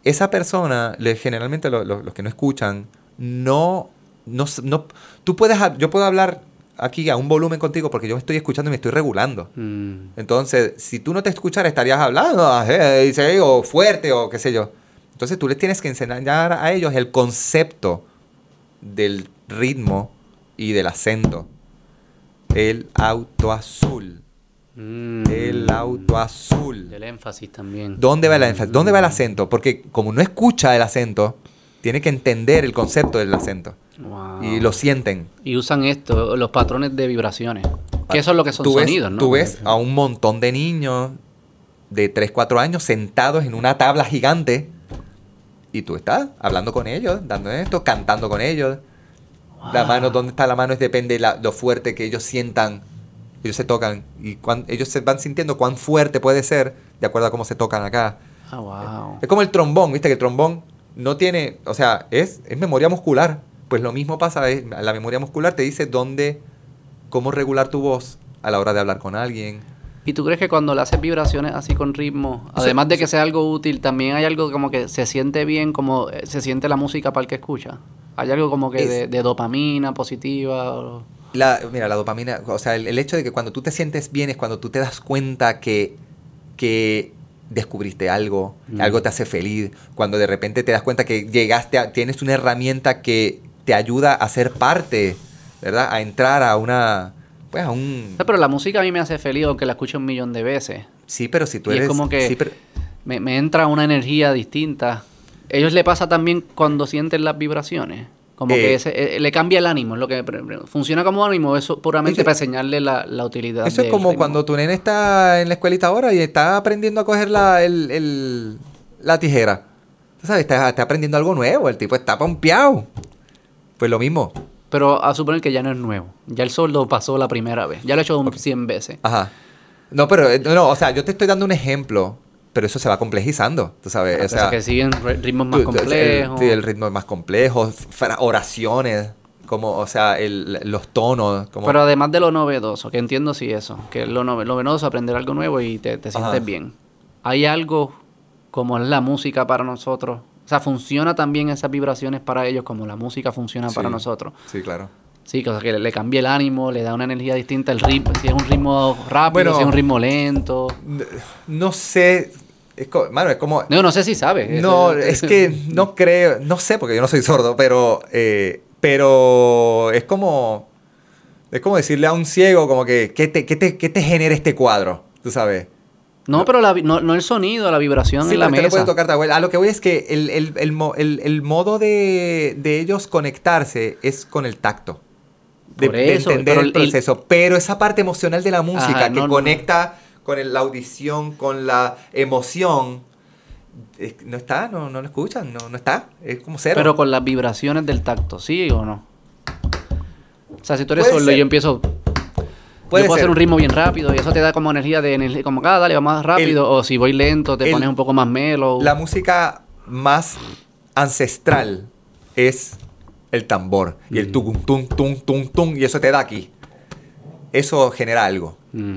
esa persona, le- generalmente lo- lo- los que no escuchan, no, no, no... Tú puedes... Yo puedo hablar aquí a un volumen contigo porque yo me estoy escuchando y me estoy regulando. Mm. Entonces, si tú no te escucharas, estarías hablando, ah, eh, dice, o fuerte, o qué sé yo. Entonces, tú les tienes que enseñar a ellos el concepto del ritmo y del acento. El auto azul. Mm. El auto azul. El énfasis también. ¿Dónde va el énfasis? ¿Dónde va el acento? Porque como no escucha el acento, tiene que entender el concepto del acento. Wow. Y lo sienten. Y usan esto, los patrones de vibraciones. Que eso es lo que son tú ves, sonidos, ¿no? Tú ves a un montón de niños de 3, 4 años sentados en una tabla gigante y tú estás hablando con ellos, dando esto, cantando con ellos. La mano, ¿dónde está la mano? Es depende la- lo fuerte que ellos sientan. Ellos se tocan y ellos se van sintiendo cuán fuerte puede ser de acuerdo a cómo se tocan acá. Ah, wow. Es como el trombón, ¿viste? Que el trombón no tiene, o sea, es, es memoria muscular. Pues lo mismo pasa, es- la memoria muscular te dice dónde, cómo regular tu voz a la hora de hablar con alguien. ¿Y tú crees que cuando le haces vibraciones así con ritmo, además de que sea algo útil, también hay algo como que se siente bien, como eh, se siente la música para el que escucha? ¿Hay algo como que Es- de, de dopamina positiva? o- La, mira, la dopamina, o sea, el, el hecho de que cuando tú te sientes bien es cuando tú te das cuenta que, que descubriste algo, Mm. algo te hace feliz, cuando de repente te das cuenta que llegaste a, tienes una herramienta que te ayuda a ser parte, ¿verdad? A entrar a una, pues a un... Pero la música a mí me hace feliz aunque la escucho un millón de veces. Sí, pero si tú y es eres... como que- sí, pero- Me, me entra una energía distinta. ¿Ellos le pasa también cuando sienten las vibraciones? Como que Eh, ese- eh, le cambia el ánimo, es lo que funciona como ánimo, eso puramente para enseñarle la, la utilidad. Eso es como cuando tu nene está en la escuelita ahora y está aprendiendo a coger la, el- el- la tijera. Tú sabes, está, está aprendiendo algo nuevo, el tipo está pompeado. Pues lo mismo. Pero a suponer que ya no es nuevo. Ya el sordo pasó la primera vez. Ya lo he hecho un 100 veces. Ajá. No, pero eh, no, o sea, yo te estoy dando un ejemplo, pero eso se va complejizando, tú sabes. Ah, o sea, que siguen ri- ritmos más complejos. El, sí, el ritmo más complejo, oraciones, como, o sea, el- los tonos, como... Pero además de lo novedoso, que entiendo sí eso, que es lo, nove- lo novedoso aprender algo nuevo y te, te sientes Ajá. bien. Hay algo como es la música para nosotros. O sea, funciona también esas vibraciones para ellos como la música funciona para nosotros. Sí, claro. Sí, sea, que le, le cambia el ánimo, le da una energía distinta, el ritmo, si es un ritmo rápido, Bueno. si es un ritmo lento. No sé, es co- mano, es como... No, no sé si sabes. No, es que no creo, no sé porque yo no soy sordo, pero, eh, pero es como, es como decirle a un ciego como que, ¿qué te, qué te, qué te genera este cuadro? Tú sabes. No, pero la no, no el sonido, la vibración Sí, en la mesa. puede abuela. A lo que voy es que el, el- el- el modo de, de ellos conectarse es con el tacto. De, de eso, entender el el- proceso. Pero esa parte emocional de la música Ajá, que no, no. conecta con el- la audición, con la emoción, no está, no, no lo escuchan, no, no está. Es como cero. Pero con las vibraciones del tacto, ¿sí o no? O sea, si tú eres Puede solo ser. y yo empiezo... Puede yo puedo ser. hacer un ritmo bien rápido y eso te da como energía de energía, como, ah, dale, vamos más rápido. o si voy lento, te el- pones un poco más mellow. La música más ancestral es el tambor y el Mm. tum, tum, tum, tum, tum, y eso te da aquí. Eso genera algo. Mm.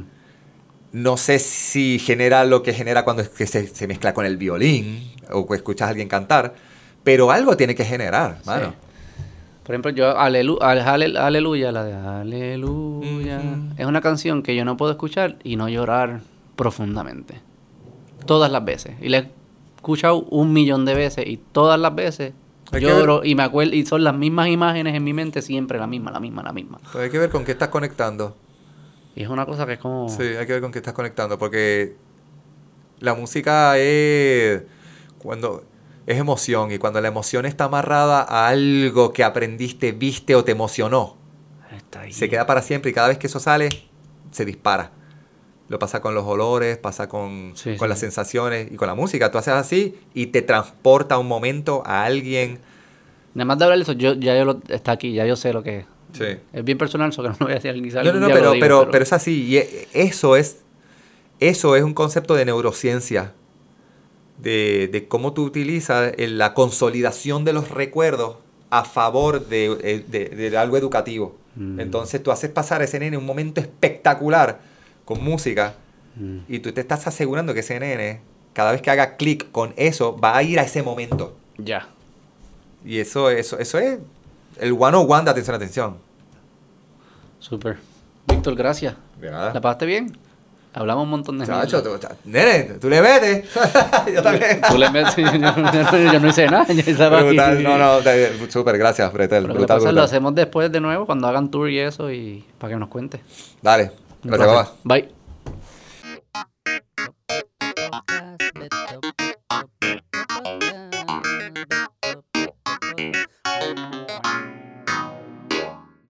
No sé si genera lo que genera cuando es que se, se mezcla con el violín o escuchas a alguien cantar, pero algo tiene que generar, mano. Sí. Por ejemplo, yo, alelu, al- ale- Aleluya, la de Aleluya, es una canción que yo no puedo escuchar y no llorar profundamente. Todas las veces. Y la he escuchado un millón de veces y todas las veces Hay lloro y me acuerdo y son las mismas imágenes en mi mente siempre, la misma, la misma, la misma. Pues hay que ver con qué estás conectando. Y es una cosa que es como... Sí, hay que ver con qué estás conectando, porque la música es cuando es emoción y cuando la emoción está amarrada a algo que aprendiste, viste o te emocionó, Está ahí. se queda para siempre y cada vez que eso sale se dispara. Lo pasa con los olores, pasa con, Sí, con sí. las sensaciones y con la música. Tú haces así y te transporta a un momento, a alguien. Nada más de hablar de eso, yo, ya yo lo, está aquí, ya yo sé lo que es. Sí. Es bien personal, eso que no lo voy a decir. quizá No, no, no, pero, digo, pero, pero es así. Y e- eso es, eso es un concepto de neurociencia. De, de cómo tú utilizas la consolidación de los recuerdos a favor de, eh, de- de algo educativo. Mm. Entonces tú haces pasar a ese nene un momento espectacular con música Mm. y tú te estás asegurando que ese nene, cada vez que haga clic con eso, va a ir a ese momento. Ya. Y eso, eso, eso es el one on one de atención, atención. Súper. Víctor, gracias. De nada. ¿La pasaste bien? Hablamos un montón de Chacho, tú- nene, tú le metes. Yo también. Tú le metes, yo, yo- yo no hice nada, yo estaba aquí. Brutal, no, no, súper, gracias, Bretel. Brutal, que lo brutal. hacemos después de nuevo, cuando hagan tour y eso, y para que nos cuente. Dale, Gracias, zabala. Bai.